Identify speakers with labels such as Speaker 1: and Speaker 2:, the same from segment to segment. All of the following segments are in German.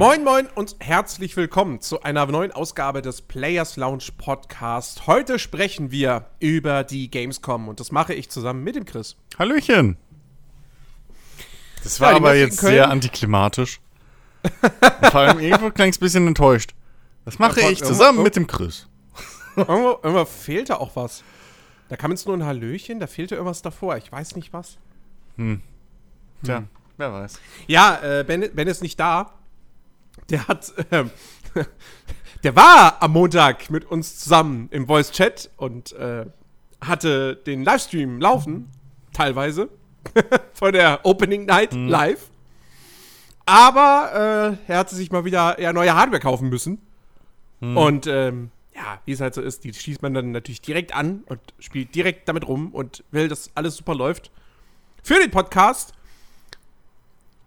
Speaker 1: Moin, moin und herzlich willkommen zu einer neuen Ausgabe des Players Lounge Podcast. Heute sprechen wir über die Gamescom und das mache ich zusammen mit dem Chris.
Speaker 2: Hallöchen. Das war
Speaker 1: Ja,
Speaker 2: aber jetzt sehr antiklimatisch. Und vor allem irgendwo ein kleines bisschen enttäuscht. Das mache
Speaker 1: Ja,
Speaker 2: ich zusammen mit dem Chris.
Speaker 1: Irgendwo, irgendwo fehlte auch was. Da kam jetzt nur ein Hallöchen, da fehlte irgendwas davor. Ich weiß nicht was.
Speaker 2: Tja, wer weiß.
Speaker 1: Ja, äh, ben, ben ist nicht da. Der hat, ähm, der war am Montag mit uns zusammen im Voice Chat und äh, hatte den Livestream laufen, teilweise, von der Opening Night live. Aber äh, er hatte sich mal wieder ja, neue Hardware kaufen müssen. Und ähm, ja, wie es halt so ist, die schließt man dann natürlich direkt an und spielt direkt damit rum und will, dass alles super läuft. Für den Podcast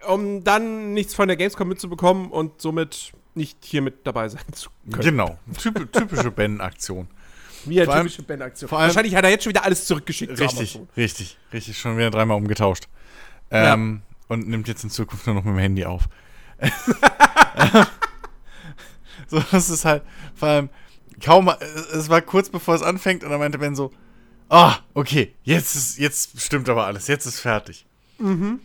Speaker 1: um dann nichts von der Gamescom mitzubekommen und somit nicht hier mit dabei sein zu können.
Speaker 2: Genau. Typ, typische Ben-Aktion.
Speaker 1: Wie eine typische
Speaker 2: allem-
Speaker 1: Wahrscheinlich hat er jetzt schon wieder alles zurückgeschickt. zu
Speaker 2: Richtig, richtig, richtig. Schon wieder dreimal umgetauscht. Ähm, Und nimmt jetzt in Zukunft nur noch mit dem Handy auf. so, das ist halt, vor allem, kaum, es war kurz bevor es anfängt und dann meinte Ben so, ah, okay, jetzt ist, jetzt stimmt aber alles, jetzt ist fertig. Mhm.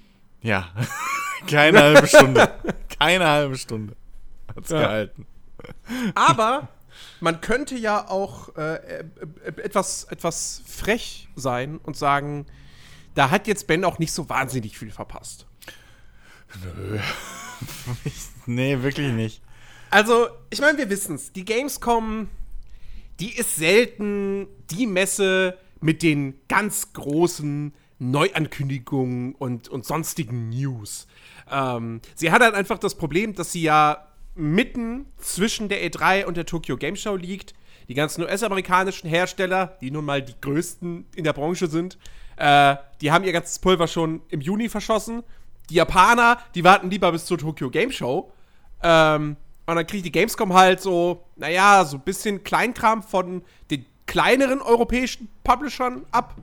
Speaker 2: Ja, keine halbe Stunde. Keine halbe Stunde hat's
Speaker 1: Ja.
Speaker 2: gehalten.
Speaker 1: Aber man könnte ja auch äh, äh, äh, etwas, etwas frech sein und sagen, da hat jetzt Ben auch nicht so wahnsinnig viel verpasst.
Speaker 2: Nee, wirklich nicht.
Speaker 1: Also, ich meine, wir wissen's. Die Gamescom, die ist selten die Messe mit den ganz großen Neuankündigungen und, und sonstigen News. Ähm, sie hat halt einfach das Problem, dass sie ja mitten zwischen der E3 und der Tokyo Game Show liegt. Die ganzen US-amerikanischen Hersteller, die nun mal die größten in der Branche sind, äh, die haben ihr ganzes Pulver schon im Juni verschossen. Die Japaner, die warten lieber bis zur Tokyo Game Show. Ähm, und dann kriegt die Gamescom halt so, naja, so ein bisschen Kleinkram von den kleineren europäischen Publishern ab.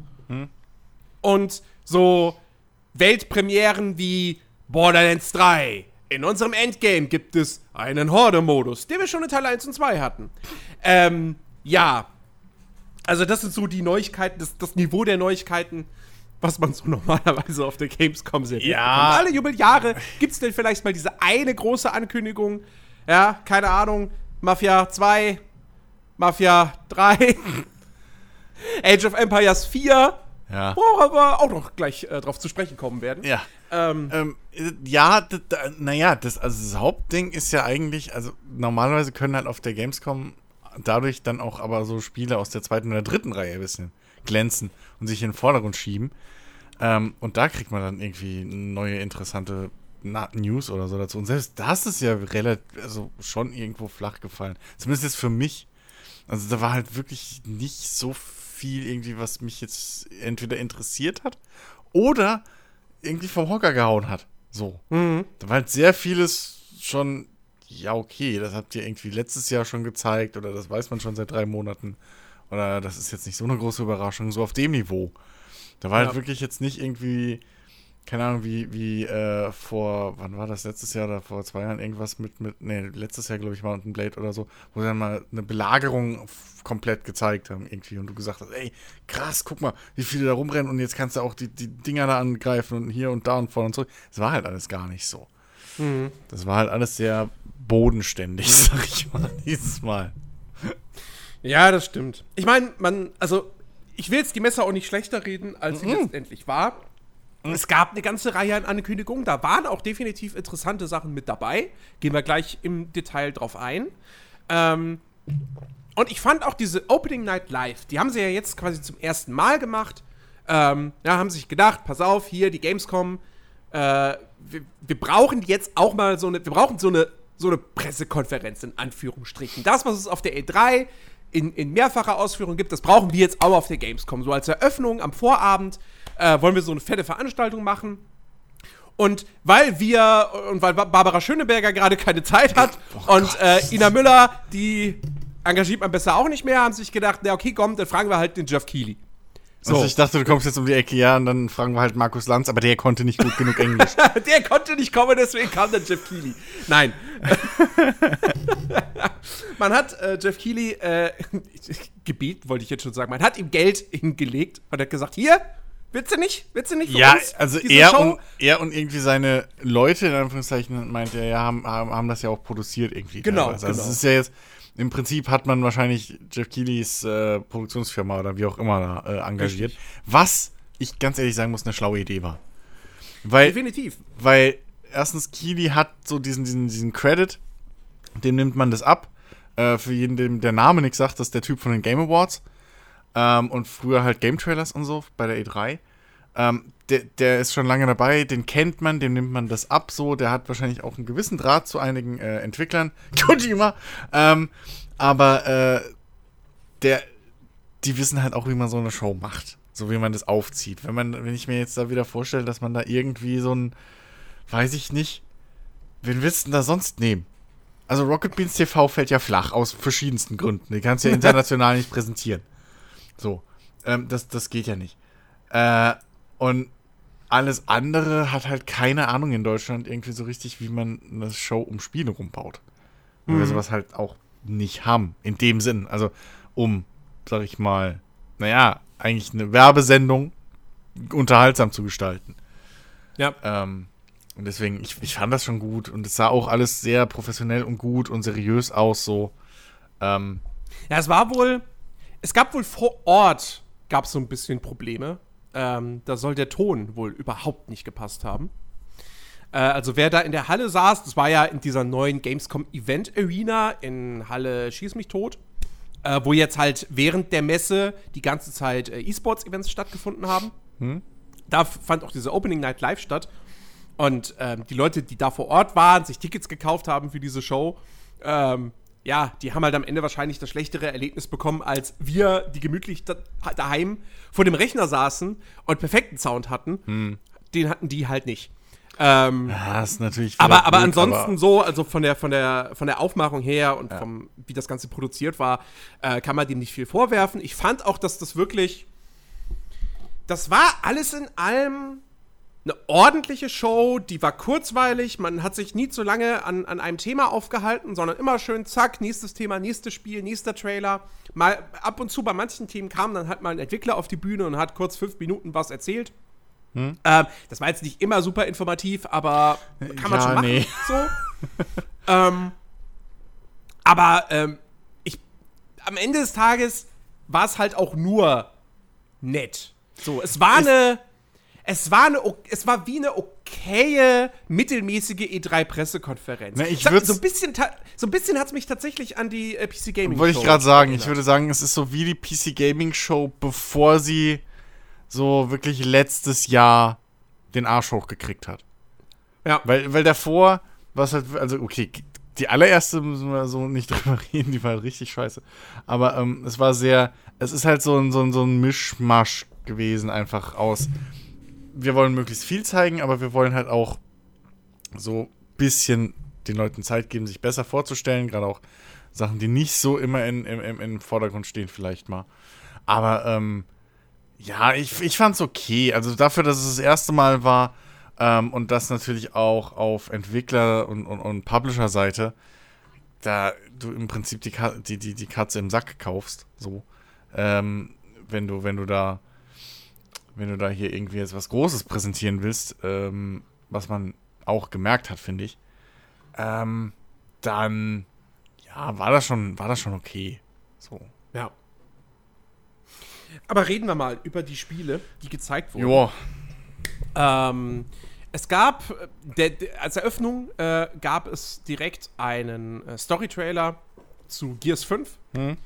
Speaker 1: Und so Weltpremieren wie Borderlands 3. In unserem Endgame gibt es einen Horde-Modus, den wir schon in Teil 1 und 2 hatten. Ähm, ja. Also, das sind so die Neuigkeiten, das, das Niveau der Neuigkeiten, was man so normalerweise auf der Gamescom sieht.
Speaker 2: Ja.
Speaker 1: Alle Jubeljahre gibt es denn vielleicht mal diese eine große Ankündigung. Ja, keine Ahnung. Mafia 2, Mafia 3, Age of Empires 4,
Speaker 2: Ja.
Speaker 1: worauf wir auch noch gleich äh, drauf zu sprechen kommen werden.
Speaker 2: Ja.
Speaker 1: Ähm,
Speaker 2: Ähm, äh, ja, naja, das, also das Hauptding ist ja eigentlich, also normalerweise können halt auf der Gamescom dadurch dann auch aber so Spiele aus der zweiten oder dritten Reihe ein bisschen glänzen und sich in den Vordergrund schieben. Ähm, und da kriegt man dann irgendwie neue interessante News oder so dazu. Und selbst das ist ja relativ, also schon irgendwo flach gefallen. Zumindest jetzt für mich. Also da war halt wirklich nicht so viel irgendwie, was mich jetzt entweder interessiert hat oder irgendwie vom Hocker gehauen hat. So.
Speaker 1: mhm.
Speaker 2: Da war halt sehr vieles schon, ja, okay, das habt ihr irgendwie letztes Jahr schon gezeigt oder das weiß man schon seit drei Monaten. Oder das ist jetzt nicht so eine große Überraschung, so auf dem Niveau. Da war
Speaker 1: Ja.
Speaker 2: halt wirklich jetzt nicht irgendwie, keine Ahnung, wie, wie äh, vor, wann war das, letztes Jahr oder vor zwei Jahren irgendwas mit, mit nee, letztes Jahr, glaube ich, Mountain Blade oder so, wo sie dann mal eine Belagerung komplett gezeigt haben irgendwie und du gesagt hast, ey, krass, guck mal, wie viele da rumrennen und jetzt kannst du auch die, die Dinger da angreifen und hier und da und vorne und zurück. Das war halt alles gar nicht so.
Speaker 1: Mhm.
Speaker 2: Das war halt alles sehr bodenständig, sag ich mal, dieses Mal.
Speaker 1: Ja, das stimmt. Ich meine, man, also, ich will jetzt die Messe auch nicht schlechter reden, als sie letztendlich war. Es gab eine ganze Reihe an Ankündigungen, da waren auch definitiv interessante Sachen mit dabei. Gehen wir gleich im Detail drauf ein. Ähm, und ich fand auch diese Opening Night Live, die haben sie ja jetzt quasi zum ersten Mal gemacht. Ähm, ja, haben sich gedacht, pass auf, hier die Gamescom, äh, wir, wir brauchen jetzt auch mal so eine, wir brauchen so eine, so eine Pressekonferenz in Anführungsstrichen. Das, was es auf der E3 in, in mehrfacher Ausführung gibt, das brauchen wir jetzt auch auf der Gamescom. So als Eröffnung am Vorabend äh, wollen wir so eine fette Veranstaltung machen. Und weil wir und weil Ba- Barbara Schöneberger gerade keine Zeit hat und äh, Ina Müller, die engagiert man besser auch nicht mehr, haben sich gedacht, na okay, komm, dann fragen wir halt den Jeff Keighley.
Speaker 2: So. Also ich dachte, du kommst jetzt um die Ecke, ja, und dann fragen wir halt Markus Lanz, aber der konnte nicht gut genug Englisch.
Speaker 1: der konnte nicht kommen, deswegen kam dann Jeff Keighley. Nein. man hat äh, Jeff Keighley äh, gebeten, wollte ich jetzt schon sagen, man hat ihm Geld hingelegt und hat gesagt, hier, willst du nicht? Willst du nicht
Speaker 2: Ja, uns, also er und, er und irgendwie seine Leute, in Anführungszeichen, meint er, ja, haben, haben das ja auch produziert irgendwie.
Speaker 1: Genau,
Speaker 2: teilweise.
Speaker 1: Also
Speaker 2: genau. es ist ja jetzt im Prinzip hat man wahrscheinlich Jeff Keighley's äh, Produktionsfirma oder wie auch immer äh, engagiert. Richtig. Was ich ganz ehrlich sagen muss, eine schlaue Idee war. Weil,
Speaker 1: Definitiv.
Speaker 2: Weil erstens Keighley hat so diesen, diesen, diesen Credit, dem nimmt man das ab. Äh, für jeden, dem der Name nichts sagt, das ist der Typ von den Game Awards. Ähm, und früher halt Game Trailers und so bei der E3. Ähm, der, der ist schon lange dabei, den kennt man, dem nimmt man das ab so. Der hat wahrscheinlich auch einen gewissen Draht zu einigen äh, Entwicklern. Kojima. Ähm, aber äh, der, die wissen halt auch, wie man so eine Show macht. So wie man das aufzieht. Wenn man, wenn ich mir jetzt da wieder vorstelle, dass man da irgendwie so ein, weiß ich nicht, wen willst du denn da sonst nehmen? Also Rocket Beans TV fällt ja flach aus verschiedensten Gründen. Die kannst du ja international nicht präsentieren. So. Ähm, das, das geht ja nicht. Äh, und alles andere hat halt keine Ahnung in Deutschland irgendwie so richtig, wie man eine Show um Spiele rumbaut. Weil mhm. wir sowas halt auch nicht haben. In dem Sinn. Also, um, sag ich mal, naja, eigentlich eine Werbesendung unterhaltsam zu gestalten.
Speaker 1: Ja.
Speaker 2: Ähm, und deswegen, ich, ich fand das schon gut. Und es sah auch alles sehr professionell und gut und seriös aus, so. Ähm,
Speaker 1: ja, es war wohl, es gab wohl vor Ort, gab es so ein bisschen Probleme. Ähm, da soll der Ton wohl überhaupt nicht gepasst haben. Äh, also wer da in der Halle saß, das war ja in dieser neuen Gamescom Event Arena in Halle Schieß mich tot, äh, wo jetzt halt während der Messe die ganze Zeit äh, E-Sports-Events stattgefunden haben. Hm? Da fand auch diese Opening Night live statt. Und ähm, die Leute, die da vor Ort waren, sich Tickets gekauft haben für diese Show, ähm, ja, die haben halt am Ende wahrscheinlich das schlechtere Erlebnis bekommen, als wir, die gemütlich da, daheim vor dem Rechner saßen und perfekten Sound hatten. Hm. Den hatten die halt nicht.
Speaker 2: Ähm, ja, ist natürlich.
Speaker 1: Aber, aber ansonsten aber so, also von der, von der, von der Aufmachung her und ja. vom, wie das Ganze produziert war, äh, kann man dem nicht viel vorwerfen. Ich fand auch, dass das wirklich. Das war alles in allem eine ordentliche Show, die war kurzweilig, man hat sich nie zu lange an, an einem Thema aufgehalten, sondern immer schön zack, nächstes Thema, nächstes Spiel, nächster Trailer. Mal ab und zu bei manchen Themen kam dann halt mal ein Entwickler auf die Bühne und hat kurz fünf Minuten was erzählt. Hm? Ähm, das war jetzt nicht immer super informativ, aber kann man ja, schon machen. Nee. So. ähm, aber ähm, ich, am Ende des Tages war es halt auch nur nett. So, es war eine es war, eine, es war wie eine okaye, mittelmäßige E3-Pressekonferenz.
Speaker 2: Ne, ich so,
Speaker 1: so ein bisschen, so bisschen hat es mich tatsächlich an die äh, PC Gaming
Speaker 2: Show. Wollte ich gerade sagen, erinnert. ich würde sagen, es ist so wie die PC Gaming Show, bevor sie so wirklich letztes Jahr den Arsch hochgekriegt hat. Ja. Weil, weil davor, was halt, also okay, die allererste müssen wir so nicht drüber reden, die war halt richtig scheiße. Aber ähm, es war sehr, es ist halt so ein, so ein, so ein Mischmasch gewesen, einfach aus wir wollen möglichst viel zeigen, aber wir wollen halt auch so ein bisschen den Leuten Zeit geben, sich besser vorzustellen, gerade auch Sachen, die nicht so immer in, im, im Vordergrund stehen, vielleicht mal. Aber ähm, ja, ich, ich fand's okay. Also dafür, dass es das erste Mal war ähm, und das natürlich auch auf Entwickler- und, und, und Publisher-Seite, da du im Prinzip die, die, die, die Katze im Sack kaufst, so, ähm, wenn du, wenn du da wenn du da hier irgendwie jetzt was Großes präsentieren willst, ähm, was man auch gemerkt hat, finde ich, ähm, dann ja, war das schon, war das schon okay. So.
Speaker 1: Ja. Aber reden wir mal über die Spiele, die gezeigt wurden.
Speaker 2: Joa.
Speaker 1: Ähm, es gab, der, der, als Eröffnung äh, gab es direkt einen äh, Story-Trailer zu Gears 5. Hm.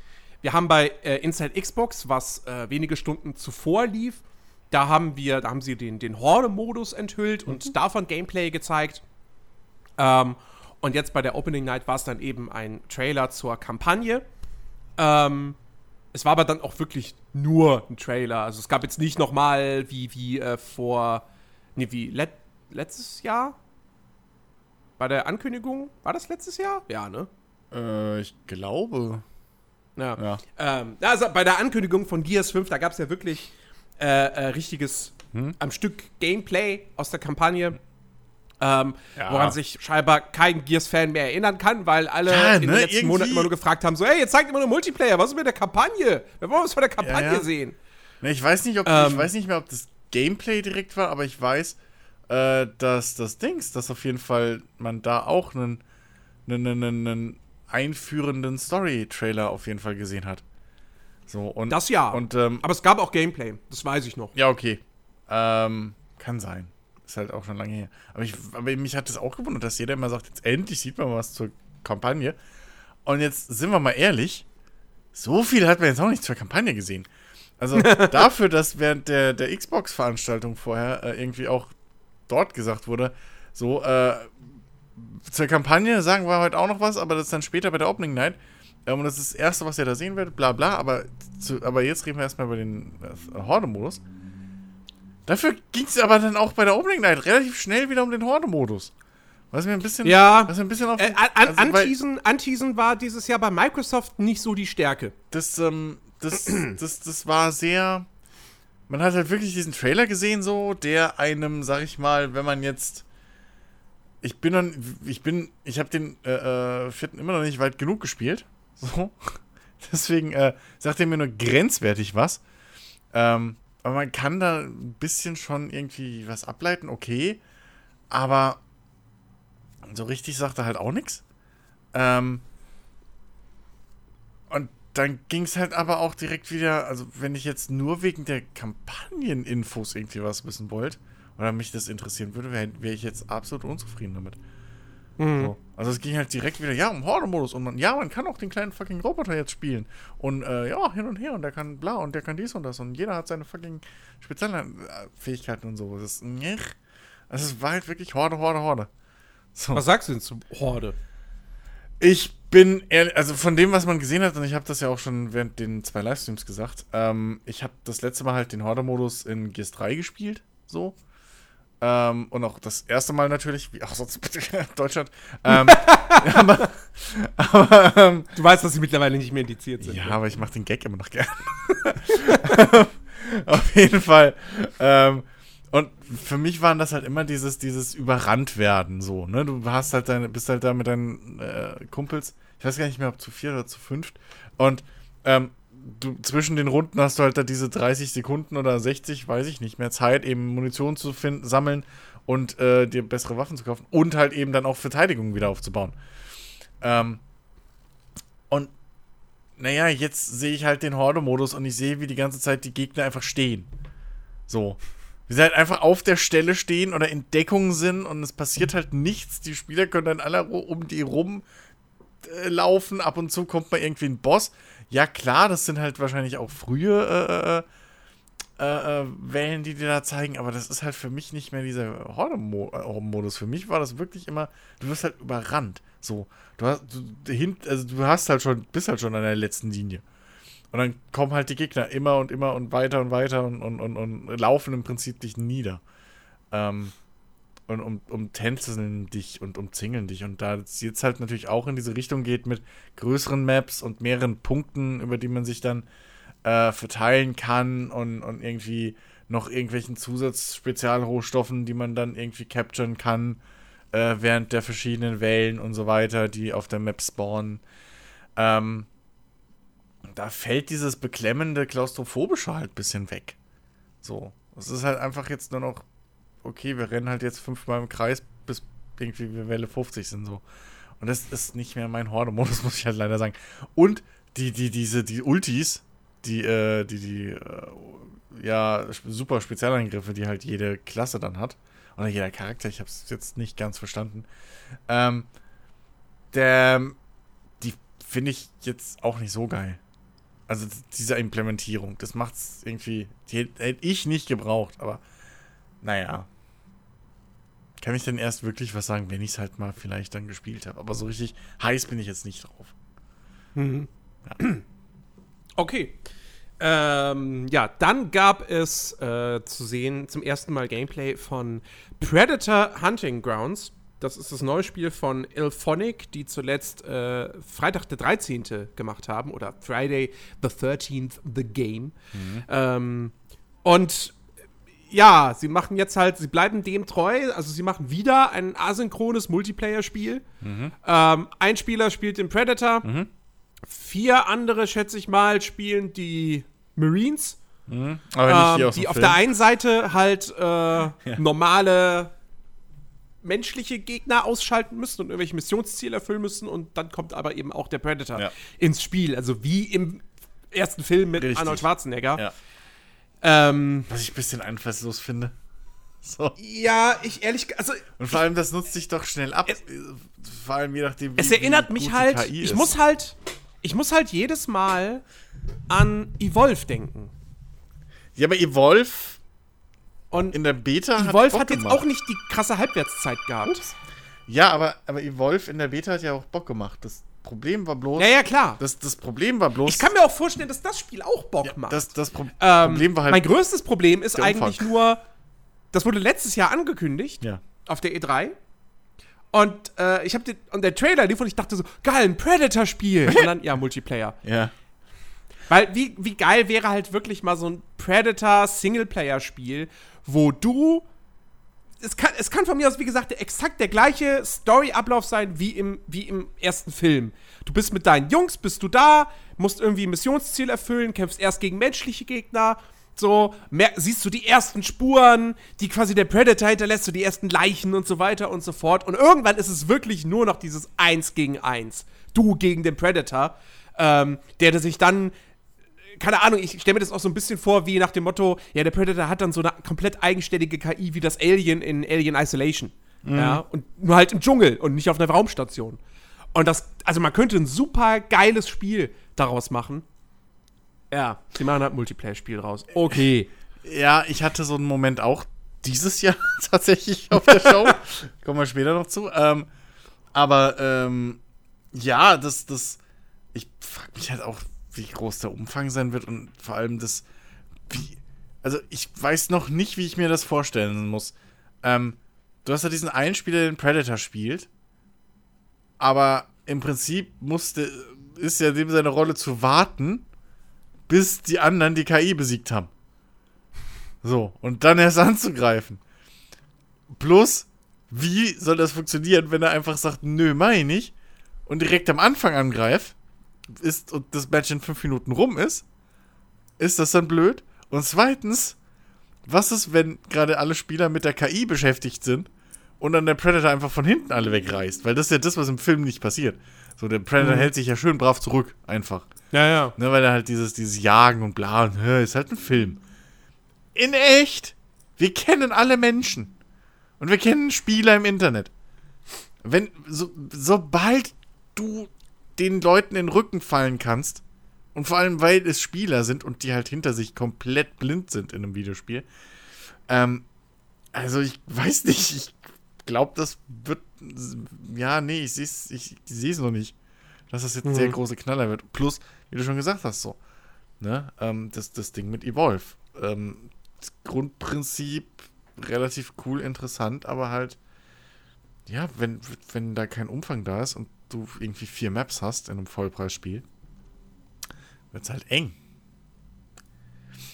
Speaker 1: Wir haben bei äh, Inside Xbox, was äh, wenige Stunden zuvor lief, da haben wir, da haben sie den, den Horde-Modus enthüllt mhm. und davon Gameplay gezeigt. Ähm, und jetzt bei der Opening Night war es dann eben ein Trailer zur Kampagne. Ähm, es war aber dann auch wirklich nur ein Trailer. Also es gab jetzt nicht noch mal wie, wie äh, vor, nee, wie let, letztes Jahr? Bei der Ankündigung? War das letztes Jahr? Ja, ne?
Speaker 2: Äh, ich glaube.
Speaker 1: Ja. ja. Ähm, also bei der Ankündigung von Gears 5, da gab es ja wirklich äh, äh, richtiges
Speaker 2: Hm?
Speaker 1: am Stück Gameplay aus der Kampagne. Ähm,
Speaker 2: Ja.
Speaker 1: Woran sich scheinbar kein Gears-Fan mehr erinnern kann, weil alle
Speaker 2: Ja,
Speaker 1: in den
Speaker 2: ne,
Speaker 1: letzten
Speaker 2: irgendwie-
Speaker 1: Monaten immer nur gefragt haben: so, hey, jetzt zeigt immer nur Multiplayer, was ist mit der Kampagne? Wir wollen was von der Kampagne
Speaker 2: ja.
Speaker 1: sehen.
Speaker 2: Ne, ich weiß nicht, ob
Speaker 1: Ähm.
Speaker 2: ich weiß nicht mehr, ob das Gameplay direkt war, aber ich weiß, äh, dass das Dings, dass auf jeden Fall man da auch einen, einen, einen, einen einführenden Story-Trailer auf jeden Fall gesehen hat. So und
Speaker 1: Das ja.
Speaker 2: Und ähm,
Speaker 1: Aber es gab auch Gameplay, das weiß ich noch.
Speaker 2: ja, okay. Ähm, kann sein. Ist halt auch schon lange her. Aber, ich, aber mich hat das auch gewundert, dass jeder immer sagt, jetzt endlich sieht man was zur Kampagne. Und jetzt sind wir mal ehrlich, so viel hat man jetzt auch nicht zur Kampagne gesehen. Also dafür, dass während der, der Xbox-Veranstaltung vorher äh, irgendwie auch dort gesagt wurde, so, äh, zur Kampagne sagen wir heute auch noch was, aber das ist dann später bei der Opening Night. Ähm, und das ist das Erste, was ihr da sehen werdet, bla bla. Aber, zu, aber jetzt reden wir erstmal über den äh, Horde-Modus. Dafür ging es aber dann auch bei der Opening Night relativ schnell wieder um den Horde-Modus. Was mir ein bisschen,
Speaker 1: Ja.
Speaker 2: was mir ein bisschen auf
Speaker 1: Äh, an,
Speaker 2: also, weil
Speaker 1: Anteasen, Anteasen war dieses Jahr bei Microsoft nicht so die Stärke.
Speaker 2: das, ähm, das, das, das war sehr. Man hat halt wirklich diesen Trailer gesehen, so, der einem, sag ich mal, wenn man jetzt. Ich bin dann, ich bin, ich habe den äh, äh, vierten immer noch nicht weit genug gespielt. So. Deswegen äh, sagt er mir nur grenzwertig was. Ähm, aber man kann da ein bisschen schon irgendwie was ableiten, okay. Aber so richtig sagt er halt auch nichts. Ähm, und dann ging es halt aber auch direkt wieder, also wenn ich jetzt nur wegen der Kampagneninfos irgendwie was wissen wollte oder mich das interessieren würde, wäre wär ich jetzt absolut unzufrieden damit. So. Also es ging halt direkt wieder, ja, um Horde-Modus und man, ja, man kann auch den kleinen fucking Roboter jetzt spielen. Und äh, ja, hin und her und der kann bla und der kann dies und das und jeder hat seine fucking Spezialfähigkeiten und so. Das ist, njech. also es war halt wirklich Horde, Horde, Horde. So.
Speaker 1: Was sagst du denn zu Horde?
Speaker 2: Ich bin ehrlich, also von dem, was man gesehen hat, und ich habe das ja auch schon während den zwei Livestreams gesagt, ähm, ich habe das letzte Mal halt den Horde-Modus in Gears 3 gespielt, so. Ähm, und auch das erste Mal natürlich, wie auch sonst Deutschland. Ähm, aber, aber ähm,
Speaker 1: Du weißt, dass sie mittlerweile nicht mehr indiziert sind.
Speaker 2: ja,
Speaker 1: ne?
Speaker 2: aber ich mache den Gag immer noch gern. Auf jeden Fall. Ähm, und für mich waren das halt immer dieses, dieses überrannt werden, so, ne? Du hast halt deine, bist halt da mit deinen äh, Kumpels, ich weiß gar nicht mehr, ob zu vier oder zu fünft. Und ähm, du zwischen den Runden hast du halt da diese 30 Sekunden oder 60, weiß ich nicht mehr, Zeit, eben Munition zu finden, sammeln und äh, dir bessere Waffen zu kaufen und halt eben dann auch Verteidigung wieder aufzubauen. Ähm, und naja, jetzt sehe ich halt den Horde-Modus und ich sehe, wie die ganze Zeit die Gegner einfach stehen. So. Wie sie halt einfach auf der Stelle stehen oder in Deckung sind und es passiert halt nichts. Die Spieler können dann alle um die rum äh. Ab und zu kommt mal irgendwie ein Boss. Ja, klar, das sind halt wahrscheinlich auch frühe äh, äh, äh, Wellen, die dir da zeigen, aber das ist halt für mich nicht mehr dieser Horde-Modus. Für mich war das wirklich immer, du wirst halt überrannt. So, du hast, du, hin, also du hast halt schon, bist halt schon an der letzten Linie. Und dann kommen halt die Gegner immer und immer und weiter und weiter und, und, und, und laufen im Prinzip dich nieder. Ähm, und um, umtänzeln dich und umzingeln dich. Und da es jetzt halt natürlich auch in diese Richtung geht mit größeren Maps und mehreren Punkten, über die man sich dann äh, verteilen kann und, und irgendwie noch irgendwelchen Zusatzspezialrohstoffen, die man dann irgendwie capturen kann, äh, während der verschiedenen Wellen und so weiter, die auf der Map spawnen. Ähm, da fällt dieses beklemmende, klaustrophobische halt ein bisschen weg. So. Es ist halt einfach jetzt nur noch, okay, wir rennen halt jetzt fünfmal im Kreis, bis irgendwie wir Welle 50 sind so. Und das ist nicht mehr mein Horde-Modus, muss ich halt leider sagen. Und die, die, diese, die Ultis, die, äh, die, die, äh, ja, super Spezialangriffe, die halt jede Klasse dann hat. Oder jeder Charakter, ich habe es jetzt nicht ganz verstanden. Ähm, der, die finde ich jetzt auch nicht so geil. Also diese Implementierung, das macht's irgendwie, die hätte ich nicht gebraucht, aber naja. Kann ich denn erst wirklich was sagen, wenn ich es halt mal vielleicht dann gespielt habe. Aber so richtig heiß bin ich jetzt nicht drauf.
Speaker 1: Okay. Ähm, ja, dann gab es äh, zu sehen zum ersten Mal Gameplay von Predator Hunting Grounds. Das ist das neue Spiel von Ilphonic, die zuletzt äh, Freitag der 13. gemacht haben oder Friday the 13th The Game. Ähm, Und ja, sie machen jetzt halt, sie bleiben dem treu, also sie machen wieder ein asynchrones Multiplayer-Spiel. Ähm, ein Spieler spielt den Predator, vier andere, schätze ich mal, spielen die Marines.
Speaker 2: Aber
Speaker 1: Ähm, die auf der einen Seite halt äh, normale menschliche Gegner ausschalten müssen und irgendwelche Missionsziele erfüllen müssen und dann kommt aber eben auch der Predator
Speaker 2: Ja.
Speaker 1: ins Spiel, also wie im ersten Film mit
Speaker 2: Richtig.
Speaker 1: Arnold Schwarzenegger.
Speaker 2: Ja.
Speaker 1: Ähm,
Speaker 2: Was ich ein bisschen einfallslos finde. So.
Speaker 1: ja, ich ehrlich, also
Speaker 2: Und vor allem, das nutzt sich doch schnell ab.
Speaker 1: Es-
Speaker 2: vor allem je nachdem, wie
Speaker 1: es erinnert
Speaker 2: wie
Speaker 1: mich halt,
Speaker 2: KI
Speaker 1: ich
Speaker 2: ist.
Speaker 1: muss halt, ich muss halt jedes Mal an Evolve denken.
Speaker 2: Ja, aber Evolve
Speaker 1: Und
Speaker 2: in der Beta
Speaker 1: Evolve
Speaker 2: Bock
Speaker 1: hat jetzt
Speaker 2: gemacht.
Speaker 1: auch nicht die krasse Halbwertszeit gehabt.
Speaker 2: Ja, aber, aber Evolve in der Beta hat ja auch Bock gemacht. Das Problem war bloß.
Speaker 1: Ja, ja, klar.
Speaker 2: Das, das Problem war bloß.
Speaker 1: Ich kann mir auch vorstellen, dass das Spiel auch Bock
Speaker 2: ja,
Speaker 1: macht.
Speaker 2: das, das Pro
Speaker 1: Ähm,
Speaker 2: Problem war halt.
Speaker 1: mein größtes Problem ist eigentlich nur, das wurde letztes Jahr angekündigt
Speaker 2: ja.
Speaker 1: auf der E3. Und äh, ich habe den und der Trailer lief und ich dachte so, geil, ein Predator-Spiel. und dann, ja, Multiplayer.
Speaker 2: Ja.
Speaker 1: Weil wie, wie geil wäre halt wirklich mal so ein Predator-Singleplayer-Spiel, wo du. Es kann, es kann von mir aus, wie gesagt, exakt der gleiche Story-Ablauf sein wie im, wie im ersten Film. Du bist mit deinen Jungs, bist du da, musst irgendwie ein Missionsziel erfüllen, kämpfst erst gegen menschliche Gegner, so, mer siehst du die ersten Spuren, die quasi der Predator hinterlässt, so die ersten Leichen und so weiter und so fort. Und irgendwann ist es wirklich nur noch dieses Eins gegen Eins. Du gegen den Predator, ähm, der sich dann keine Ahnung, ich stelle mir das auch so ein bisschen vor, wie nach dem Motto, ja, der Predator hat dann so eine komplett eigenständige KI wie das Alien in Alien Isolation. Ja, und nur halt im Dschungel und nicht auf einer Raumstation. Und das, also man könnte ein super geiles Spiel daraus machen. Ja, sie machen halt ein Multiplayer-Spiel raus. Okay.
Speaker 2: Ja, ich hatte so einen Moment auch dieses Jahr tatsächlich auf der Show. Kommen wir später noch zu. Ähm, aber ähm, ja, das, das, ich frage mich halt auch, wie groß der Umfang sein wird und vor allem das, wie, also ich weiß noch nicht, wie ich mir das vorstellen muss. Ähm, du hast ja diesen einen Spieler, den Predator spielt, aber im Prinzip musste, ist ja dem seine Rolle zu warten, bis die anderen die KI besiegt haben. So, und dann erst anzugreifen. Plus, wie soll das funktionieren, wenn er einfach sagt, nö, mach ich und direkt am Anfang angreift, ist und das Match in fünf Minuten rum ist? Ist das dann blöd? Und zweitens, was ist, wenn gerade alle Spieler mit der KI beschäftigt sind und dann der Predator einfach von hinten alle wegreißt? Weil das ist ja das, was im Film nicht passiert. So, der Predator hält sich ja schön brav zurück, einfach.
Speaker 1: Ja, ja.
Speaker 2: Ne, weil er halt dieses, dieses Jagen und bla und ist halt ein Film. In echt. Wir kennen alle Menschen. Und wir kennen Spieler im Internet. Wenn, so, sobald du den Leuten in den Rücken fallen kannst, und vor allem, weil es Spieler sind und die halt hinter sich komplett blind sind in einem Videospiel, ähm, also ich weiß nicht, ich glaube, das wird, ja, nee, ich sehe es ich, ich noch nicht, dass das jetzt ein sehr große Knaller wird. Plus, wie du schon gesagt hast, so, ne, ähm, das, das Ding mit Evolve. Ähm, das Grundprinzip relativ cool, interessant, aber halt, ja, wenn, wenn da kein Umfang da ist und du irgendwie vier Maps hast in einem Vollpreisspiel, wird's halt eng.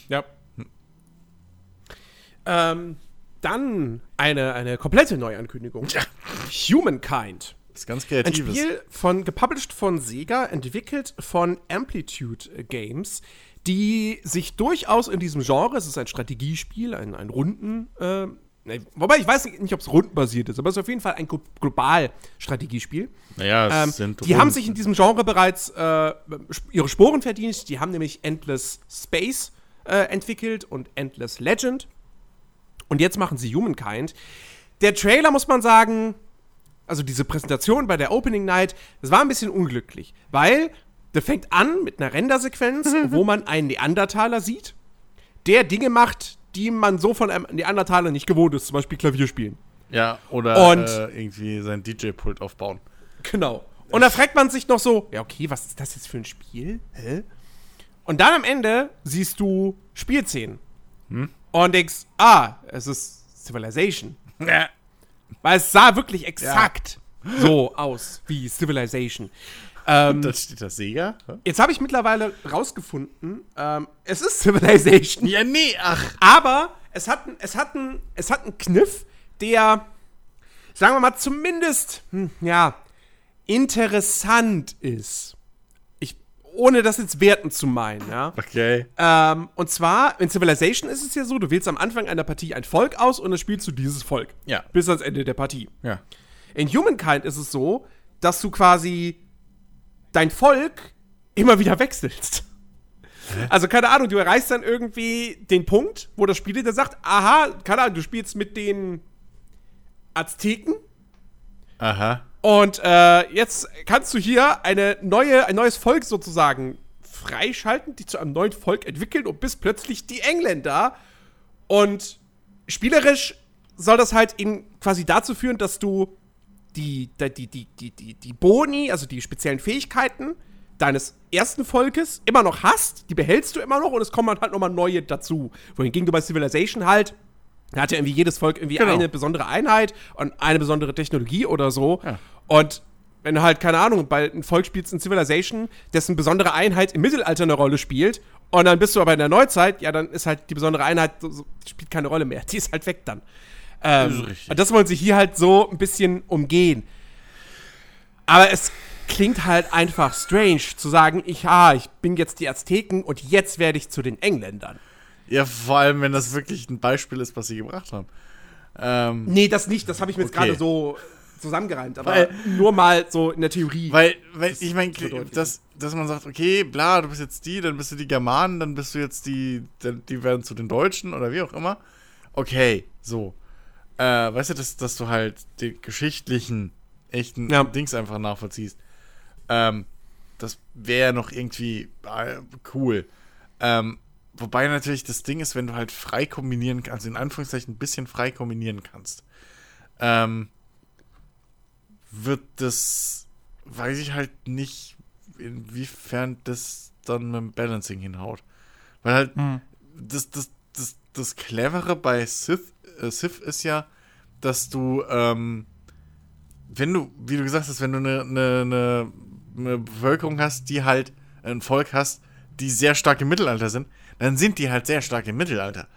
Speaker 1: Ja. Ähm, dann eine, eine komplette Neuankündigung. Humankind.
Speaker 2: Das ist ganz
Speaker 1: Ein
Speaker 2: kreatives.
Speaker 1: Spiel von, gepublished von Sega, entwickelt von Amplitude Games, die sich durchaus in diesem Genre, es ist ein Strategiespiel, ein, ein Runden, äh, wobei ich weiß nicht, ob es rundenbasiert ist, aber es ist auf jeden Fall ein glo- global Strategiespiel.
Speaker 2: Naja,
Speaker 1: Ähm,
Speaker 2: es sind
Speaker 1: die haben sich in diesem Genre bereits äh, ihre Sporen verdient. Die haben nämlich Endless Space äh, entwickelt und Endless Legend. Und jetzt machen sie Humankind. Der Trailer, muss man sagen, also diese Präsentation bei der Opening Night, das war ein bisschen unglücklich, weil der fängt an mit einer Rendersequenz, wo man einen Neandertaler sieht, der Dinge macht, die man so von einem Neandertaler nicht gewohnt ist, zum Beispiel Klavier spielen.
Speaker 2: Ja, oder
Speaker 1: Und-
Speaker 2: äh, irgendwie sein DJ-Pult aufbauen.
Speaker 1: Genau. Und da fragt man sich noch so, ja, okay, was ist das jetzt für ein Spiel? Hä? Und dann am Ende siehst du Spielszenen. Und denkst, ah, es ist Civilization. Weil es sah wirklich exakt so aus wie Civilization. Ähm,
Speaker 2: Da steht das Sega. Hä?
Speaker 1: jetzt habe ich mittlerweile rausgefunden, ähm, es ist Civilization.
Speaker 2: Ja, nee, ach.
Speaker 1: Aber es hat, es, hat ein, es hat einen Kniff, der, sagen wir mal, zumindest, hm, ja, interessant ist. Ich, ohne das jetzt werten zu meinen, ja.
Speaker 2: Okay.
Speaker 1: Ähm, und zwar, in Civilization ist es ja so, du wählst am Anfang einer Partie ein Volk aus und dann spielst du dieses Volk.
Speaker 2: Ja.
Speaker 1: Bis ans Ende der Partie.
Speaker 2: Ja.
Speaker 1: In Humankind ist es so, dass du quasi dein Volk immer wieder wechselst. Also, keine Ahnung, du erreichst dann irgendwie den Punkt, wo das Spiel dir sagt, aha, keine Ahnung, du spielst mit den Azteken
Speaker 2: Aha.
Speaker 1: und äh, jetzt kannst du hier eine neue, ein neues Volk sozusagen freischalten, die zu einem neuen Volk entwickeln und bist plötzlich die Engländer. Und spielerisch soll das halt eben quasi dazu führen, dass du die, die, die, die, die, die, Boni, also die speziellen Fähigkeiten deines ersten Volkes immer noch hast, die behältst du immer noch und es kommen halt nochmal neue dazu. Wohingegen du bei Civilization halt, da hat ja irgendwie jedes Volk irgendwie
Speaker 2: Genau.
Speaker 1: eine besondere Einheit und eine besondere Technologie oder so.
Speaker 2: Ja.
Speaker 1: Und wenn du halt, keine Ahnung, bei ein Volk spielst in Civilization, dessen besondere Einheit im Mittelalter eine Rolle spielt, und dann bist du aber in der Neuzeit, ja, dann ist halt die besondere Einheit, so, spielt keine Rolle mehr. Die ist halt weg dann.
Speaker 2: Das
Speaker 1: Ähm, und das wollen sie hier halt so ein bisschen umgehen. Aber es klingt halt einfach strange zu sagen, ich, ah, ich bin jetzt die Azteken und jetzt werde ich zu den Engländern.
Speaker 2: Ja, vor allem, wenn das wirklich ein Beispiel ist, was sie gebracht haben. Ähm,
Speaker 1: Nee, das nicht, das habe ich mir jetzt
Speaker 2: Okay.
Speaker 1: gerade so zusammengereimt, aber
Speaker 2: Weil-
Speaker 1: nur mal so in der Theorie.
Speaker 2: weil, weil ich meine, dass, dass man sagt, okay, bla, du bist jetzt die, dann bist du die Germanen, dann bist du jetzt die, die werden zu den Deutschen oder wie auch immer. Okay, so. Äh, weißt du, dass, dass du halt den geschichtlichen, echten
Speaker 1: Ja.
Speaker 2: Dings einfach nachvollziehst. Ähm, das wäre noch irgendwie äh, cool. Ähm, wobei natürlich das Ding ist, wenn du halt frei kombinieren kannst, in Anführungszeichen ein bisschen frei kombinieren kannst, ähm, wird das, weiß ich halt nicht, inwiefern das dann mit dem Balancing hinhaut. Weil halt, das, das, das, das Clevere bei Sith, äh, Sith ist ja, dass du, ähm, wenn du, wie du gesagt hast, wenn du eine, eine, eine, eine Bevölkerung hast, die halt ein Volk hast, die sehr stark im Mittelalter sind, dann sind die halt sehr stark im Mittelalter.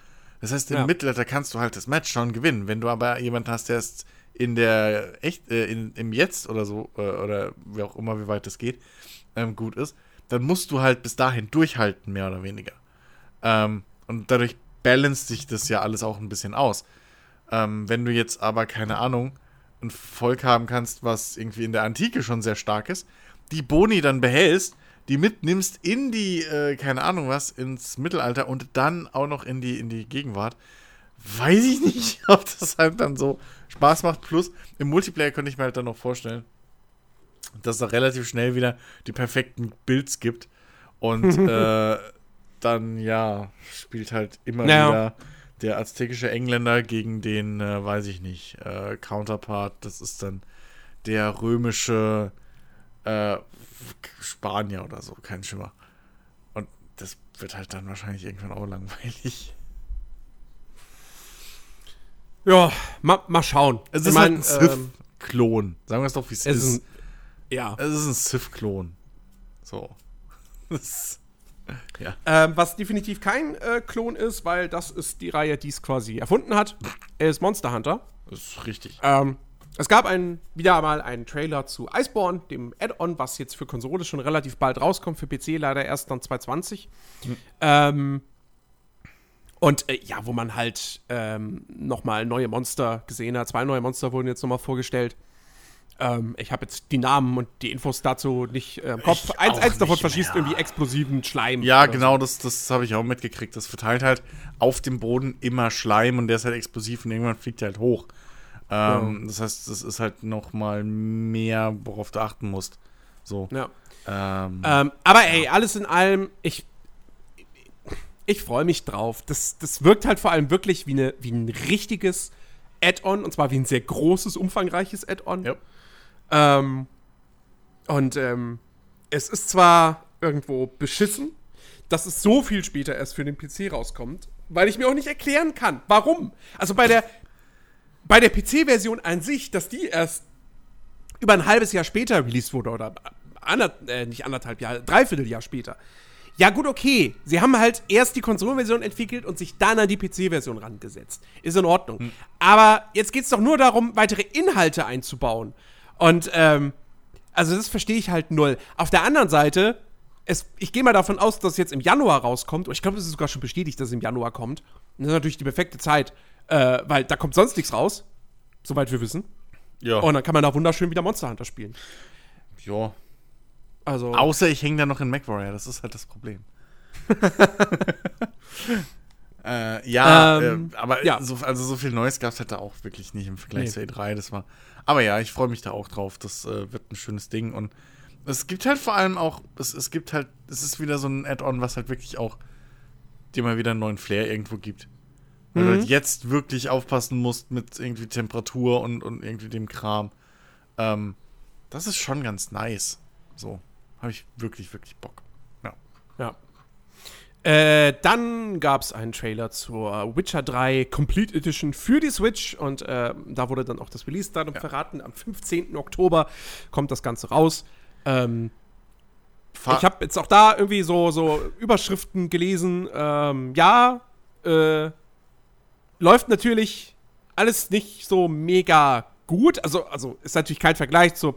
Speaker 2: Das heißt, im
Speaker 1: Ja.
Speaker 2: Mittelalter kannst du halt das Match schon gewinnen. Wenn du aber jemanden hast, der ist in der echt, äh, in, im Jetzt oder so, äh, oder wie auch immer, wie weit das geht, ähm, gut ist, dann musst du halt bis dahin durchhalten, mehr oder weniger. Ähm, und dadurch balanced sich das ja alles auch ein bisschen aus. Ähm, wenn du jetzt aber, keine Ahnung, ein Volk haben kannst, was irgendwie in der Antike schon sehr stark ist, die Boni dann behältst, die mitnimmst in die, äh, keine Ahnung was, ins Mittelalter und dann auch noch in die, in die Gegenwart, weiß ich nicht, ob das halt dann so Spaß macht. Plus, im Multiplayer könnte ich mir halt dann noch vorstellen, dass es da relativ schnell wieder die perfekten Builds gibt und äh, dann, ja, spielt halt immer
Speaker 1: Ja.
Speaker 2: wieder der aztekische Engländer gegen den, äh, weiß ich nicht, äh, Counterpart, das ist dann der römische äh, Spanier oder so, kein Schimmer. Und das wird halt dann wahrscheinlich irgendwann auch langweilig.
Speaker 1: ja, ma, mal schauen.
Speaker 2: Es
Speaker 1: Ich
Speaker 2: ist
Speaker 1: mein,
Speaker 2: halt ein
Speaker 1: ähm,
Speaker 2: Sith-Klon. Sagen wir es doch, wie es ist.
Speaker 1: ist ein, ja.
Speaker 2: es ist ein Sith-Klon. So. Das, ja.
Speaker 1: Ähm, was definitiv kein äh, Klon ist, weil das ist die Reihe, die es quasi erfunden hat, ist Monster Hunter.
Speaker 2: Das ist richtig.
Speaker 1: Ähm, es gab ein, wieder mal einen Trailer zu Iceborne, dem Add-on, was jetzt für Konsole schon relativ bald rauskommt, für PC leider erst dann 2020. Ähm, und äh, ja, wo man halt ähm, nochmal neue Monster gesehen hat. Zwei neue Monster wurden jetzt nochmal vorgestellt. Ähm, ich habe jetzt die Namen und die Infos dazu nicht äh, im Kopf.
Speaker 2: Ich
Speaker 1: Eins, eins davon verschießt irgendwie explosiven Schleim.
Speaker 2: Ja, genau, das, das habe ich auch mitgekriegt. Das verteilt halt auf dem Boden immer Schleim und der ist halt explosiv und irgendwann fliegt er halt hoch. Ähm, Das heißt, das ist halt noch mal mehr, worauf du achten musst. So.
Speaker 1: So. Ja.
Speaker 2: Ähm,
Speaker 1: Ähm, aber ey, alles in allem, ich, ich freue mich drauf. Das, das wirkt halt vor allem wirklich wie, eine, wie ein richtiges Add-on, und zwar wie ein sehr großes, umfangreiches Add-on.
Speaker 2: Ja.
Speaker 1: Ähm, und ähm, es ist zwar irgendwo beschissen, dass es so viel später erst für den PC rauskommt, weil ich mir auch nicht erklären kann, warum. Also bei der, bei der PC-Version an sich, dass die erst über ein halbes Jahr später released wurde oder ander, äh, nicht anderthalb Jahre, dreiviertel Jahr später. Ja, gut, okay. Sie haben halt erst die Konsolenversion entwickelt und sich dann an die PC-Version rangesetzt. Ist in Ordnung. Hm. Aber jetzt geht es doch nur darum, weitere Inhalte einzubauen. Und, ähm, also das verstehe ich halt null. Auf der anderen Seite, es, ich gehe mal davon aus, dass es jetzt im Januar rauskommt. Und ich glaube, es ist sogar schon bestätigt, dass es im Januar kommt. Und das ist natürlich die perfekte Zeit, äh, weil da kommt sonst nichts raus. Soweit wir wissen. Ja. Und dann kann man da wunderschön wieder Monster Hunter spielen.
Speaker 2: Ja, also Außer ich hänge da noch in MacWarrior, das ist halt das Problem. äh, ja, ähm, äh, aber ja. So, also so viel Neues gab es halt da auch wirklich nicht im Vergleich nee. zur E3. Das war. Aber ja, ich freue mich da auch drauf. Das äh, wird ein schönes Ding. Und es gibt halt vor allem auch, es, es gibt halt, es ist wieder so ein Add-on, was halt wirklich auch dir mal wieder einen neuen Flair irgendwo gibt. Weil mhm. du halt jetzt wirklich aufpassen musst mit irgendwie Temperatur und, und irgendwie dem Kram. Ähm, das ist schon ganz nice. So habe ich wirklich, wirklich Bock. Ja.
Speaker 1: Ja. Äh, dann gab es einen Trailer zur Witcher 3 Complete Edition für die Switch und äh, da wurde dann auch das Release-Datum ja. verraten. Am 15. Oktober kommt das Ganze raus. Ähm, ich habe jetzt auch da irgendwie so, so Überschriften gelesen. Ähm, ja, äh, läuft natürlich alles nicht so mega gut. Also, also ist natürlich kein Vergleich zu,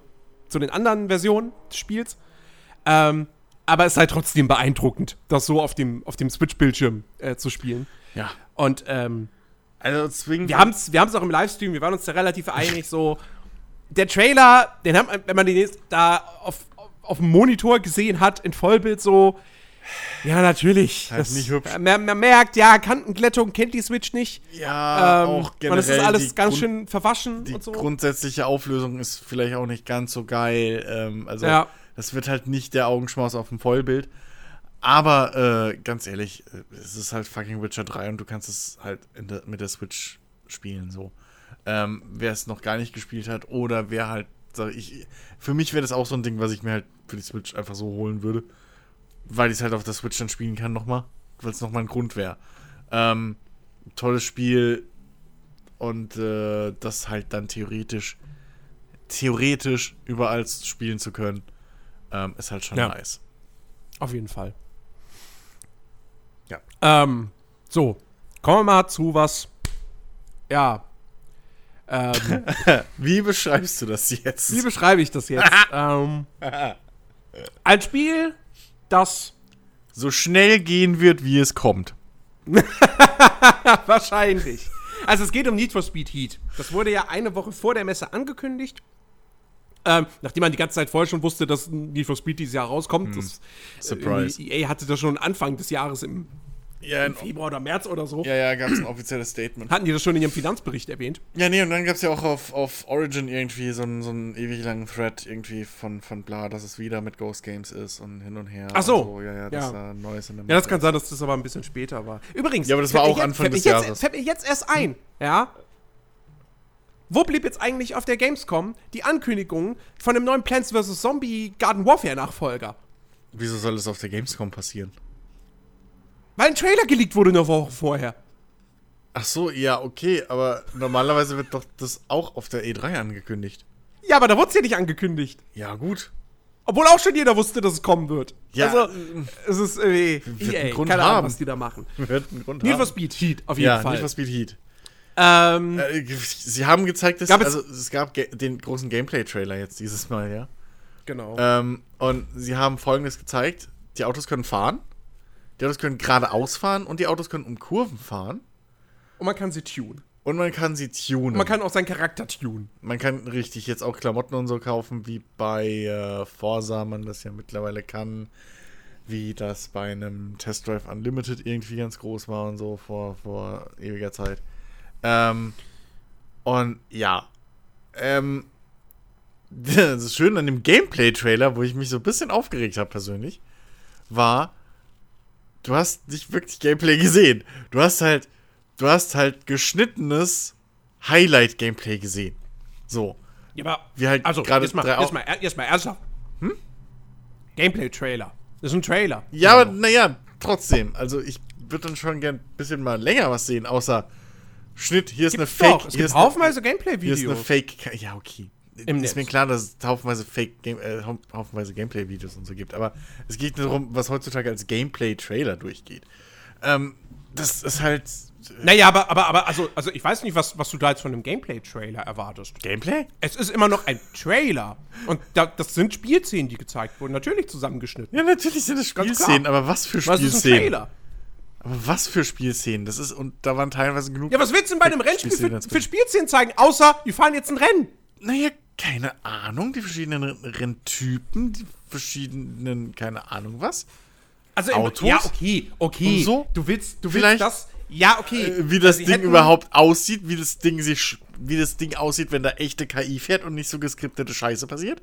Speaker 1: zu den anderen Versionen des Spiels. Ähm, aber es ist halt trotzdem beeindruckend, das so auf dem, auf dem Switch-Bildschirm äh, zu spielen.
Speaker 2: Ja.
Speaker 1: Und ähm, also zwingend. Wir haben es wir auch im Livestream, wir waren uns da relativ einig, so. Der Trailer, den haben, wenn man den da auf, auf dem Monitor gesehen hat, in Vollbild so. Ja, natürlich.
Speaker 2: Halt das, nicht hübsch.
Speaker 1: Man, man, merkt, ja, Kantenglättung kennt die Switch nicht.
Speaker 2: Ja, ähm, auch generell. Und
Speaker 1: es ist alles ganz Grund, schön verwaschen
Speaker 2: die
Speaker 1: und so.
Speaker 2: grundsätzliche Auflösung ist vielleicht auch nicht ganz so geil. Ähm, also,
Speaker 1: ja.
Speaker 2: Das wird halt nicht der Augenschmaus auf dem Vollbild. Aber äh, ganz ehrlich, äh, es ist halt fucking Witcher 3 und du kannst es halt der, mit der Switch spielen. So. Ähm, wer es noch gar nicht gespielt hat oder wer halt, sag ich, für mich wäre das auch so ein Ding, was ich mir halt für die Switch einfach so holen würde. Weil ich es halt auf der Switch dann spielen kann nochmal. Weil es nochmal ein Grund wäre. Ähm, tolles Spiel und äh, das halt dann theoretisch, theoretisch überall spielen zu können ähm, ist halt schon ja. nice.
Speaker 1: Auf jeden Fall. Ja. Ähm, so, kommen wir mal zu was. Ja.
Speaker 2: Ähm, wie beschreibst du das jetzt?
Speaker 1: Wie beschreibe ich das jetzt? ähm, ein Spiel, das
Speaker 2: so schnell gehen wird, wie es kommt.
Speaker 1: Wahrscheinlich. Also es geht um Need for Speed Heat. Das wurde ja eine Woche vor der Messe angekündigt. Ähm, nachdem man die ganze Zeit vorher schon wusste, dass Need for Speed dieses Jahr rauskommt. Mm. Das,
Speaker 2: Surprise.
Speaker 1: Äh, EA hatte das schon Anfang des Jahres im, ja, im Februar oder März oder so.
Speaker 2: Ja, ja, gab es ein offizielles Statement.
Speaker 1: Hatten die das schon in ihrem Finanzbericht erwähnt?
Speaker 2: Ja, nee, und dann gab es ja auch auf, auf Origin irgendwie so einen, so einen ewig langen Thread irgendwie von, von bla, dass es wieder mit Ghost Games ist und hin und her.
Speaker 1: Ach so.
Speaker 2: so. Ja, ja, das ja. Neues in
Speaker 1: der Ja, das kann sein, dass das aber ein bisschen später war. Übrigens.
Speaker 2: Ja, aber das war auch Anfang des
Speaker 1: jetzt,
Speaker 2: Jahres.
Speaker 1: Fällt mir jetzt erst ein, ja, wo blieb jetzt eigentlich auf der Gamescom die Ankündigung von dem neuen Plants vs. Zombie Garden Warfare Nachfolger?
Speaker 2: Wieso soll das auf der Gamescom passieren?
Speaker 1: Weil ein Trailer geleakt wurde eine Woche vorher.
Speaker 2: Ach so, ja, okay, aber normalerweise wird doch das auch auf der E3 angekündigt.
Speaker 1: Ja, aber da wurde es ja nicht angekündigt.
Speaker 2: Ja, gut.
Speaker 1: Obwohl auch schon jeder wusste, dass es kommen wird.
Speaker 2: Ja.
Speaker 1: Also, es ist irgendwie. EA, keine Ahnung, was die da machen.
Speaker 2: Wird einen Grund
Speaker 1: Need for Speed Heat, auf jeden ja, Fall.
Speaker 2: Need for Speed Heat. Ähm, äh, sie haben gezeigt, dass gab also, es, gab den großen Gameplay-Trailer jetzt dieses Mal, ja.
Speaker 1: Genau.
Speaker 2: Ähm, und sie haben folgendes gezeigt: Die Autos können fahren, die Autos können geradeaus fahren und die Autos können um Kurven fahren.
Speaker 1: Und man kann sie tunen.
Speaker 2: Und man kann sie tunen. Und
Speaker 1: man kann auch seinen Charakter tunen.
Speaker 2: Man kann richtig jetzt auch Klamotten und so kaufen, wie bei äh, Forsa man das ja mittlerweile kann. Wie das bei einem Test Drive Unlimited irgendwie ganz groß war und so vor, vor ewiger Zeit. Ähm, und ja. Ähm, das ist schön an dem Gameplay-Trailer, wo ich mich so ein bisschen aufgeregt habe persönlich, war, du hast nicht wirklich Gameplay gesehen. Du hast halt, du hast halt geschnittenes Highlight-Gameplay gesehen. So.
Speaker 1: Ja, aber,
Speaker 2: wie halt
Speaker 1: also, gerade jetzt mal, jetzt mal, mal ernsthaft. Hm? Gameplay-Trailer. Das ist ein Trailer.
Speaker 2: Ja, aber naja, trotzdem. Also ich würde dann schon gern ein bisschen mal länger was sehen, außer Schnitt, hier ist eine Fake. Doch,
Speaker 1: es
Speaker 2: gibt
Speaker 1: haufenweise Gameplay-Videos.
Speaker 2: Hier ist eine Fake. Ja, okay.
Speaker 1: Im
Speaker 2: ist mir
Speaker 1: Netz.
Speaker 2: klar, dass es haufenweise Fake Game, äh, hau- haufenweise Gameplay-Videos und so gibt, aber es geht nur darum, was heutzutage als Gameplay-Trailer durchgeht. Ähm, das ist halt
Speaker 1: Naja, aber, aber, aber also, also ich weiß nicht, was, was du da jetzt von einem Gameplay-Trailer erwartest.
Speaker 2: Gameplay?
Speaker 1: Es ist immer noch ein Trailer. Und da, das sind Spielszenen, die gezeigt wurden. Natürlich zusammengeschnitten.
Speaker 2: Ja, natürlich sind es Spielszenen, aber was für
Speaker 1: Was ist ein
Speaker 2: Spielszenen?
Speaker 1: Trailer?
Speaker 2: Aber was für Spielszenen? Das ist, und da waren teilweise genug.
Speaker 1: Ja, was willst du denn bei einem Rennspiel für, für Spielszenen zeigen, außer wir fahren jetzt ein Rennen?
Speaker 2: Naja, keine Ahnung, die verschiedenen Renn- Renntypen, die verschiedenen, keine Ahnung was.
Speaker 1: Also
Speaker 2: Autos?
Speaker 1: ja, okay, okay.
Speaker 2: Und so?
Speaker 1: Du willst, du willst das. Ja, okay.
Speaker 2: Äh, wie das
Speaker 1: Sie
Speaker 2: Ding überhaupt aussieht, wie das Ding sich, wie das Ding aussieht, wenn da echte KI fährt und nicht so geskriptete Scheiße passiert.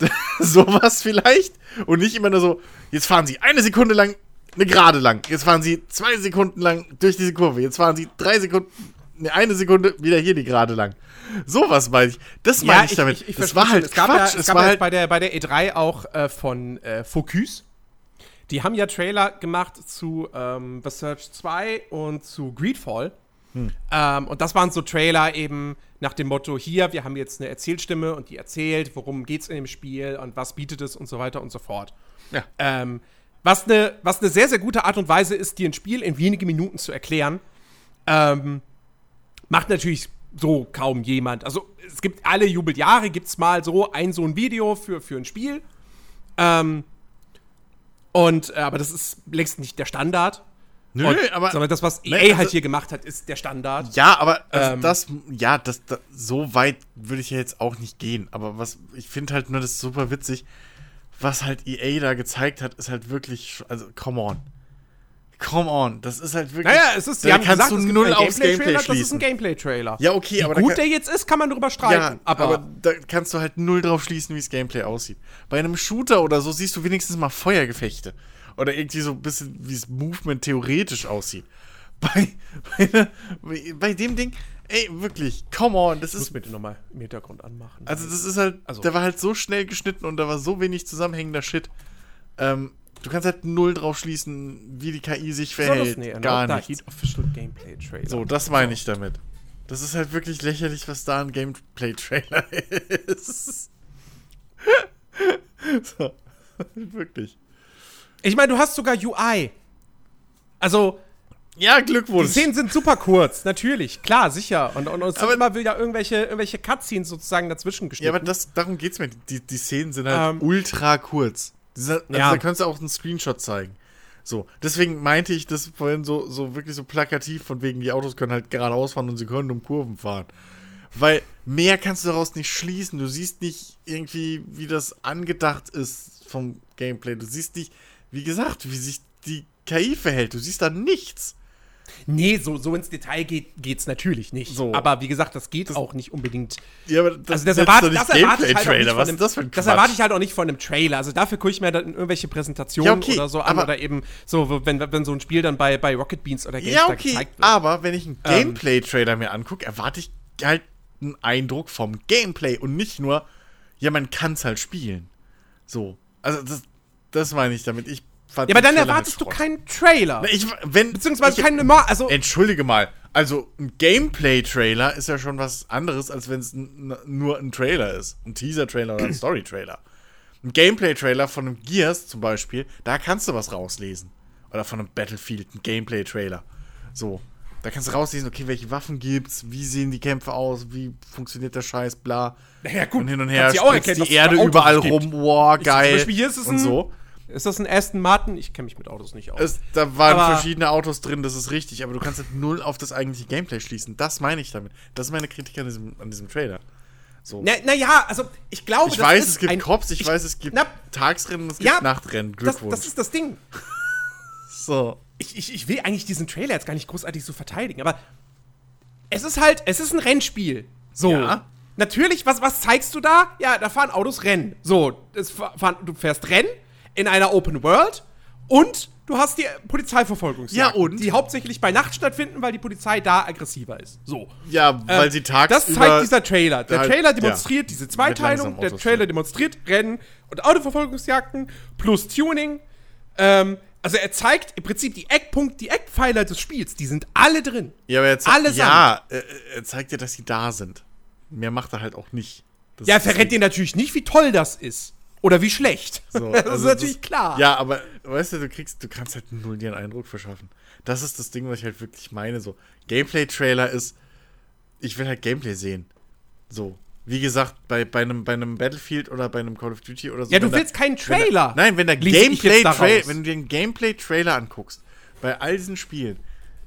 Speaker 2: Sowas vielleicht. Und nicht immer nur so, jetzt fahren sie eine Sekunde lang eine Gerade lang. Jetzt fahren sie zwei Sekunden lang durch diese Kurve. Jetzt fahren sie drei Sekunden, ne, eine Sekunde wieder hier die Gerade lang. Sowas meine ich. Das meine ich damit. das
Speaker 1: verstehe
Speaker 2: war
Speaker 1: schon.
Speaker 2: halt
Speaker 1: es gab
Speaker 2: Quatsch.
Speaker 1: Ja, es
Speaker 2: es
Speaker 1: gab
Speaker 2: war
Speaker 1: ja
Speaker 2: halt
Speaker 1: bei der, bei der E3 auch äh, von äh, Focus. Die haben ja Trailer gemacht zu ähm, The Search 2 und zu Greedfall.
Speaker 2: Hm.
Speaker 1: Ähm, und das waren so Trailer eben nach dem Motto: Hier, wir haben jetzt eine Erzählstimme und die erzählt, worum geht's in dem Spiel und was bietet es und so weiter und so fort.
Speaker 2: Ja.
Speaker 1: Ähm, was eine was ne sehr, sehr gute Art und Weise ist, dir ein Spiel in wenige Minuten zu erklären. Ähm, macht natürlich so kaum jemand. Also es gibt alle Jubeljahre gibt's mal so ein so ein Video für, für ein Spiel. Ähm, und äh, aber das ist längst nicht der Standard.
Speaker 2: Nö,
Speaker 1: und,
Speaker 2: aber.
Speaker 1: sondern das, was
Speaker 2: Ne,
Speaker 1: EA
Speaker 2: also-
Speaker 1: halt hier gemacht hat, ist der Standard.
Speaker 2: Ja, aber also
Speaker 1: Ähm.
Speaker 2: das, ja, das, das, so weit würde ich ja jetzt auch nicht gehen. Aber was, ich finde halt nur das super witzig, was halt EA da gezeigt hat, ist halt wirklich, also, come on. Come on, das ist halt wirklich.
Speaker 1: Naja, es ist,
Speaker 2: da kannst
Speaker 1: gesagt,
Speaker 2: du null aufs Gameplay
Speaker 1: Gameplay-Trailer, Das ist ein
Speaker 2: schließen.
Speaker 1: Gameplay-Trailer.
Speaker 2: Ja, okay,
Speaker 1: Wie
Speaker 2: aber da
Speaker 1: gut
Speaker 2: kann-
Speaker 1: der jetzt ist, kann man drüber streiten.
Speaker 2: Ja,
Speaker 1: aber,
Speaker 2: aber, da kannst du halt null drauf schließen, wie das Gameplay aussieht. Bei einem Shooter oder so siehst du wenigstens mal Feuergefechte. Oder irgendwie so ein bisschen, wie das Movement theoretisch aussieht. Bei, bei, ne- bei, bei dem Ding, ey, wirklich, come on, das
Speaker 1: ich muss
Speaker 2: ist.
Speaker 1: bitte nochmal im Hintergrund anmachen.
Speaker 2: Also, das ist halt,
Speaker 1: Also-
Speaker 2: der war halt so schnell geschnitten und da war so wenig zusammenhängender Shit. Ähm, du kannst halt null drauf schließen, wie die KI sich verhält.
Speaker 1: nee,
Speaker 2: Gar nicht. So, das meine ich damit. Das ist halt wirklich lächerlich, was da ein Gameplay-Trailer ist. so, wirklich.
Speaker 1: Ich meine, du hast sogar UI. Also,
Speaker 2: Ja,
Speaker 1: die
Speaker 2: Glückwunsch.
Speaker 1: Szenen sind super kurz, natürlich, klar, sicher. Und, und, es
Speaker 2: Aber-
Speaker 1: immer wieder irgendwelche, irgendwelche Cutscenes sozusagen dazwischen
Speaker 2: ja,
Speaker 1: geschnitten.
Speaker 2: aber das, darum geht's mir. Die, die Szenen sind halt
Speaker 1: Ähm,
Speaker 2: ultra kurz. Dieser, also
Speaker 1: ja.
Speaker 2: Da kannst du auch einen Screenshot zeigen. So, deswegen meinte ich das vorhin so, so wirklich so plakativ, von wegen, die Autos können halt geradeaus fahren und sie können um Kurven fahren. Weil mehr kannst du daraus nicht schließen. Du siehst nicht irgendwie, wie das angedacht ist vom Gameplay. Du siehst nicht, wie gesagt, wie sich die KI verhält. Du siehst da nichts.
Speaker 1: Nee, so, so ins Detail geht, geht's natürlich nicht.
Speaker 2: So.
Speaker 1: Aber wie gesagt, das geht auch nicht unbedingt.
Speaker 2: Ja, aber das,
Speaker 1: Also das erwarte, das erwarte ich halt auch nicht
Speaker 2: Was
Speaker 1: einem,
Speaker 2: ist das
Speaker 1: Das erwarte ich halt auch nicht von einem Trailer. Also dafür gucke ich mir dann irgendwelche Präsentationen
Speaker 2: Ja, okay,
Speaker 1: oder so an oder eben so, wenn, wenn so ein Spiel dann bei, bei Rocket Beans oder
Speaker 2: Ja,
Speaker 1: GameStar
Speaker 2: okay,
Speaker 1: gezeigt wird.
Speaker 2: aber wenn ich einen
Speaker 1: Ähm.
Speaker 2: Gameplay-Trailer mir angucke, erwarte ich halt einen Eindruck vom Gameplay und nicht nur, ja, man kann es halt spielen. So. Also, das, das meine ich damit. Ich fand
Speaker 1: Ja, aber dann erwartest du keinen Trailer.
Speaker 2: Na, Ich, wenn,
Speaker 1: Beziehungsweise
Speaker 2: ich,
Speaker 1: keinen. Also,
Speaker 2: Entschuldige mal. Also, ein Gameplay-Trailer ist ja schon was anderes, als wenn es nur ein Trailer ist. Ein Teaser-Trailer oder ein Story-Trailer. Ein Gameplay-Trailer von einem Gears zum Beispiel, da kannst du was rauslesen. Oder von einem Battlefield, ein Gameplay-Trailer. So. Da kannst du rauslesen, okay, welche Waffen gibt's, wie sehen die Kämpfe aus, wie funktioniert der Scheiß, bla.
Speaker 1: naja, gut.
Speaker 2: Und hin und her
Speaker 1: ja auch dass
Speaker 2: die Erde überall rum, wow,
Speaker 1: Ich-
Speaker 2: geil.
Speaker 1: Zum Beispiel hier ist es
Speaker 2: und
Speaker 1: ein-
Speaker 2: so.
Speaker 1: Ist das ein Aston Martin? Ich kenne mich mit Autos nicht aus.
Speaker 2: Es, da waren
Speaker 1: Aber-
Speaker 2: verschiedene Autos drin, das ist richtig, aber du kannst halt null auf das eigentliche Gameplay schließen. Das meine ich damit. Das ist meine Kritik an diesem, an diesem Trailer. So.
Speaker 1: Naja, na ja, also ich glaube,
Speaker 2: ich
Speaker 1: das
Speaker 2: weiß, es gibt
Speaker 1: ein,
Speaker 2: Cops, ich, weiß, es gibt
Speaker 1: na,
Speaker 2: Tagsrennen, es gibt
Speaker 1: Ja,
Speaker 2: Nachtrennen.
Speaker 1: das,
Speaker 2: Glückwunsch.
Speaker 1: das ist das Ding.
Speaker 2: so.
Speaker 1: Ich, ich, ich will eigentlich diesen Trailer jetzt gar nicht großartig so verteidigen, aber es ist halt, es ist ein Rennspiel. So.
Speaker 2: Ja.
Speaker 1: Natürlich, was, was zeigst du da? Ja, da fahren Autos Rennen. So, fahren, du fährst Rennen in einer Open World und du hast die Polizeiverfolgungsjagd,
Speaker 2: Ja, und?
Speaker 1: die hauptsächlich bei Nacht stattfinden, weil die Polizei da aggressiver ist. So.
Speaker 2: Ja, weil
Speaker 1: Ähm,
Speaker 2: sie tagsüber...
Speaker 1: Das zeigt dieser Trailer. Der
Speaker 2: halt-
Speaker 1: Trailer
Speaker 2: ja.
Speaker 1: demonstriert diese
Speaker 2: Mit
Speaker 1: Zweiteilung. Der Trailer
Speaker 2: fahren.
Speaker 1: demonstriert Rennen und Autoverfolgungsjagden plus Tuning. Ähm, also er zeigt im Prinzip die Eckpunkte, die Eckpfeiler des Spiels. Die sind alle drin.
Speaker 2: Ja, aber jetzt,
Speaker 1: Allesamt.
Speaker 2: ja, äh, er zeigt ja, dass sie da sind. Mehr macht er halt auch nicht. Das
Speaker 1: Ja,
Speaker 2: ist-
Speaker 1: verrät dir natürlich nicht, wie toll das ist. Oder wie schlecht.
Speaker 2: So,
Speaker 1: das
Speaker 2: also
Speaker 1: ist natürlich klar.
Speaker 2: Ja, aber weißt du, du kriegst, du kannst halt null dir einen Eindruck verschaffen. Das ist das Ding, was ich halt wirklich meine. So, Gameplay-Trailer ist, ich will halt Gameplay sehen. So. Wie gesagt, bei, bei, einem, bei einem Battlefield oder bei einem Call of Duty oder so.
Speaker 1: Ja, du
Speaker 2: wenn da-
Speaker 1: willst keinen
Speaker 2: wenn da-
Speaker 1: Trailer.
Speaker 2: Nein, wenn der Gameplay-Trailer,
Speaker 1: daraus.
Speaker 2: wenn du dir einen Gameplay-Trailer anguckst, bei all diesen Spielen,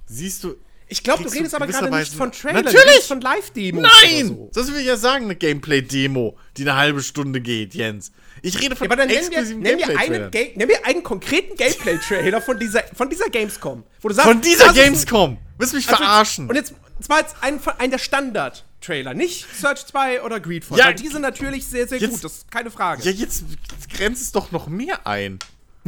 Speaker 2: siehst du.
Speaker 1: Ich glaube, du redest aber gerade nicht von Trailern.
Speaker 2: Natürlich!
Speaker 1: Du redest von Live-Demos.
Speaker 2: Nein!
Speaker 1: So.
Speaker 2: Das will ich ja sagen, eine Gameplay-Demo, die eine halbe Stunde geht, Jens. Ich rede von
Speaker 1: Ja, aber dann nenn mir,
Speaker 2: exklusiven
Speaker 1: nenn, mir einen, Ga- nenn mir einen konkreten Gameplay-Trailer von dieser, von dieser Gamescom. Wo du sagst,
Speaker 2: Von dieser Gamescom! Willst du mich
Speaker 1: Also,
Speaker 2: verarschen?
Speaker 1: Und jetzt, zwar jetzt ein, ein der Standard-Trailer, nicht Search 2 oder Greedfall.
Speaker 2: Ja,
Speaker 1: weil die sind natürlich sehr, sehr
Speaker 2: jetzt-
Speaker 1: gut, das ist keine Frage.
Speaker 2: Ja, jetzt grenzt es doch noch mehr ein.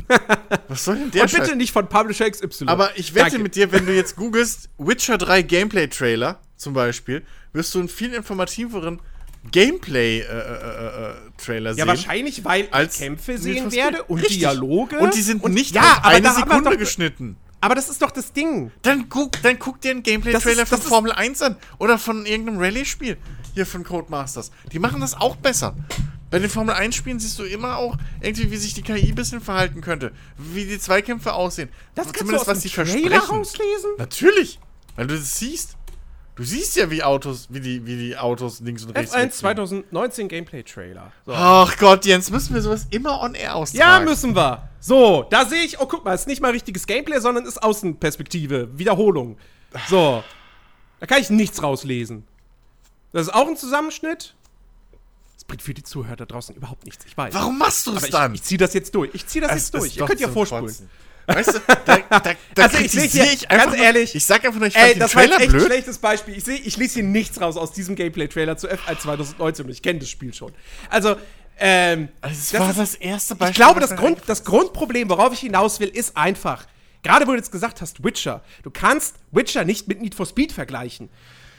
Speaker 2: Was soll denn der
Speaker 1: und bitte
Speaker 2: Scheiß?
Speaker 1: nicht von Publisher XY.
Speaker 2: Aber ich wette
Speaker 1: Danke.
Speaker 2: mit dir, wenn du jetzt googelst Witcher 3 Gameplay-Trailer zum Beispiel, wirst du einen viel informativeren Gameplay-Trailer
Speaker 1: Ja,
Speaker 2: sehen.
Speaker 1: wahrscheinlich, weil
Speaker 2: als
Speaker 1: ich Kämpfe sehen werde und
Speaker 2: Richtig.
Speaker 1: Dialoge.
Speaker 2: Und die sind nicht
Speaker 1: ja,
Speaker 2: auf
Speaker 1: aber
Speaker 2: eine Sekunde
Speaker 1: doch,
Speaker 2: geschnitten.
Speaker 1: Aber das ist doch das Ding.
Speaker 2: Dann guck, dann guck dir einen Gameplay-Trailer von Formel 1 an oder von irgendeinem Rallye-Spiel. Hier von Codemasters. Die machen das auch besser. Bei den Formel 1-Spielen siehst du immer auch irgendwie, wie sich die KI ein bisschen verhalten könnte. Wie die Zweikämpfe aussehen.
Speaker 1: Das kannst
Speaker 2: Zumindest
Speaker 1: du aus
Speaker 2: was
Speaker 1: dem
Speaker 2: die
Speaker 1: Trailer rauslesen?
Speaker 2: Natürlich. Weil du das siehst. Du siehst ja, wie Autos, wie die, wie die Autos links und rechts
Speaker 1: F1
Speaker 2: wegfliegen.
Speaker 1: 2019 Gameplay-Trailer. So.
Speaker 2: Ach Gott, Jens, müssen wir sowas immer on air
Speaker 1: Ja,
Speaker 2: austragen?
Speaker 1: müssen wir. So, da sehe ich, oh, guck mal, ist nicht mal richtiges Gameplay, sondern ist Außenperspektive, Wiederholung. So, da kann ich nichts rauslesen. Das ist auch ein Zusammenschnitt. Das bringt für die Zuhörer da draußen überhaupt nichts, ich weiß.
Speaker 2: Warum machst du es
Speaker 1: ich,
Speaker 2: dann?
Speaker 1: ich ziehe das jetzt durch. Ich ziehe das
Speaker 2: Es
Speaker 1: jetzt durch. Ihr könnt ja vorspulen.
Speaker 2: Kotzen. Weißt du, da, da, da
Speaker 1: Also ich lese hier-
Speaker 2: ich
Speaker 1: ganz
Speaker 2: nur-
Speaker 1: ehrlich,
Speaker 2: ich sag einfach nur, ich
Speaker 1: Ey, das war echt ein
Speaker 2: blöd.
Speaker 1: schlechtes Beispiel. Ich sehe, ich lese hier nichts raus aus diesem Gameplay-Trailer zu F1 2019 und ich kenne das Spiel schon. Also, ähm,
Speaker 2: Also, das
Speaker 1: das
Speaker 2: war
Speaker 1: ist-
Speaker 2: das erste Beispiel.
Speaker 1: ich glaube, das, Grund, das Grundproblem, worauf ich hinaus will, ist einfach. Gerade wo du jetzt gesagt hast, Witcher. Du kannst Witcher nicht mit Need for Speed vergleichen.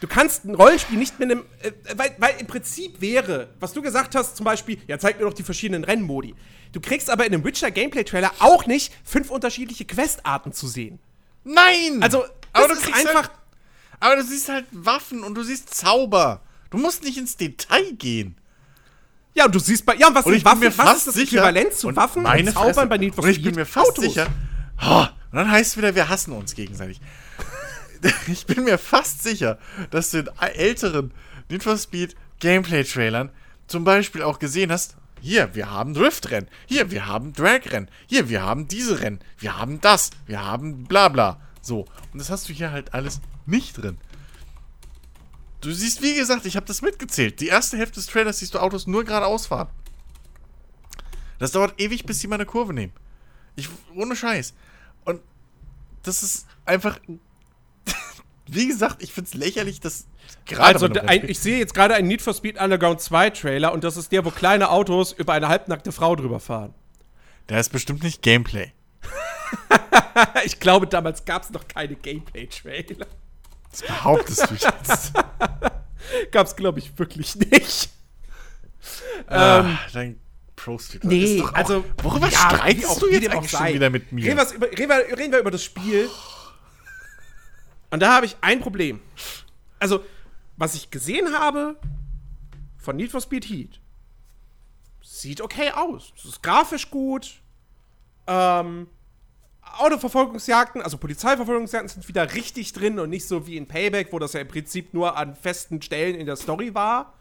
Speaker 1: Du kannst ein Rollenspiel nicht mit einem. Äh, weil, weil im Prinzip wäre, was du gesagt hast, zum Beispiel, ja, zeig mir doch die verschiedenen Rennmodi. Du kriegst aber in einem Witcher-Gameplay-Trailer auch nicht fünf unterschiedliche Questarten zu sehen.
Speaker 2: Nein!
Speaker 1: Also,
Speaker 2: aber du kriegst
Speaker 1: einfach.
Speaker 2: Halt, aber du siehst halt Waffen und du siehst Zauber. Du musst nicht ins Detail gehen.
Speaker 1: Ja, und du siehst bei. Ja, und was
Speaker 2: Und ich bin
Speaker 1: Waffen?
Speaker 2: mir
Speaker 1: was
Speaker 2: fast
Speaker 1: ist das
Speaker 2: sicher.
Speaker 1: Äquivalent zu
Speaker 2: und
Speaker 1: Waffen
Speaker 2: meine
Speaker 1: und Zaubern
Speaker 2: Fresse.
Speaker 1: bei Need for
Speaker 2: Und ich
Speaker 1: Speed?
Speaker 2: bin mir fast
Speaker 1: Autos.
Speaker 2: sicher. Ha, und dann heißt es wieder, wir hassen uns gegenseitig. ich bin mir fast sicher, dass du in älteren Need for Speed Gameplay-Trailern zum Beispiel auch gesehen hast, hier, wir haben Driftrennen, hier, wir haben Dragrennen, hier, wir haben diese Rennen, wir haben das, wir haben bla bla. So. Und das hast du hier halt alles nicht drin. Du siehst, wie gesagt, ich habe das mitgezählt. Die erste Hälfte des Trailers siehst du Autos nur geradeaus fahren. Das dauert ewig, bis sie mal eine Kurve nehmen. Ich, ohne Scheiß. Und das ist einfach. Wie gesagt, ich find's lächerlich, dass gerade.
Speaker 1: Also, ein, ich sehe jetzt gerade einen Need for Speed Underground 2 Trailer und das ist der, wo kleine Autos über eine halbnackte Frau drüber fahren.
Speaker 2: der ist bestimmt nicht Gameplay.
Speaker 1: Ich glaube, damals gab es noch keine Gameplay-Trailer.
Speaker 2: Das behauptest du jetzt.
Speaker 1: Gab es, glaube ich, wirklich nicht.
Speaker 2: ah, dein Prost wieder.
Speaker 1: Nee,
Speaker 2: Ist doch auch-
Speaker 1: also.
Speaker 2: Worüber
Speaker 1: ja,
Speaker 2: streitest du jetzt
Speaker 1: auch
Speaker 2: eigentlich schon wieder mit mir?
Speaker 1: Reden, reden, wir, reden wir über das Spiel. Und da habe ich ein Problem. Also, was ich gesehen habe von Need for Speed Heat, sieht okay aus. Es ist grafisch gut. Ähm, Autoverfolgungsjagden, also Polizeiverfolgungsjagden sind wieder richtig drin und nicht so wie in Payback, wo das ja im Prinzip nur an festen Stellen in der Story war.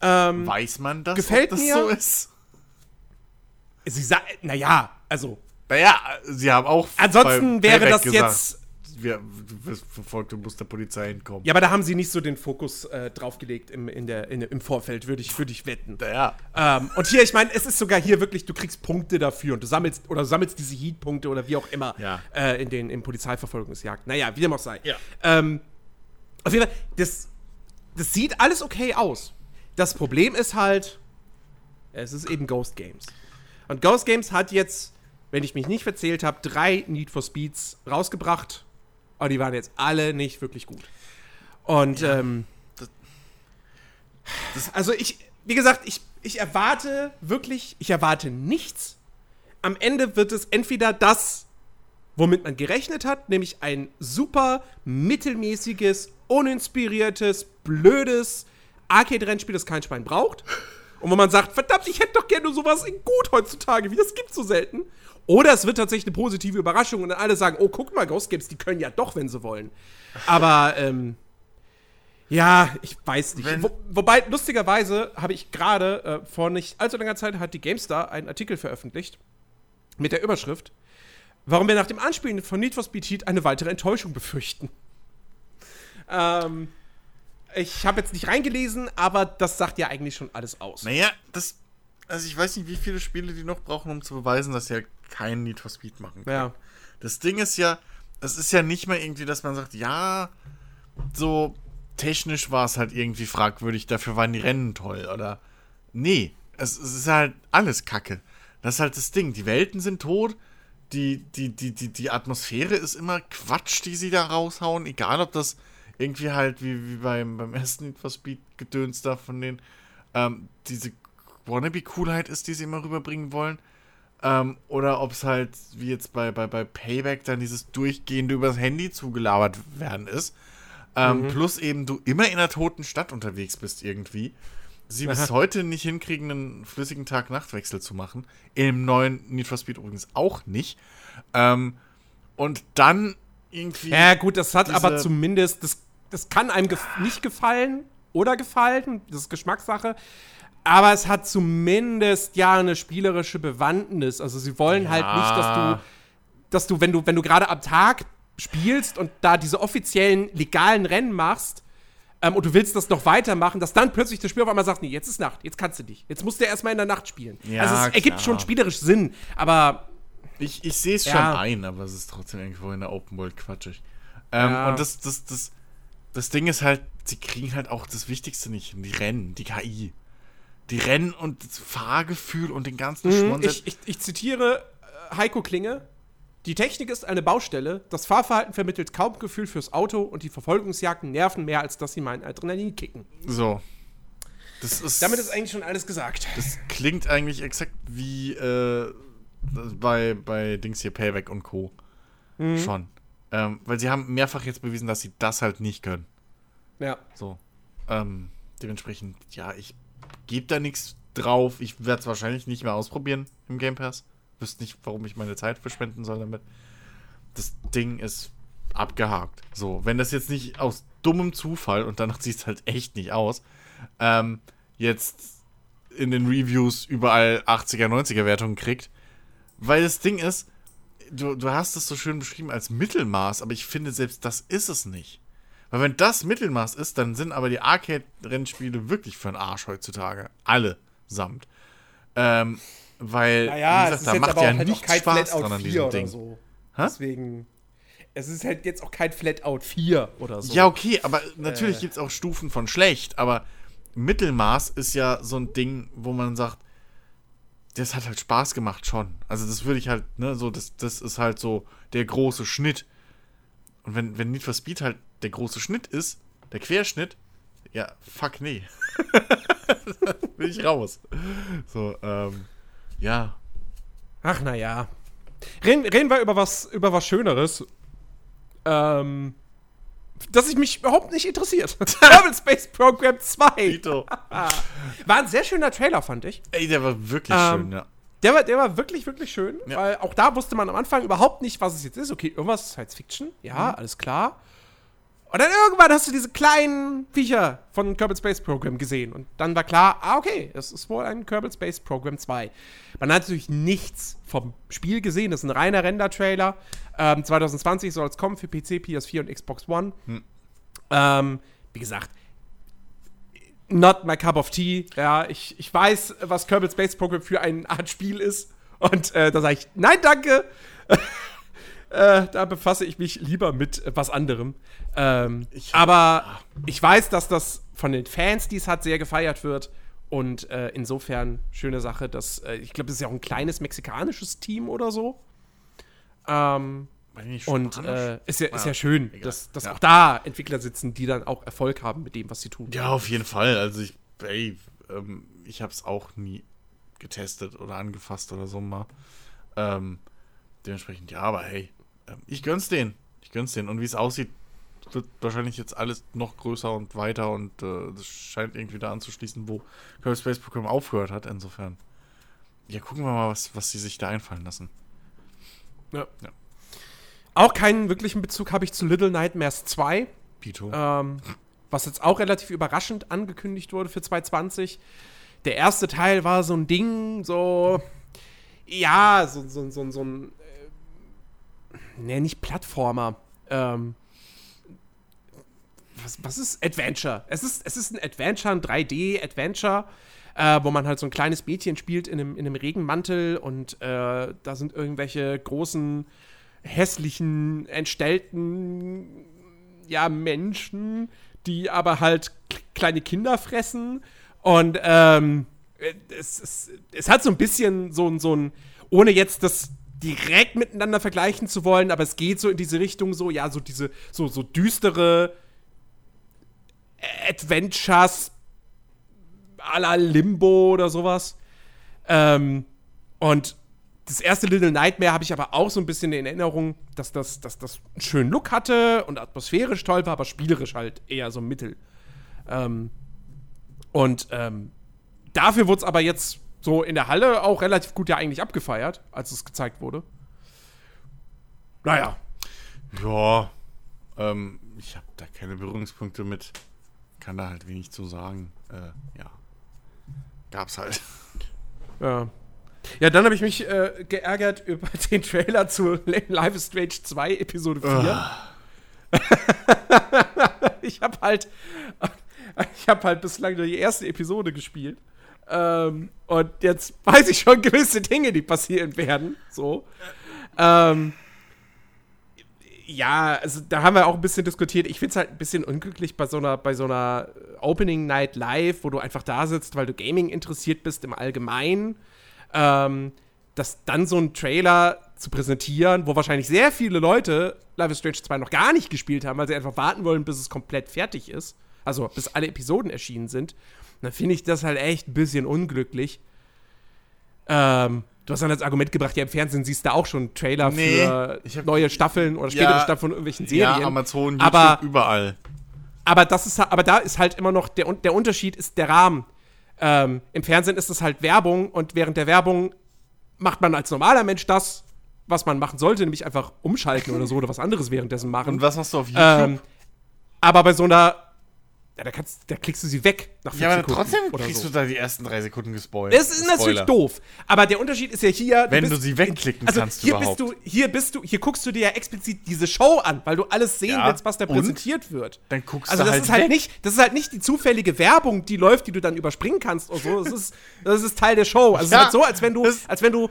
Speaker 1: Ähm,
Speaker 2: Weiß man das,
Speaker 1: Gefällt
Speaker 2: das
Speaker 1: mir.
Speaker 2: so ist?
Speaker 1: sie sa naja, also
Speaker 2: Naja, sie haben auch.
Speaker 1: Ansonsten wäre das
Speaker 2: gesagt,
Speaker 1: jetzt-
Speaker 2: Wir, wirst verfolgt und musst der Polizei entkommen.
Speaker 1: Ja, aber da haben sie nicht so den Fokus äh, draufgelegt im, in der, in, im Vorfeld, würde ich, würd ich wetten.
Speaker 2: Ja.
Speaker 1: Ähm, und hier, ich meine, es ist sogar hier wirklich, du kriegst Punkte dafür und du sammelst oder du sammelst diese Heat-Punkte oder wie auch immer
Speaker 2: Ja.
Speaker 1: äh, in den in Polizeiverfolgungsjagden. Naja, wie dem auch sei.
Speaker 2: Ja.
Speaker 1: Ähm, auf jeden Fall, das, das sieht alles okay aus. Das Problem ist halt, es ist eben Ghost Games. Und Ghost Games hat jetzt, wenn ich mich nicht verzählt habe, drei Need for Speeds rausgebracht. Aber die waren jetzt alle nicht wirklich gut. Und ähm, also ich, wie gesagt, ich, ich erwarte wirklich, ich erwarte nichts. Am Ende wird es entweder das, womit man gerechnet hat, nämlich ein super mittelmäßiges, uninspiriertes, blödes Arcade-Rennspiel, das kein Schwein braucht. Und wo man sagt, verdammt, ich hätte doch gerne sowas in gut heutzutage, wie das gibt's so selten. Oder es wird tatsächlich eine positive Überraschung und dann alle sagen, oh, guck mal, Ghost Games, die können ja doch, wenn sie wollen. Aber, ähm, ja, ich weiß nicht. Wo, wobei, lustigerweise habe ich gerade äh, vor nicht allzu langer Zeit hat die GameStar einen Artikel veröffentlicht mit der Überschrift, warum wir nach dem Anspielen von Need for Speed Heat eine weitere Enttäuschung befürchten. Ähm, ich habe jetzt nicht reingelesen, aber das sagt ja eigentlich schon alles aus.
Speaker 2: Naja, das. Also ich weiß nicht, wie viele Spiele die noch brauchen, um zu beweisen, dass sie ja keinen Need for Speed machen können.
Speaker 1: Ja.
Speaker 2: Das Ding ist ja, es ist ja nicht mehr irgendwie, dass man sagt, ja, so technisch war es halt irgendwie fragwürdig, dafür waren die Rennen toll, oder? Nee, es, es ist halt alles Kacke. Das ist halt das Ding. Die Welten sind tot, die, die, die, die, die Atmosphäre ist immer Quatsch, die sie da raushauen, egal ob das irgendwie halt wie, wie beim, beim ersten Need for Speed Gedöns da von den, ähm, diese Wannabe-Coolheit ist, die sie immer rüberbringen wollen. Ähm, oder ob es halt, wie jetzt bei, bei, bei Payback, dann dieses durchgehende übers Handy zugelabert werden ist. Ähm, mhm. Plus eben du immer in einer toten Stadt unterwegs bist irgendwie. Sie bis heute nicht hinkriegen, einen flüssigen Tag-Nacht-Wechsel zu machen. Im neuen Need for Speed übrigens auch nicht. Ähm, und dann irgendwie.
Speaker 1: Ja, gut, das hat aber zumindest, das, das kann einem gef nicht gefallen oder gefallen. Das ist Geschmackssache. Aber es hat zumindest ja eine spielerische Bewandtnis. Also sie wollen ja. halt nicht, dass du, dass du, wenn du, wenn du gerade am Tag spielst und da diese offiziellen legalen Rennen machst ähm, und du willst das noch weitermachen, dass dann plötzlich das Spiel auf einmal sagt, nee, jetzt ist Nacht, jetzt kannst du nicht. Jetzt musst du erstmal in der Nacht spielen. Ja, also es klar. ergibt schon spielerisch Sinn, aber
Speaker 2: ich, ich sehe es ja. schon ein, aber es ist trotzdem irgendwo in der Open World quatschig. Ähm, ja. Und das, das, das, das Ding ist halt, sie kriegen halt auch das Wichtigste nicht, die Rennen, die KI. Die Rennen und das Fahrgefühl und den ganzen
Speaker 1: mhm, Schmonset. Ich, ich, ich zitiere äh, Heiko Klinge, die Technik ist eine Baustelle, das Fahrverhalten vermittelt kaum Gefühl fürs Auto und die Verfolgungsjagden nerven mehr, als dass sie meinen Adrenalin kicken.
Speaker 2: So.
Speaker 1: Das ist, Damit ist eigentlich schon alles gesagt.
Speaker 2: Das klingt eigentlich exakt wie äh, bei, bei Dings hier Payback und Co. Mhm. Schon. Ähm, weil sie haben mehrfach jetzt bewiesen, dass sie das halt nicht können.
Speaker 1: Ja.
Speaker 2: So. Ähm, dementsprechend, ja, ich gebe da nichts drauf. Ich werde es wahrscheinlich nicht mehr ausprobieren im Game Pass wüsste nicht, warum ich meine Zeit verschwenden soll damit. Das Ding ist abgehakt. So, wenn das jetzt nicht aus dummem Zufall, und danach sieht es halt echt nicht aus, ähm, jetzt in den Reviews überall 80er, 90er Wertungen kriegt. Weil das Ding ist, du, du hast es so schön beschrieben als Mittelmaß, aber ich finde, selbst das ist es nicht. Weil wenn das Mittelmaß ist, dann sind aber die Arcade-Rennspiele wirklich für den Arsch heutzutage. Alle samt. Ähm, weil,
Speaker 1: naja, wie gesagt, da macht ja halt nicht Spaß dran an diesem Ding. So. Deswegen, es ist halt jetzt auch kein Flatout 4 oder so.
Speaker 2: Ja, okay, aber natürlich äh. gibt es auch Stufen von schlecht, aber Mittelmaß ist ja so ein Ding, wo man sagt, das hat halt Spaß gemacht schon. Also das würde ich halt, ne, so, das, das ist halt so der große Schnitt. Und wenn, wenn Need for Speed halt der große Schnitt ist, der Querschnitt, ja, fuck nee. bin ich raus. So, ähm, ja.
Speaker 1: Ach, naja. Reden, reden wir über was, über was Schöneres. Ähm, das sich mich überhaupt nicht interessiert. Travel Space Program 2. war ein sehr schöner Trailer, fand ich.
Speaker 2: Ey, der war wirklich ähm, schön, ja.
Speaker 1: Der war, der war wirklich, wirklich schön, ja. weil auch da wusste man am Anfang überhaupt nicht, was es jetzt ist. Okay, irgendwas Science Fiction, ja, mhm. alles klar. Und dann irgendwann hast du diese kleinen Viecher von Kerbal Space Program gesehen. Und dann war klar, ah, okay, es ist wohl ein Kerbal Space Program 2. Man hat natürlich nichts vom Spiel gesehen. Das ist ein reiner Render-Trailer. Ähm, 2020 soll es kommen für PC, PS4 und Xbox One. Hm. Ähm, wie gesagt, not my cup of tea. Ja, ich, ich weiß, was Kerbal Space Program für eine Art Spiel ist. Und äh, da sage ich, nein, danke. Äh, da befasse ich mich lieber mit was anderem. Ähm, ich, aber ich weiß, dass das von den Fans, die es hat, sehr gefeiert wird. Und äh, insofern schöne Sache, dass äh, ich glaube, das ist ja auch ein kleines mexikanisches Team oder so. Ähm, und äh, ist, ja, ist ja schön, Egal. dass, dass ja. auch da Entwickler sitzen, die dann auch Erfolg haben mit dem, was sie tun.
Speaker 2: Ja, auf jeden Fall. Also ich, ey, ähm, ich habe es auch nie getestet oder angefasst oder so mal. Ähm, dementsprechend, ja, aber hey, ich gönn's denen. Ich gönn's denen. Und wie es aussieht, wird wahrscheinlich jetzt alles noch größer und weiter und äh, das scheint irgendwie da anzuschließen, wo Kerbal Space Program aufgehört hat. Insofern. Ja, gucken wir mal, was, was sie sich da einfallen lassen.
Speaker 1: Ja.
Speaker 2: Ja.
Speaker 1: Auch keinen wirklichen Bezug habe ich zu Little Nightmares 2.
Speaker 2: Pito.
Speaker 1: ähm, was jetzt auch relativ überraschend angekündigt wurde für 2020. Der erste Teil war so ein Ding, so, ja, so, so, so, so ein, ne, nicht Plattformer, ähm, was, was ist Adventure? Es ist, es ist ein Adventure, ein 3D-Adventure, äh, wo man halt so ein kleines Mädchen spielt in einem, in einem Regenmantel und äh, da sind irgendwelche großen, hässlichen, entstellten ja, Menschen, die aber halt kleine Kinder fressen. Und ähm, es, es, es hat so ein bisschen so, so ein, ohne jetzt das direkt miteinander vergleichen zu wollen, aber es geht so in diese Richtung, so, ja, so diese, so, so düstere Adventures à la Limbo oder sowas. Ähm, und das erste Little Nightmare habe ich aber auch so ein bisschen in Erinnerung, dass das, dass das einen schönen Look hatte und atmosphärisch toll war, aber spielerisch halt eher so mittel. Ähm, und ähm, dafür wurde es aber jetzt so in der Halle auch relativ gut ja eigentlich abgefeiert, als es gezeigt wurde. Naja,
Speaker 2: Ja, ähm, ich habe da keine Berührungspunkte mit. Kann da halt wenig zu sagen. Äh, ja. Gab's halt.
Speaker 1: Ja. Ja, dann habe ich mich äh, geärgert über den Trailer zu Life is Strange 2 Episode 4. ich habe halt ich habe halt bislang nur die erste Episode gespielt. Ähm, und jetzt weiß ich schon gewisse Dinge, die passieren werden. So. Ähm, ja, also da haben wir auch ein bisschen diskutiert. Ich finde es halt ein bisschen unglücklich bei so einer, bei so einer Opening Night Live, wo du einfach da sitzt, weil du Gaming interessiert bist im Allgemeinen. Ähm, dass dann so ein Trailer zu präsentieren, wo wahrscheinlich sehr viele Leute Life is Strange 2 noch gar nicht gespielt haben, weil sie einfach warten wollen, bis es komplett fertig ist. Also bis alle Episoden erschienen sind. Dann finde ich das halt echt ein bisschen unglücklich. Ähm, du hast dann als Argument gebracht, ja, im Fernsehen siehst du auch schon Trailer
Speaker 2: Nee,
Speaker 1: für
Speaker 2: hab-
Speaker 1: neue Staffeln oder spätere
Speaker 2: Ja,
Speaker 1: Staffeln von irgendwelchen Serien.
Speaker 2: Ja, Amazon, YouTube,
Speaker 1: aber,
Speaker 2: überall.
Speaker 1: aber, das ist, aber da ist halt immer noch, der, der Unterschied ist der Rahmen. Ähm, Im Fernsehen ist es halt Werbung und während der Werbung macht man als normaler Mensch das, was man machen sollte, nämlich einfach umschalten oder so oder was anderes währenddessen machen.
Speaker 2: Und was machst du auf YouTube?
Speaker 1: Ähm, aber bei so einer, ja, da, kannst, da klickst du sie weg nach
Speaker 2: ja, aber
Speaker 1: Sekunden
Speaker 2: trotzdem
Speaker 1: oder
Speaker 2: kriegst
Speaker 1: so.
Speaker 2: du da die ersten drei Sekunden gespoilt.
Speaker 1: Das ist natürlich
Speaker 2: Spoiler.
Speaker 1: doof. Aber der Unterschied ist ja hier.
Speaker 2: Wenn
Speaker 1: bist-
Speaker 2: du sie wegklicken
Speaker 1: also
Speaker 2: kannst
Speaker 1: hier
Speaker 2: überhaupt.
Speaker 1: bist du, hier bist du, hier guckst du dir ja explizit diese Show an, weil du alles sehen
Speaker 2: Ja,
Speaker 1: willst, was da präsentiert wird.
Speaker 2: Dann guckst
Speaker 1: also
Speaker 2: du
Speaker 1: das
Speaker 2: halt
Speaker 1: ist halt
Speaker 2: weg.
Speaker 1: nicht, das ist halt nicht die zufällige Werbung, die läuft, die du dann überspringen kannst oder so. Das ist, das ist Teil der Show. Also es
Speaker 2: Ja,
Speaker 1: ist halt so, als wenn du, als wenn du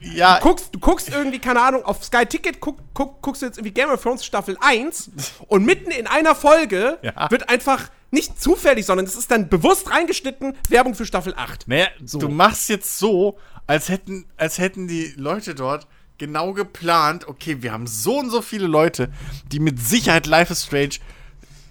Speaker 2: Ja,
Speaker 1: guckst, du guckst irgendwie, keine Ahnung, auf Sky Ticket guck, guck, guckst du jetzt irgendwie Game of Thrones Staffel 1 und mitten in einer Folge
Speaker 2: Ja.
Speaker 1: wird einfach nicht zufällig, sondern es ist dann bewusst reingeschnitten Werbung für Staffel 8.
Speaker 2: Naja,
Speaker 1: So.
Speaker 2: du machst jetzt so, als hätten, als hätten die Leute dort genau geplant, okay, wir haben so und so viele Leute, die mit Sicherheit Life is Strange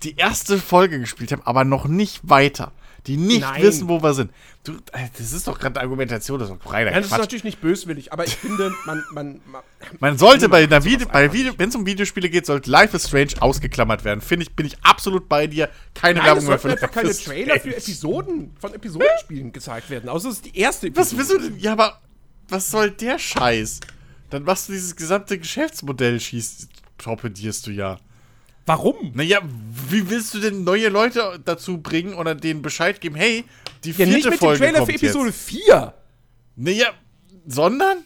Speaker 2: die erste Folge gespielt haben, aber noch nicht weiter. Die nicht
Speaker 1: Nein.
Speaker 2: wissen, wo wir sind. Du, äh, das ist doch gerade Argumentation, das ist doch reiner
Speaker 1: Ja, das ist natürlich nicht böswillig, aber ich finde, man, man, man
Speaker 2: Man sollte bei einer Video, bei Video, wenn es um Videospiele geht, sollte Life is Strange ausgeklammert werden. Finde ich, bin ich absolut bei dir. Keine
Speaker 1: Nein,
Speaker 2: Werbung mehr für
Speaker 1: keine
Speaker 2: Life is
Speaker 1: Trailer für
Speaker 2: Strange.
Speaker 1: Episoden von Episodenspielen gezeigt werden. Außer es ist die erste
Speaker 2: Was
Speaker 1: Episode.
Speaker 2: willst du denn? Ja, aber was soll der Scheiß? Dann machst du dieses gesamte Geschäftsmodell, schießt, torpedierst du ja.
Speaker 1: Warum?
Speaker 2: Naja, wie willst du denn neue Leute dazu bringen oder denen Bescheid geben, hey, die
Speaker 1: Ja,
Speaker 2: vierte
Speaker 1: nicht mit dem
Speaker 2: Folge
Speaker 1: Trailer
Speaker 2: kommt
Speaker 1: für Episode
Speaker 2: jetzt.
Speaker 1: 4.
Speaker 2: Naja, sondern?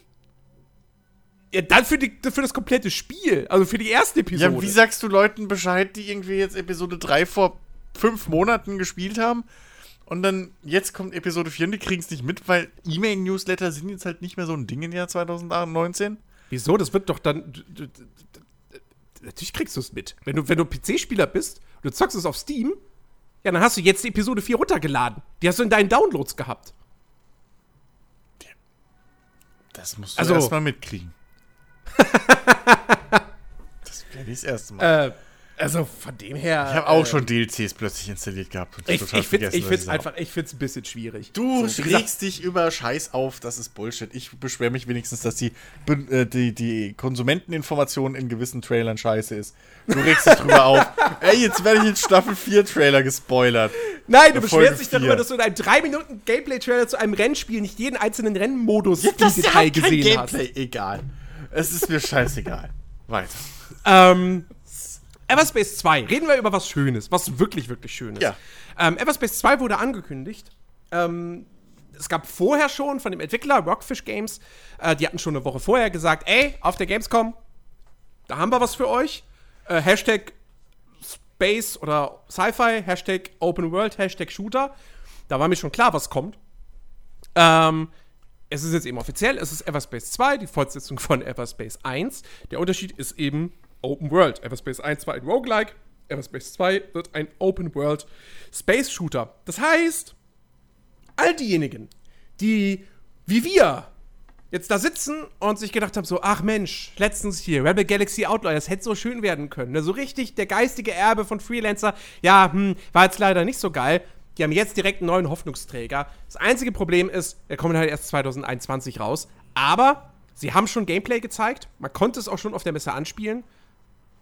Speaker 1: Ja, dann für, die, für das komplette Spiel. Also für die erste Episode.
Speaker 2: Ja, wie sagst du Leuten Bescheid, die irgendwie jetzt Episode 3 vor fünf Monaten gespielt haben? Und dann, jetzt kommt Episode 4 und die kriegen es nicht mit, weil E-Mail-Newsletter sind jetzt halt nicht mehr so ein Ding im Jahr 2019.
Speaker 1: Wieso? Das wird doch dann. Natürlich kriegst du es mit. Wenn du, wenn du PC-Spieler bist und du zockst es auf Steam, ja, dann hast du jetzt die Episode 4 runtergeladen. Die hast du in deinen Downloads gehabt.
Speaker 2: Das musst du
Speaker 1: Also-
Speaker 2: erstmal mitkriegen. das wäre nicht das erste Mal.
Speaker 1: Äh, Also von dem her.
Speaker 2: Ich habe auch
Speaker 1: äh,
Speaker 2: schon DLCs plötzlich installiert gehabt. und
Speaker 1: Ich,
Speaker 2: total
Speaker 1: ich finde
Speaker 2: habe.
Speaker 1: einfach, ich find's ein bisschen schwierig.
Speaker 2: Du
Speaker 1: So,
Speaker 2: regst dich über Scheiß auf, das ist Bullshit. Ich beschwere mich wenigstens, dass die, äh, die, die Konsumenteninformation in gewissen Trailern scheiße ist. Du regst dich drüber auf. Ey, jetzt werde ich in Staffel 4 Trailer gespoilert.
Speaker 1: Nein, du beschwerst dich darüber, dass du in einem 3 Minuten Gameplay-Trailer zu einem Rennspiel nicht jeden einzelnen Rennmodus im
Speaker 2: Das
Speaker 1: Detail gesehen hast.
Speaker 2: Gameplay. Egal. Es ist mir scheißegal. Weiter.
Speaker 1: Ähm, Everspace 2. Reden wir über was Schönes, was wirklich, wirklich Schönes.
Speaker 2: Ja.
Speaker 1: Ähm, Everspace 2 wurde angekündigt. Ähm, es gab vorher schon von dem Entwickler Rockfish Games, äh, die hatten schon eine Woche vorher gesagt, ey, auf der Gamescom, da haben wir was für euch. Äh, Hashtag Space oder Sci-Fi, Hashtag Open World, Hashtag Shooter. Da war mir schon klar, was kommt. Ähm, es ist jetzt eben offiziell, es ist Everspace 2, die Fortsetzung von Everspace 1. Der Unterschied ist eben Open World. Everspace 1 war ein Roguelike, Everspace 2 wird ein Open World Space Shooter. Das heißt, all diejenigen, die wie wir jetzt da sitzen und sich gedacht haben, so, ach Mensch, letztens hier, Rebel Galaxy Outlaw, das hätte so schön werden können. Ne? So richtig der geistige Erbe von Freelancer, ja, hm, war jetzt leider nicht so geil. Die haben jetzt direkt einen neuen Hoffnungsträger. Das einzige Problem ist, er kommt halt erst 2021 raus. Aber sie haben schon Gameplay gezeigt. Man konnte es auch schon auf der Messe anspielen.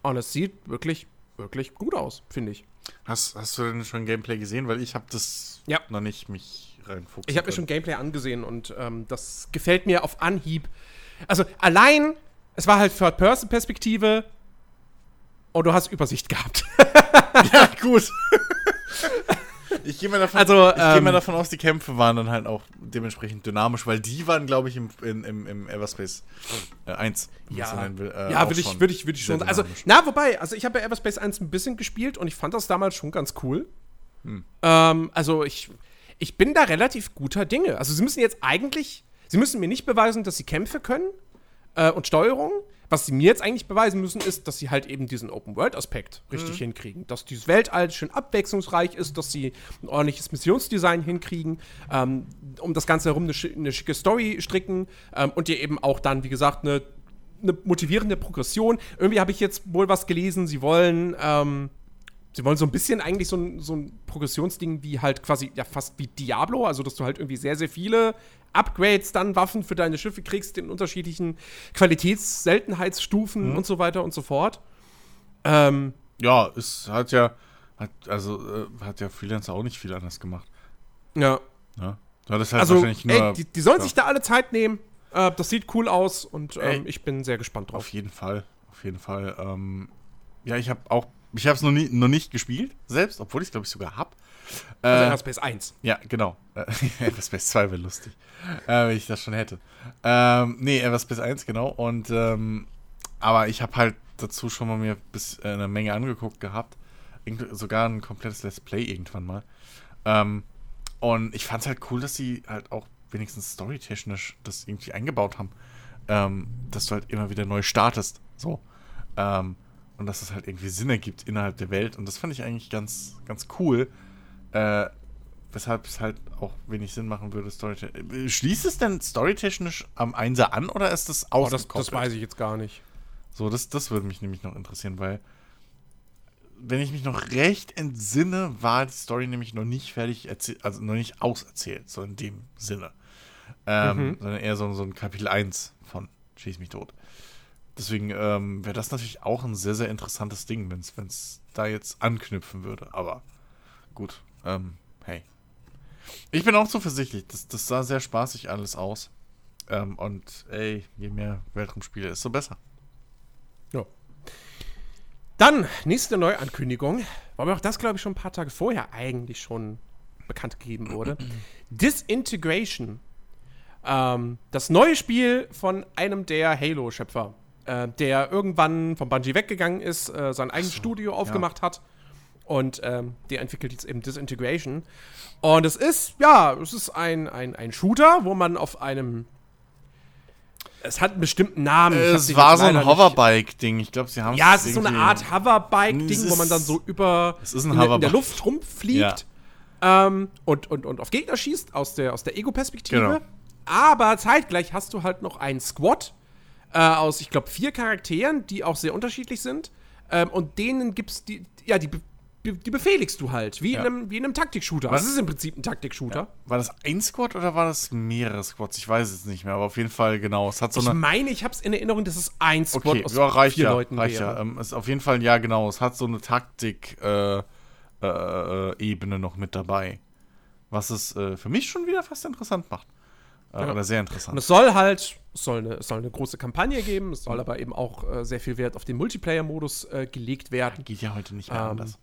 Speaker 1: Und es sieht wirklich, wirklich gut aus, finde ich.
Speaker 2: Hast, hast du denn schon Gameplay gesehen? Weil ich habe das
Speaker 1: Ja.
Speaker 2: noch nicht mich reinfuchsen
Speaker 1: Ich habe mir schon Gameplay angesehen und ähm, das gefällt mir auf Anhieb. Also allein, es war halt Third-Person-Perspektive und du hast Übersicht gehabt.
Speaker 2: Ja, gut. ich gehe mal, davon-
Speaker 1: Also,
Speaker 2: ich geh
Speaker 1: ähm,
Speaker 2: mal davon aus, die Kämpfe waren dann halt auch dementsprechend dynamisch, weil die waren, glaube ich, im, in, im, im Everspace äh, 1. wenn man so nennen will, äh,
Speaker 1: ja, würde ich,
Speaker 2: schon
Speaker 1: würd ich, würd ich schon. Also, na, wobei, also ich habe ja Everspace 1 ein bisschen gespielt und ich fand das damals schon ganz cool.
Speaker 2: Hm.
Speaker 1: Ähm, also ich, ich bin da relativ guter Dinge. Also sie müssen jetzt eigentlich, sie müssen mir nicht beweisen, dass sie Kämpfe können äh, und Steuerung. Was sie mir jetzt eigentlich beweisen müssen, ist, dass sie halt eben diesen Open-World-Aspekt richtig hinkriegen. Dass dieses Weltall schön abwechslungsreich ist, dass sie ein ordentliches Missionsdesign hinkriegen, ähm, um das Ganze herum eine, schi- eine schicke Story stricken ähm, und dir eben auch dann, wie gesagt, eine, eine motivierende Progression. Irgendwie habe ich jetzt wohl was gelesen, sie wollen ähm, Sie wollen so ein bisschen eigentlich so ein, so ein Progressionsding wie halt quasi, ja, fast wie Diablo, also dass du halt irgendwie sehr, sehr viele Upgrades dann Waffen für deine Schiffe kriegst in unterschiedlichen Qualitäts-Seltenheitsstufen und so weiter und so fort. Ähm,
Speaker 2: Ja, es hat ja, hat, also äh, hat ja Freelancer auch nicht viel anders gemacht.
Speaker 1: ja.
Speaker 2: Ne? Ja, das halt
Speaker 1: Also,
Speaker 2: wahrscheinlich nur.
Speaker 1: ey, die, die sollen
Speaker 2: ja,
Speaker 1: sich da alle Zeit nehmen. Äh, das sieht cool aus und ähm,
Speaker 2: Ey.
Speaker 1: ich bin sehr gespannt drauf.
Speaker 2: Auf jeden Fall, auf jeden Fall. Ähm, ja, ich habe auch, ich habe es noch, nie, noch nicht gespielt, selbst, obwohl ich es, glaube ich, sogar habe.
Speaker 1: Also
Speaker 2: Äh,
Speaker 1: Everspace 1.
Speaker 2: Ja, genau. Äh, Everspace 2 wäre lustig, äh, wenn ich das schon hätte. Ähm, nee, Everspace 1, genau. Und, ähm, aber ich habe halt dazu schon mal mir bis äh, eine Menge angeguckt gehabt. Irgend sogar ein komplettes Let's Play irgendwann mal. Ähm, und ich fand es halt cool, dass sie halt auch wenigstens storytechnisch das irgendwie eingebaut haben. Ähm, dass du halt immer wieder neu startest. So. Ähm, und dass es halt irgendwie Sinn ergibt innerhalb der Welt. Und das fand ich eigentlich ganz, ganz cool. Äh, weshalb es halt auch wenig Sinn machen würde, storytechnisch. Schließt es denn storytechnisch am Einser an oder ist das
Speaker 1: Oh, das, das weiß ich jetzt gar nicht.
Speaker 2: So, das, das würde mich nämlich noch interessieren, weil wenn ich mich noch recht entsinne, war die Story nämlich noch nicht fertig erzählt, also noch nicht auserzählt, so in dem Sinne. Ähm,
Speaker 1: Mhm.
Speaker 2: Sondern eher so, so ein Kapitel 1 von Schieß mich tot. Deswegen ähm, wäre das natürlich auch ein sehr, sehr interessantes Ding, wenn es da jetzt anknüpfen würde. Aber gut, ähm, hey. Ich bin auch zuversichtlich. Das, das sah sehr spaßig alles aus. Ähm, und ey, je mehr Weltraumspiele, desto besser.
Speaker 1: Ja. Dann, nächste Neuankündigung. Wobei auch das, glaube ich, schon ein paar Tage vorher eigentlich schon bekannt gegeben wurde. Disintegration. Ähm, das neue Spiel von einem der Halo-Schöpfer, äh, der irgendwann von Bungie weggegangen ist, äh, sein eigenes Studio aufgemacht hat. Und ähm, der entwickelt jetzt eben Disintegration. Und es ist, ja, es ist ein, ein, ein Shooter, wo man auf einem. Es hat einen bestimmten Namen.
Speaker 2: Es war so ein Hoverbike-Ding. Ich glaube, sie haben
Speaker 1: ja, es ist so eine Art Hoverbike-Ding, wo man dann so über
Speaker 2: es ist ein
Speaker 1: in, der- in der. Luft rumfliegt ähm, und, und, und auf Gegner schießt aus der, aus der Ego-Perspektive.
Speaker 2: Genau.
Speaker 1: Aber zeitgleich hast du halt noch einen Squad äh, aus, ich glaube, vier Charakteren, die auch sehr unterschiedlich sind. Ähm, und denen gibt's die, ja, die, die befehligst du halt, wie,
Speaker 2: Ja.
Speaker 1: in, einem, wie in einem Taktik-Shooter.
Speaker 2: Was?
Speaker 1: Das ist im Prinzip ein Taktik-Shooter.
Speaker 2: War das ein Squad oder war das mehrere Squads? Ich weiß es nicht mehr, aber auf jeden Fall, genau. Es hat so
Speaker 1: Ich
Speaker 2: eine.
Speaker 1: meine, ich habe es in Erinnerung, dass es ein Squad
Speaker 2: Okay,
Speaker 1: aus
Speaker 2: ja, reicht
Speaker 1: vier
Speaker 2: ja.
Speaker 1: Leuten
Speaker 2: reicht
Speaker 1: wäre.
Speaker 2: ja. Ähm, ist auf jeden Fall, ja, genau. Es hat so eine Taktik-Ebene äh, äh, Ebene noch mit dabei. Was es äh, für mich schon wieder fast interessant macht.
Speaker 1: Ja.
Speaker 2: Oder sehr
Speaker 1: Und
Speaker 2: interessant.
Speaker 1: es soll halt, es soll eine, es soll eine große Kampagne geben, es soll aber eben auch äh, sehr viel Wert auf den Multiplayer-Modus äh, gelegt werden.
Speaker 2: Geht ja heute nicht mehr
Speaker 1: Ähm,
Speaker 2: anders.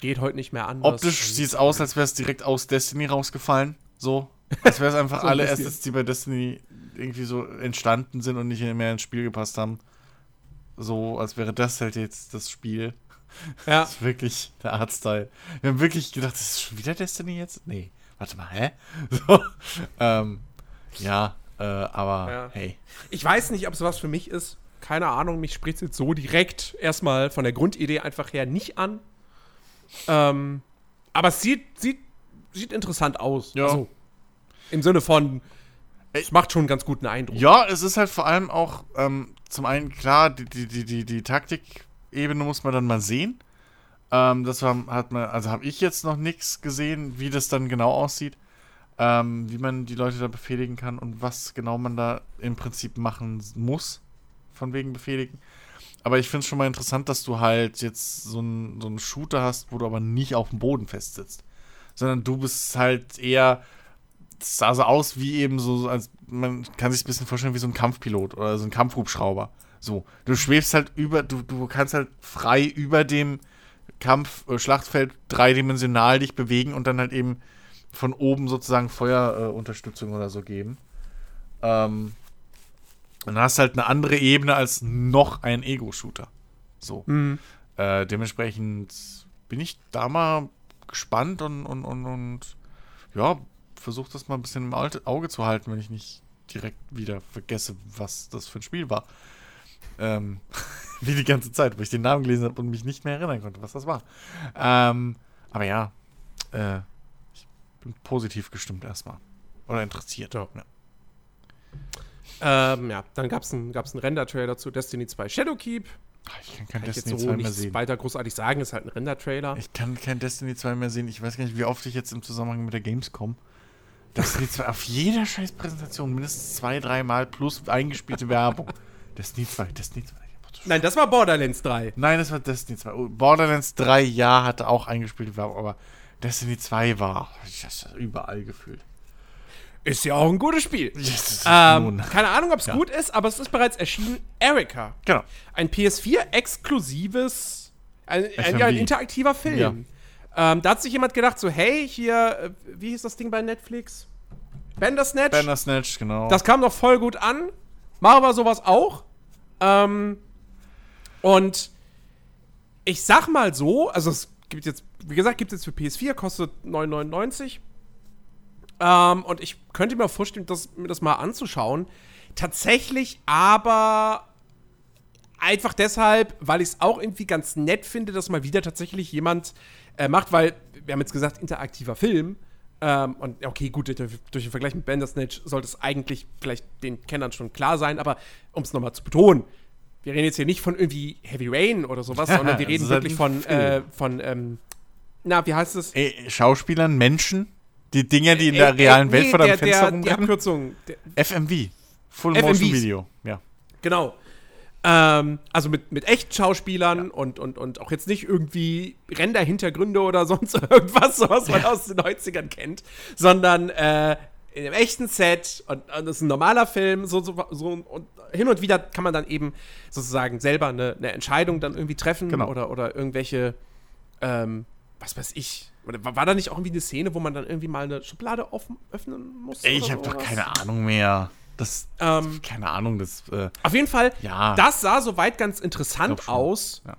Speaker 1: Geht heute nicht mehr anders.
Speaker 2: Optisch
Speaker 1: Und-
Speaker 2: sieht es aus, als wäre es direkt aus Destiny rausgefallen. So. Als wäre es einfach
Speaker 1: So ein
Speaker 2: alle
Speaker 1: bisschen.
Speaker 2: Assets, die bei Destiny irgendwie so entstanden sind und nicht mehr ins Spiel gepasst haben. So, als wäre das halt jetzt das Spiel.
Speaker 1: Ja,
Speaker 2: Das ist wirklich der Artstyle. Wir haben wirklich gedacht, das ist schon wieder Destiny jetzt? Nee. Warte mal, hä? So. Ähm, ja, äh, aber
Speaker 1: Ja.
Speaker 2: hey.
Speaker 1: ich weiß nicht, ob es was für mich ist. Keine Ahnung, mich spricht es jetzt so direkt erstmal von der Grundidee einfach her nicht an. Ähm, aber es sieht, sieht, sieht interessant aus.
Speaker 2: Ja.
Speaker 1: Also, Im Sinne von, es macht schon einen ganz guten Eindruck.
Speaker 2: Ja, es ist halt vor allem auch ähm, zum einen klar, die, die, die, die, die Taktikebene muss man dann mal sehen. Ähm, das war, hat man, also habe ich jetzt noch nichts gesehen, wie das dann genau aussieht. Ähm, wie man die Leute da befehligen kann und was genau man da im Prinzip machen muss, von wegen befehligen. Aber ich finde es schon mal interessant, dass du halt jetzt so einen so Shooter hast, wo du aber nicht auf dem Boden festsitzt. Sondern du bist halt eher, es sah so aus wie eben so, so als man kann sich ein bisschen vorstellen wie so ein Kampfpilot oder so ein Kampfhubschrauber. So, du schwebst halt über, du, du kannst halt frei über dem Kampf, äh, Schlachtfeld dreidimensional dich bewegen und dann halt eben von oben sozusagen Feuerunterstützung äh, oder so geben. Ähm, und dann hast du halt eine andere Ebene als noch ein Ego-Shooter. So.
Speaker 1: Mhm.
Speaker 2: Äh, dementsprechend bin ich da mal gespannt und, und, und, und ja, versuche das mal ein bisschen im Auge zu halten, wenn ich nicht direkt wieder vergesse, was das für ein Spiel war. Ähm, wie die ganze Zeit, wo ich den Namen gelesen habe und mich nicht mehr erinnern konnte, was das war. Ähm, aber ja, äh, bin positiv gestimmt erstmal. Oder interessiert.
Speaker 1: Ja. Ähm, ja, dann gab es einen, gab's einen Render-Trailer zu Destiny 2 Shadowkeep.
Speaker 2: Ah, Ich kann kein
Speaker 1: Kann ich jetzt
Speaker 2: Destiny
Speaker 1: so
Speaker 2: 2 mehr sehen.
Speaker 1: weiter großartig sagen, ist halt ein Render-Trailer.
Speaker 2: Ich kann kein Destiny 2 mehr sehen. Ich weiß gar nicht, wie oft ich jetzt im Zusammenhang mit der Gamescom Destiny 2 auf jeder scheiß Präsentation mindestens zwei, dreimal plus eingespielte Werbung. Destiny 2, Destiny 2.
Speaker 1: Nein, das war Borderlands 3.
Speaker 2: Nein, das war Destiny 2. Oh, Borderlands 3, ja, hatte auch eingespielte Werbung, aber Destiny 2 war ich überall gefühlt.
Speaker 1: Ist ja auch ein gutes Spiel.
Speaker 2: Yes,
Speaker 1: Ähm, keine Ahnung, ob es
Speaker 2: Ja.
Speaker 1: gut ist, aber es ist bereits erschienen. Erika.
Speaker 2: Genau.
Speaker 1: Ein PS4-exklusives, ein, ein, ja, ein interaktiver Film. Ähm, da hat sich jemand gedacht, so, hey, hier, äh, wie hieß das Ding bei Netflix? Bandersnatch?
Speaker 2: Bandersnatch, genau.
Speaker 1: Das kam doch voll gut an. Machen wir sowas auch. Ähm, und ich sag mal so, also es gibt jetzt, wie gesagt, gibt es jetzt für PS4, kostet 9,99. Ähm, und ich könnte mir vorstellen, das, mir das mal anzuschauen. Tatsächlich aber einfach deshalb, weil ich es auch irgendwie ganz nett finde, dass mal wieder tatsächlich jemand äh, macht, weil wir haben jetzt gesagt, interaktiver Film. Ähm, und okay, gut, durch, durch den Vergleich mit Bandersnatch sollte es eigentlich vielleicht den Kennern schon klar sein, aber um es nochmal zu betonen, wir reden jetzt hier nicht von irgendwie Heavy Rain oder sowas, sondern wir reden
Speaker 2: halt
Speaker 1: wirklich von, äh, von ähm, na, wie heißt es?
Speaker 2: Ey, Schauspielern, Menschen, die Dinger, die in
Speaker 1: Äh,
Speaker 2: der
Speaker 1: äh,
Speaker 2: realen Welt vor deinem Fenster
Speaker 1: der, die. Abkürzung,
Speaker 2: FMV. Full Motion. Video. Ja.
Speaker 1: Genau. Ähm, also mit, mit echten Schauspielern und, und, und auch jetzt nicht irgendwie Render-Hintergründe oder sonst irgendwas, was man aus den 90ern kennt, sondern äh, in einem echten Set und, und das ist ein normaler Film, so, so, so und hin und wieder kann man dann eben sozusagen selber eine, eine Entscheidung dann irgendwie treffen
Speaker 2: Genau.
Speaker 1: oder, oder irgendwelche, ähm, was weiß ich. Oder war, da nicht auch irgendwie eine Szene, wo man dann irgendwie mal eine Schublade offen, öffnen muss?
Speaker 2: Ey, ich habe doch keine Ahnung mehr. Das,
Speaker 1: Ähm,
Speaker 2: keine Ahnung, das, äh,
Speaker 1: Auf jeden Fall,
Speaker 2: Ja.
Speaker 1: das sah soweit ganz interessant aus.
Speaker 2: Ja.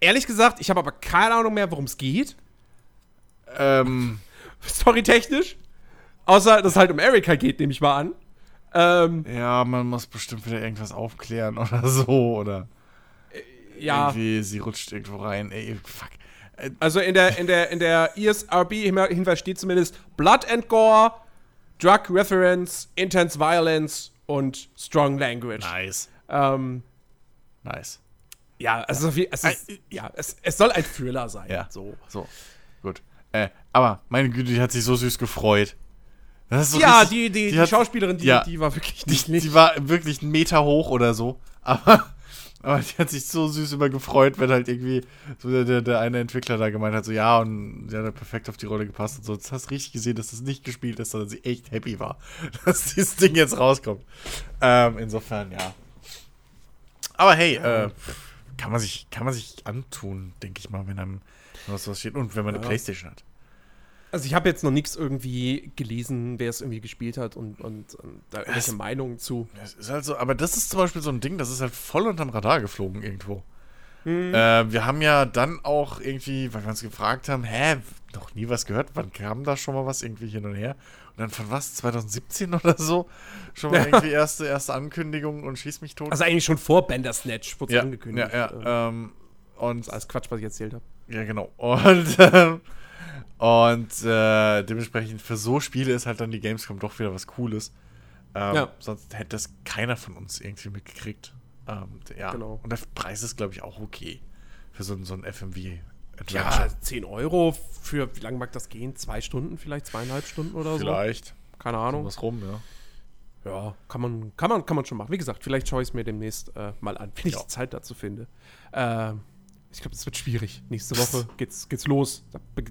Speaker 1: Ehrlich gesagt, ich habe aber keine Ahnung mehr, worum es geht.
Speaker 2: ähm,
Speaker 1: Storytechnisch. Außer, dass es halt um Erika geht, nehme ich mal an. Ähm,
Speaker 2: ja, man muss bestimmt wieder irgendwas aufklären oder so, oder
Speaker 1: ja,
Speaker 2: irgendwie, sie rutscht irgendwo rein, ey, fuck. Äh,
Speaker 1: also in der, in der, in der ESRB-Hinweis steht zumindest Blood and Gore, Drug Reference, Intense Violence und Strong Language.
Speaker 2: nice,
Speaker 1: Ähm,
Speaker 2: nice.
Speaker 1: Ja, also es, ist, es, ist, ja, es, es soll ein Thriller sein.
Speaker 2: Ja. So. So. Gut. Äh, aber meine Güte, die hat sich so süß gefreut.
Speaker 1: So ja, richtig, die, die, die, die hat, Schauspielerin, die,
Speaker 2: ja,
Speaker 1: die war wirklich nicht.
Speaker 2: Die, die war wirklich einen Meter hoch oder so. Aber aber die hat sich so süß immer gefreut, wenn halt irgendwie so der, der, der eine Entwickler da gemeint hat, so ja, und sie hat halt perfekt auf die Rolle gepasst und so. Jetzt hast du richtig gesehen, dass das nicht gespielt ist, sondern sie echt happy war, dass dieses Ding jetzt rauskommt. Ähm, insofern, ja. Aber hey, äh, kann man sich, kann man sich antun, denke ich mal, wenn einem was steht. Und wenn man ja. eine Playstation hat.
Speaker 1: Also ich habe jetzt noch nichts irgendwie gelesen, wer es irgendwie gespielt hat und, und, und da irgendwelche Meinungen zu.
Speaker 2: Das ist halt so, aber das ist zum Beispiel so ein Ding, das ist halt voll unterm Radar geflogen irgendwo. Mhm. Äh, wir haben ja dann auch irgendwie, weil wir uns gefragt haben, hä, noch nie was gehört, wann kam da schon mal was irgendwie hin und her? Und dann von was, 2017 oder so? Schon mal irgendwie erste, erste Ankündigung und schieß mich tot.
Speaker 1: Also eigentlich schon vor Bandersnatch wurde
Speaker 2: ja,
Speaker 1: angekündigt.
Speaker 2: Ja, ja. Ähm,
Speaker 1: und alles Quatsch, was ich erzählt habe.
Speaker 2: Ja, genau. Und ähm, und äh, dementsprechend für so Spiele ist halt dann die Gamescom doch wieder was Cooles. Ähm, ja. Sonst hätte das keiner von uns irgendwie mitgekriegt. Ähm, ja. Genau. Und der Preis ist, glaube ich, auch okay. Für so, so ein FMV.
Speaker 1: Ja, 10 Euro für, wie lange mag das gehen? Zwei Stunden vielleicht? Zweieinhalb Stunden oder
Speaker 2: vielleicht. so? Vielleicht.
Speaker 1: Keine Ahnung.
Speaker 2: So was rum, ja.
Speaker 1: Ja, kann man, kann man, kann man schon machen. Wie gesagt, vielleicht schaue ich es mir demnächst äh, mal an, wenn ich ja. Zeit dazu finde. Ähm, ich glaube, das wird schwierig. Nächste Woche geht's, geht's los.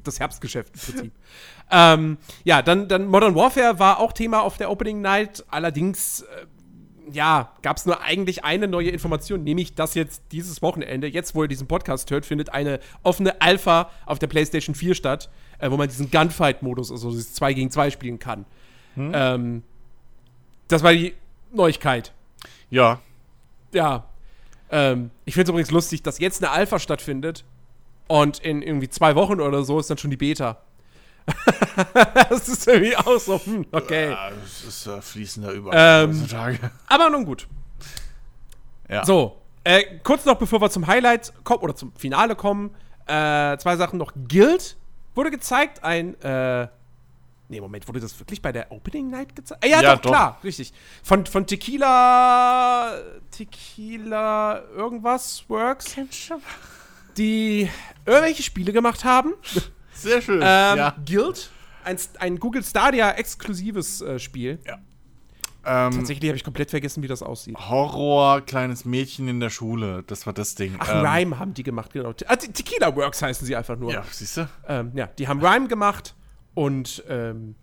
Speaker 1: Das Herbstgeschäft im Prinzip. ähm, ja, dann, dann Modern Warfare war auch Thema auf der Opening Night. Allerdings, äh, ja, gab es nur eigentlich eine neue Information, nämlich, dass jetzt dieses Wochenende, jetzt wo ihr diesen Podcast hört, findet eine offene Alpha auf der PlayStation 4 statt, äh, wo man diesen Gunfight-Modus, also dieses 2 gegen 2 spielen kann. Hm? Ähm, das war die Neuigkeit.
Speaker 2: Ja.
Speaker 1: Ja, ähm, ich finde es übrigens lustig, dass jetzt eine Alpha stattfindet und in irgendwie zwei Wochen oder so ist dann schon die Beta. das ist irgendwie auch so, hm, okay. Ja,
Speaker 2: das ist äh, fließender überall ähm, heutzutage.
Speaker 1: Aber nun gut. Ja. So, äh, kurz noch bevor wir zum Highlight kommen oder zum Finale kommen, äh, zwei Sachen noch. Guild wurde gezeigt, ein äh, Nee, Moment, wurde das wirklich bei der Opening Night gezeigt? Ah, ja, ja doch, doch, klar, richtig. Von, von Tequila. Tequila. Irgendwas Works. Die irgendwelche Spiele gemacht haben.
Speaker 2: Sehr schön.
Speaker 1: ähm, ja. Guild. Ein, ein Google Stadia exklusives äh, Spiel.
Speaker 2: Ja.
Speaker 1: Ähm, Tatsächlich habe ich komplett vergessen, wie das aussieht.
Speaker 2: Horror, kleines Mädchen in der Schule, das war das Ding.
Speaker 1: Ach, ähm, Rhyme haben die gemacht, genau. Ah, Tequila Works heißen sie einfach nur.
Speaker 2: Ja, siehst du?
Speaker 1: Ähm, ja, die haben Rhyme gemacht und ähm,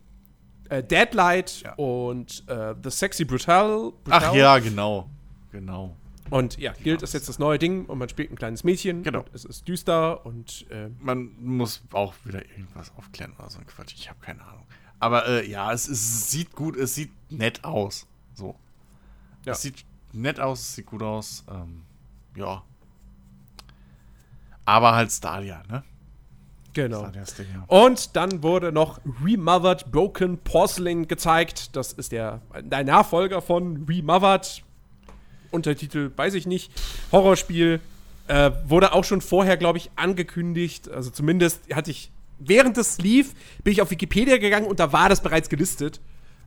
Speaker 1: äh, Deadlight ja. und äh, The Sexy Brutal,
Speaker 2: Brutal. Ach ja, genau. Genau.
Speaker 1: Und ja, Guild ist jetzt das neue Ding und man spielt ein kleines Mädchen.
Speaker 2: Genau.
Speaker 1: es ist düster und. Äh,
Speaker 2: man muss auch wieder irgendwas aufklären oder so ein Quatsch. Ich habe keine Ahnung. Aber äh, ja, es, es, sieht gut, es sieht nett aus. So. Ja. Es sieht nett aus, es sieht gut aus. Ähm, ja. Aber halt Stadia, ne?
Speaker 1: Genau. Und dann wurde noch Remothered Broken Porcelain gezeigt. Das ist der, der Nachfolger von Remothered. Untertitel weiß ich nicht. Horrorspiel. Äh, wurde auch schon vorher, glaube ich, angekündigt. Also zumindest hatte ich, während es lief, bin ich auf Wikipedia gegangen und da war das bereits gelistet.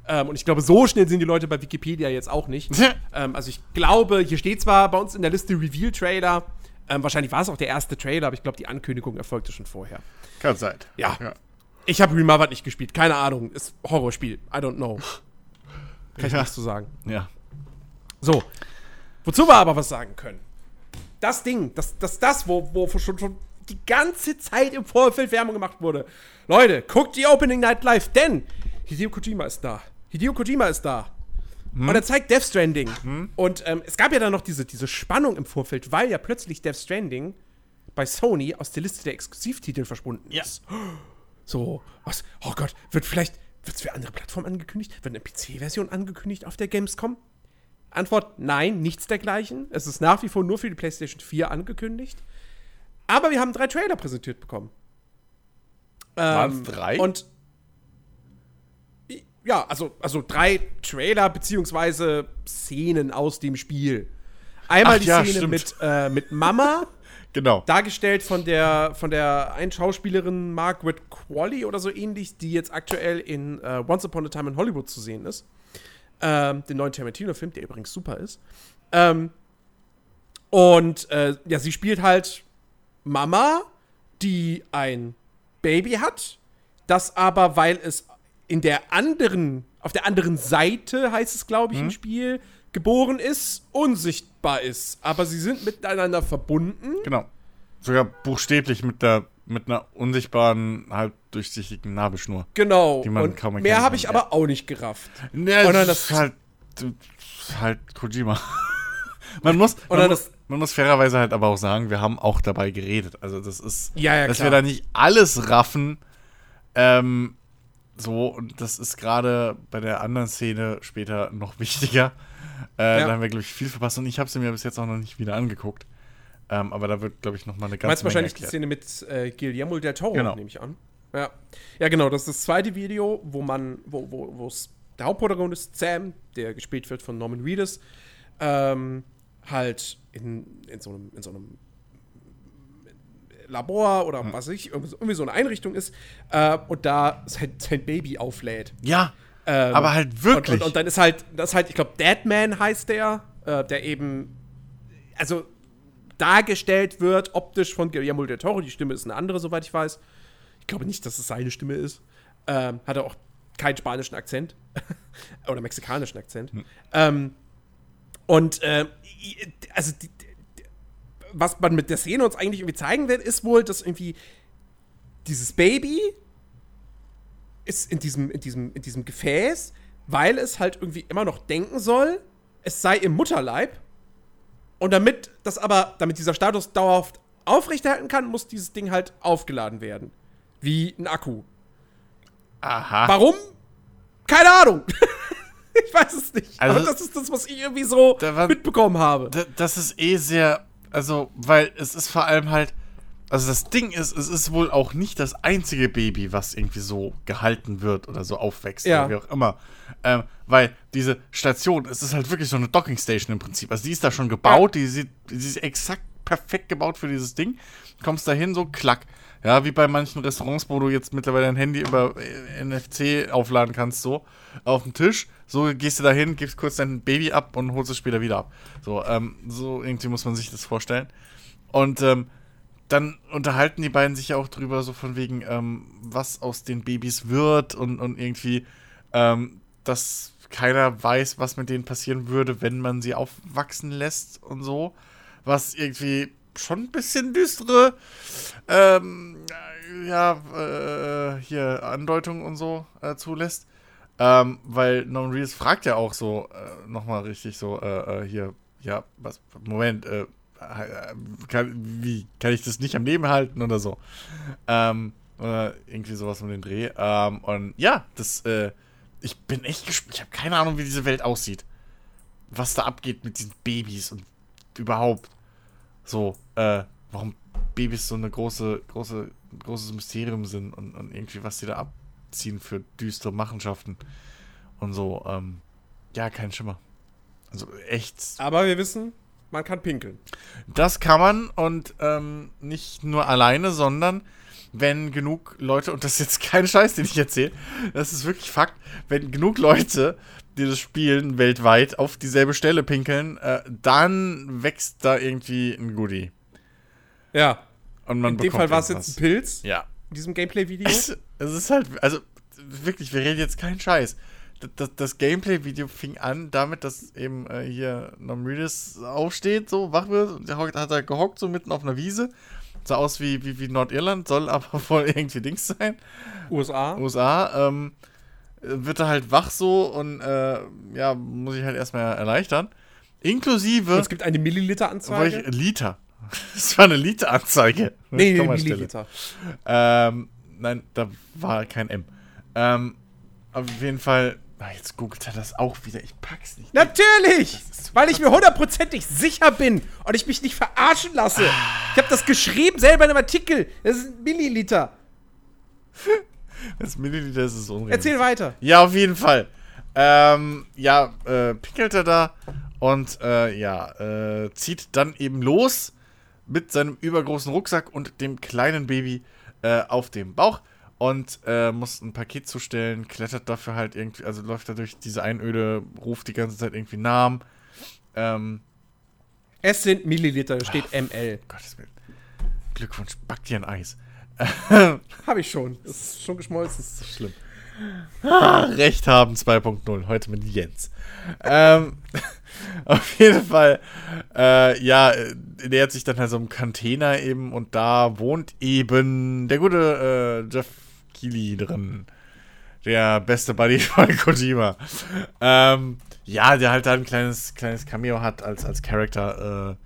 Speaker 1: Ähm, und ich glaube, so schnell sind die Leute bei Wikipedia jetzt auch nicht. ähm, also ich glaube, hier steht zwar bei uns in der Liste Reveal-Trailer, ähm, wahrscheinlich war es auch der erste Trailer, aber ich glaube, die Ankündigung erfolgte schon vorher.
Speaker 2: Kann sein.
Speaker 1: Ja. ja. Ich habe Remothered nicht gespielt. Keine Ahnung. Ist Horrorspiel. I don't know. Kann ich ja. nichts zu sagen.
Speaker 2: Ja.
Speaker 1: So. Wozu wir aber was sagen können. Das Ding, das, das, das wo, wo schon, schon die ganze Zeit im Vorfeld Werbung gemacht wurde. Leute, guckt die Opening Night live, denn Hideo Kojima ist da. Hideo Kojima ist da. Hm? Und er zeigt Death Stranding. Hm? Und ähm, es gab ja dann noch diese, diese Spannung im Vorfeld, weil ja plötzlich Death Stranding bei Sony aus der Liste der Exklusivtitel verschwunden ist. Ja. So, was? Oh Gott, wird vielleicht, wird es für andere Plattformen angekündigt? Wird eine PC-Version angekündigt auf der Gamescom? Antwort: Nein, nichts dergleichen. Es ist nach wie vor nur für die PlayStation 4 angekündigt. Aber wir haben drei Trailer präsentiert bekommen.
Speaker 2: Ähm, drei?
Speaker 1: Und ja, also, also drei Trailer beziehungsweise Szenen aus dem Spiel. Einmal Ach, die ja, Szene mit, äh, mit Mama.
Speaker 2: genau.
Speaker 1: Dargestellt von der, von der einen Schauspielerin Margaret Qualley oder so ähnlich, die jetzt aktuell in äh, Once Upon a Time in Hollywood zu sehen ist. Ähm, den neuen Tarantino-Film, der übrigens super ist. Ähm, Und äh, ja, sie spielt halt Mama, die ein Baby hat, das aber, weil es in der anderen, auf der anderen Seite, heißt es, glaube ich, im Spiel, geboren ist, unsichtbar ist. Aber sie sind miteinander verbunden.
Speaker 2: Genau. Sogar buchstäblich mit der mit einer unsichtbaren, halb durchsichtigen Nabelschnur.
Speaker 1: Genau.
Speaker 2: Die man
Speaker 1: Und
Speaker 2: kaum
Speaker 1: mehr habe ich
Speaker 2: ja.
Speaker 1: aber auch nicht gerafft.
Speaker 2: Ja,
Speaker 1: Und dann
Speaker 2: das
Speaker 1: das-
Speaker 2: ist halt, das halt Kojima. man muss, man,
Speaker 1: dann
Speaker 2: muss,
Speaker 1: das-
Speaker 2: man muss fairerweise halt aber auch sagen, wir haben auch dabei geredet. Also das ist,
Speaker 1: Ja, ja,
Speaker 2: dass
Speaker 1: klar.
Speaker 2: wir da nicht alles raffen. Ähm, so, und das ist gerade bei der anderen Szene später noch wichtiger. Äh,
Speaker 1: Ja.
Speaker 2: Da haben wir, glaube ich, viel verpasst und ich habe sie mir bis jetzt auch noch nicht wieder angeguckt. Ähm, aber da wird, glaube ich, noch mal eine
Speaker 1: Du meinst
Speaker 2: ganze Menge
Speaker 1: wahrscheinlich die
Speaker 2: erklärt.
Speaker 1: Szene mit äh, Guillermo del Toro,
Speaker 2: Genau.
Speaker 1: nehme ich an. Ja. ja, genau, das ist das zweite Video, wo man, wo, wo, wo der Hauptprotagonist Sam, der gespielt wird von Norman Reedus, ähm, halt in, in, so einem, in so einem Labor oder was weiß ich, irgendwie so- eine Einrichtung ist äh, und da sein, sein Baby auflädt.
Speaker 2: Ja,
Speaker 1: Ähm,
Speaker 2: aber halt wirklich.
Speaker 1: Und, und, und dann ist halt, das ist halt, ich glaube, Deadman heißt der, äh, der eben, also dargestellt wird, optisch von Guillermo del Toro. Die Stimme ist eine andere, soweit ich weiß. Ich glaube nicht, dass es seine Stimme ist. Ähm, hat er auch keinen spanischen Akzent. Oder mexikanischen Akzent. Ähm, und, i- also, die, was man mit der Szene uns eigentlich irgendwie zeigen will, ist wohl, dass irgendwie dieses Baby ist in diesem, in diesem, in diesem Gefäß, weil es halt irgendwie immer noch denken soll, es sei im Mutterleib. Und damit das aber, damit dieser Status dauerhaft aufrechterhalten kann, muss dieses Ding halt aufgeladen werden. Wie ein Akku.
Speaker 2: Aha.
Speaker 1: Warum? Keine Ahnung. ich weiß es nicht.
Speaker 2: Also-
Speaker 1: Aber das ist das, was ich irgendwie so
Speaker 2: Da war-
Speaker 1: mitbekommen habe.
Speaker 2: Das ist eh sehr, also, weil es ist vor allem halt, also das Ding ist, es ist wohl auch nicht das einzige Baby, was irgendwie so gehalten wird oder so aufwächst
Speaker 1: Ja.
Speaker 2: oder wie auch immer. Ähm, weil diese Station, es ist halt wirklich so eine Docking Station im Prinzip. Also die ist da schon gebaut, die, sieht, die ist exakt perfekt gebaut für dieses Ding. Kommst da hin, so klack. Ja, wie bei manchen Restaurants, wo du jetzt mittlerweile dein Handy über äh, NFC aufladen kannst, so auf dem Tisch. So gehst du da hin, gibst kurz dein Baby ab und holst es später wieder ab. So, ähm, so irgendwie muss man sich das vorstellen. Und ähm, dann unterhalten die beiden sich ja auch drüber, so von wegen, ähm, was aus den Babys wird und, und irgendwie, ähm, dass keiner weiß, was mit denen passieren würde, wenn man sie aufwachsen lässt und so. Was irgendwie schon ein bisschen düstere, ähm, ja, äh, hier Andeutungen und so äh, zulässt. Ähm, weil Norman Reedus fragt ja auch so, äh, nochmal richtig so, äh, äh, hier, ja, was, Moment, äh, äh, kann, wie, kann ich das nicht am Leben halten oder so? Ähm, oder irgendwie sowas um den Dreh. Ähm, und ja, das, äh, ich bin echt gespannt. Ich habe keine Ahnung, wie diese Welt aussieht. Was da abgeht mit diesen Babys und überhaupt. So, äh, warum Babys so eine große, große, großes Mysterium sind und, und irgendwie, was sie da abziehen für düstere Machenschaften und so. Ähm, ja, kein Schimmer. Also echt.
Speaker 1: Aber wir wissen, man kann pinkeln.
Speaker 2: Das kann man und ähm, nicht nur alleine, sondern wenn genug Leute, und das ist jetzt kein Scheiß, den ich erzähle, das ist wirklich Fakt, wenn genug Leute, die das spielen, weltweit auf dieselbe Stelle pinkeln, äh, dann wächst da irgendwie ein Goodie.
Speaker 1: Ja.
Speaker 2: Und man
Speaker 1: In dem Fall war es jetzt ein Pilz
Speaker 2: Ja.
Speaker 1: in diesem Gameplay-Video.
Speaker 2: Es, es ist halt, also wirklich, wir reden jetzt keinen Scheiß. Das, das, Gameplay-Video fing an damit, dass eben äh, hier Nomridis aufsteht, so wach wird, und der hat er gehockt, so mitten auf einer Wiese. Sah aus wie, wie, wie Nordirland, soll aber wohl irgendwie Dings sein.
Speaker 1: USA.
Speaker 2: USA, ähm, wird er halt wach so und äh, ja, muss ich halt erstmal erleichtern. Inklusive.
Speaker 1: Und es gibt eine Milliliter-Anzeige.
Speaker 2: Liter. Das war eine Liter-Anzeige.
Speaker 1: Nee, nee. Milliliter.
Speaker 2: Ähm, nein, da war kein M. Ähm, auf jeden Fall. Ah, jetzt googelt er das auch wieder. Ich pack's nicht.
Speaker 1: Natürlich!
Speaker 2: so
Speaker 1: Weil ich mir hundertprozentig sicher bin und ich mich nicht verarschen lasse. Ich habe das geschrieben selber in einem Artikel. Das ist ein Milliliter.
Speaker 2: Das Milliliter ist es unreal.
Speaker 1: Erzähl weiter.
Speaker 2: Ja, auf jeden Fall. Ähm, ja, äh, pickelt er da und äh, ja, äh, zieht dann eben los mit seinem übergroßen Rucksack und dem kleinen Baby äh, auf dem Bauch und äh, muss ein Paket zustellen, klettert dafür halt irgendwie, also läuft er durch diese Einöde, ruft die ganze Zeit irgendwie Namen. Ähm,
Speaker 1: Es sind Milliliter, da steht ML.
Speaker 2: Gottes Willen. Glückwunsch, back dir ein Eis.
Speaker 1: Habe ich schon. Ist schon geschmolzen.
Speaker 2: Ist schlimm. Ah, Recht haben 2.0, heute mit Jens. ähm, auf jeden Fall, äh, ja, äh, nähert sich dann halt so einem Container eben und da wohnt eben der gute äh, Jeff Keighley drin. Der beste Buddy von Kojima. Ähm, ja, der halt da ein kleines, kleines Cameo hat als, als Charakter. Äh,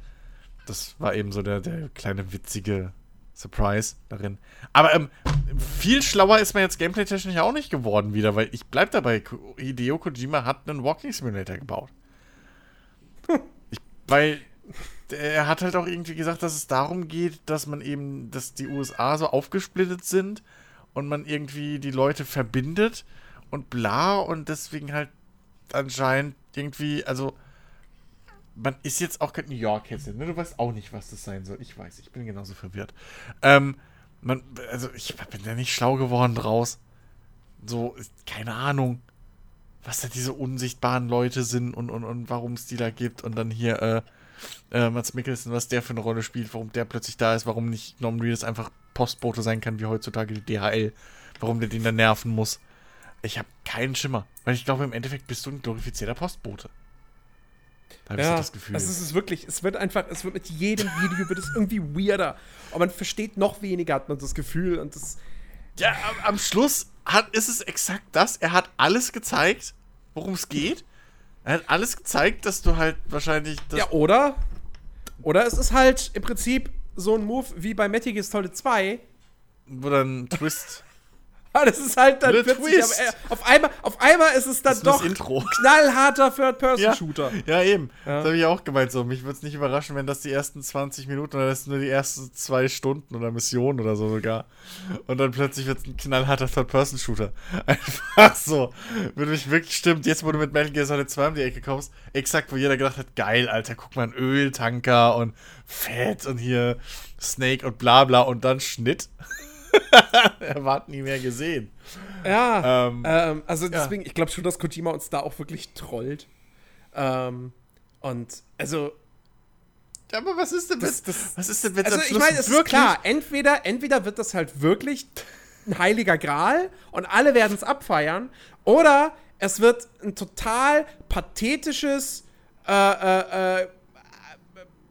Speaker 2: das war eben so der, der kleine witzige Surprise darin. Aber ähm, viel schlauer ist man jetzt gameplay-technisch auch nicht geworden wieder, weil ich bleib dabei, Hideo Kojima hat einen Walking Simulator gebaut. Ich, weil er hat halt auch irgendwie gesagt, dass es darum geht, dass man eben, dass die USA so aufgesplittet sind und man irgendwie die Leute verbindet und bla und deswegen halt anscheinend irgendwie, also man ist jetzt auch kein New York jetzt, ne? Du weißt auch nicht, was das sein soll. Ich weiß, ich bin genauso verwirrt. Ähm, man, also ich bin da nicht schlau geworden draus. So, keine Ahnung, was da diese unsichtbaren Leute sind und, und, und warum es die da gibt. Und dann hier, äh, äh, Mats Mikkelsen, was der für eine Rolle spielt, warum der plötzlich da ist, warum nicht Norman Reedus einfach Postbote sein kann, wie heutzutage die DHL. Warum der den da nerven muss. Ich habe keinen Schimmer. Weil ich glaube, im Endeffekt bist du ein glorifizierter Postbote. Da habe ich so
Speaker 1: Ja,
Speaker 2: das Gefühl.
Speaker 1: also es ist wirklich, es wird einfach, es wird mit jedem Video wird es irgendwie weirder. Und man versteht noch weniger, hat man das Gefühl. Und das,
Speaker 2: Ja, am, am Schluss hat, ist es exakt das. Er hat alles gezeigt, worum es geht. Er hat alles gezeigt, dass du halt wahrscheinlich das.
Speaker 1: ja, oder? Oder es ist halt im Prinzip so ein Move wie bei Metal Gear Solid 2.
Speaker 2: wo dann Twist.
Speaker 1: Aber das ist halt dann
Speaker 2: The
Speaker 1: plötzlich
Speaker 2: twist.
Speaker 1: am- auf einmal, auf einmal ist es dann
Speaker 2: Das
Speaker 1: doch
Speaker 2: Intro.
Speaker 1: knallharter
Speaker 2: ja,
Speaker 1: Third-Person-Shooter.
Speaker 2: ja, eben.
Speaker 1: Ja.
Speaker 2: Das habe ich auch gemeint. So, mich würde es nicht überraschen, wenn das die ersten 20 Minuten oder das sind nur die ersten zwei Stunden oder Missionen oder so sogar. Und dann plötzlich wird es ein knallharter Third-Person-Shooter. Einfach so. Würde mich wirklich stimmt. Jetzt, wo du mit Metal Gear Solid 2 um die Ecke kommst, exakt, wo jeder gedacht hat, geil, Alter, guck mal, ein Öltanker und Fett und hier Snake und bla bla und dann Schnitt. er war nie mehr gesehen.
Speaker 1: Ja.
Speaker 2: Ähm,
Speaker 1: Ähm, also
Speaker 2: ja.
Speaker 1: deswegen, ich glaube schon, dass Kojima uns da auch wirklich trollt. Ähm, und also,
Speaker 2: Ja, aber was ist denn,
Speaker 1: Das- das-
Speaker 2: was ist denn, wenn
Speaker 1: also ich meine, es ist klar, entweder, entweder wird das halt wirklich ein heiliger Gral und alle werden es abfeiern, oder es wird ein total pathetisches, äh, äh, äh,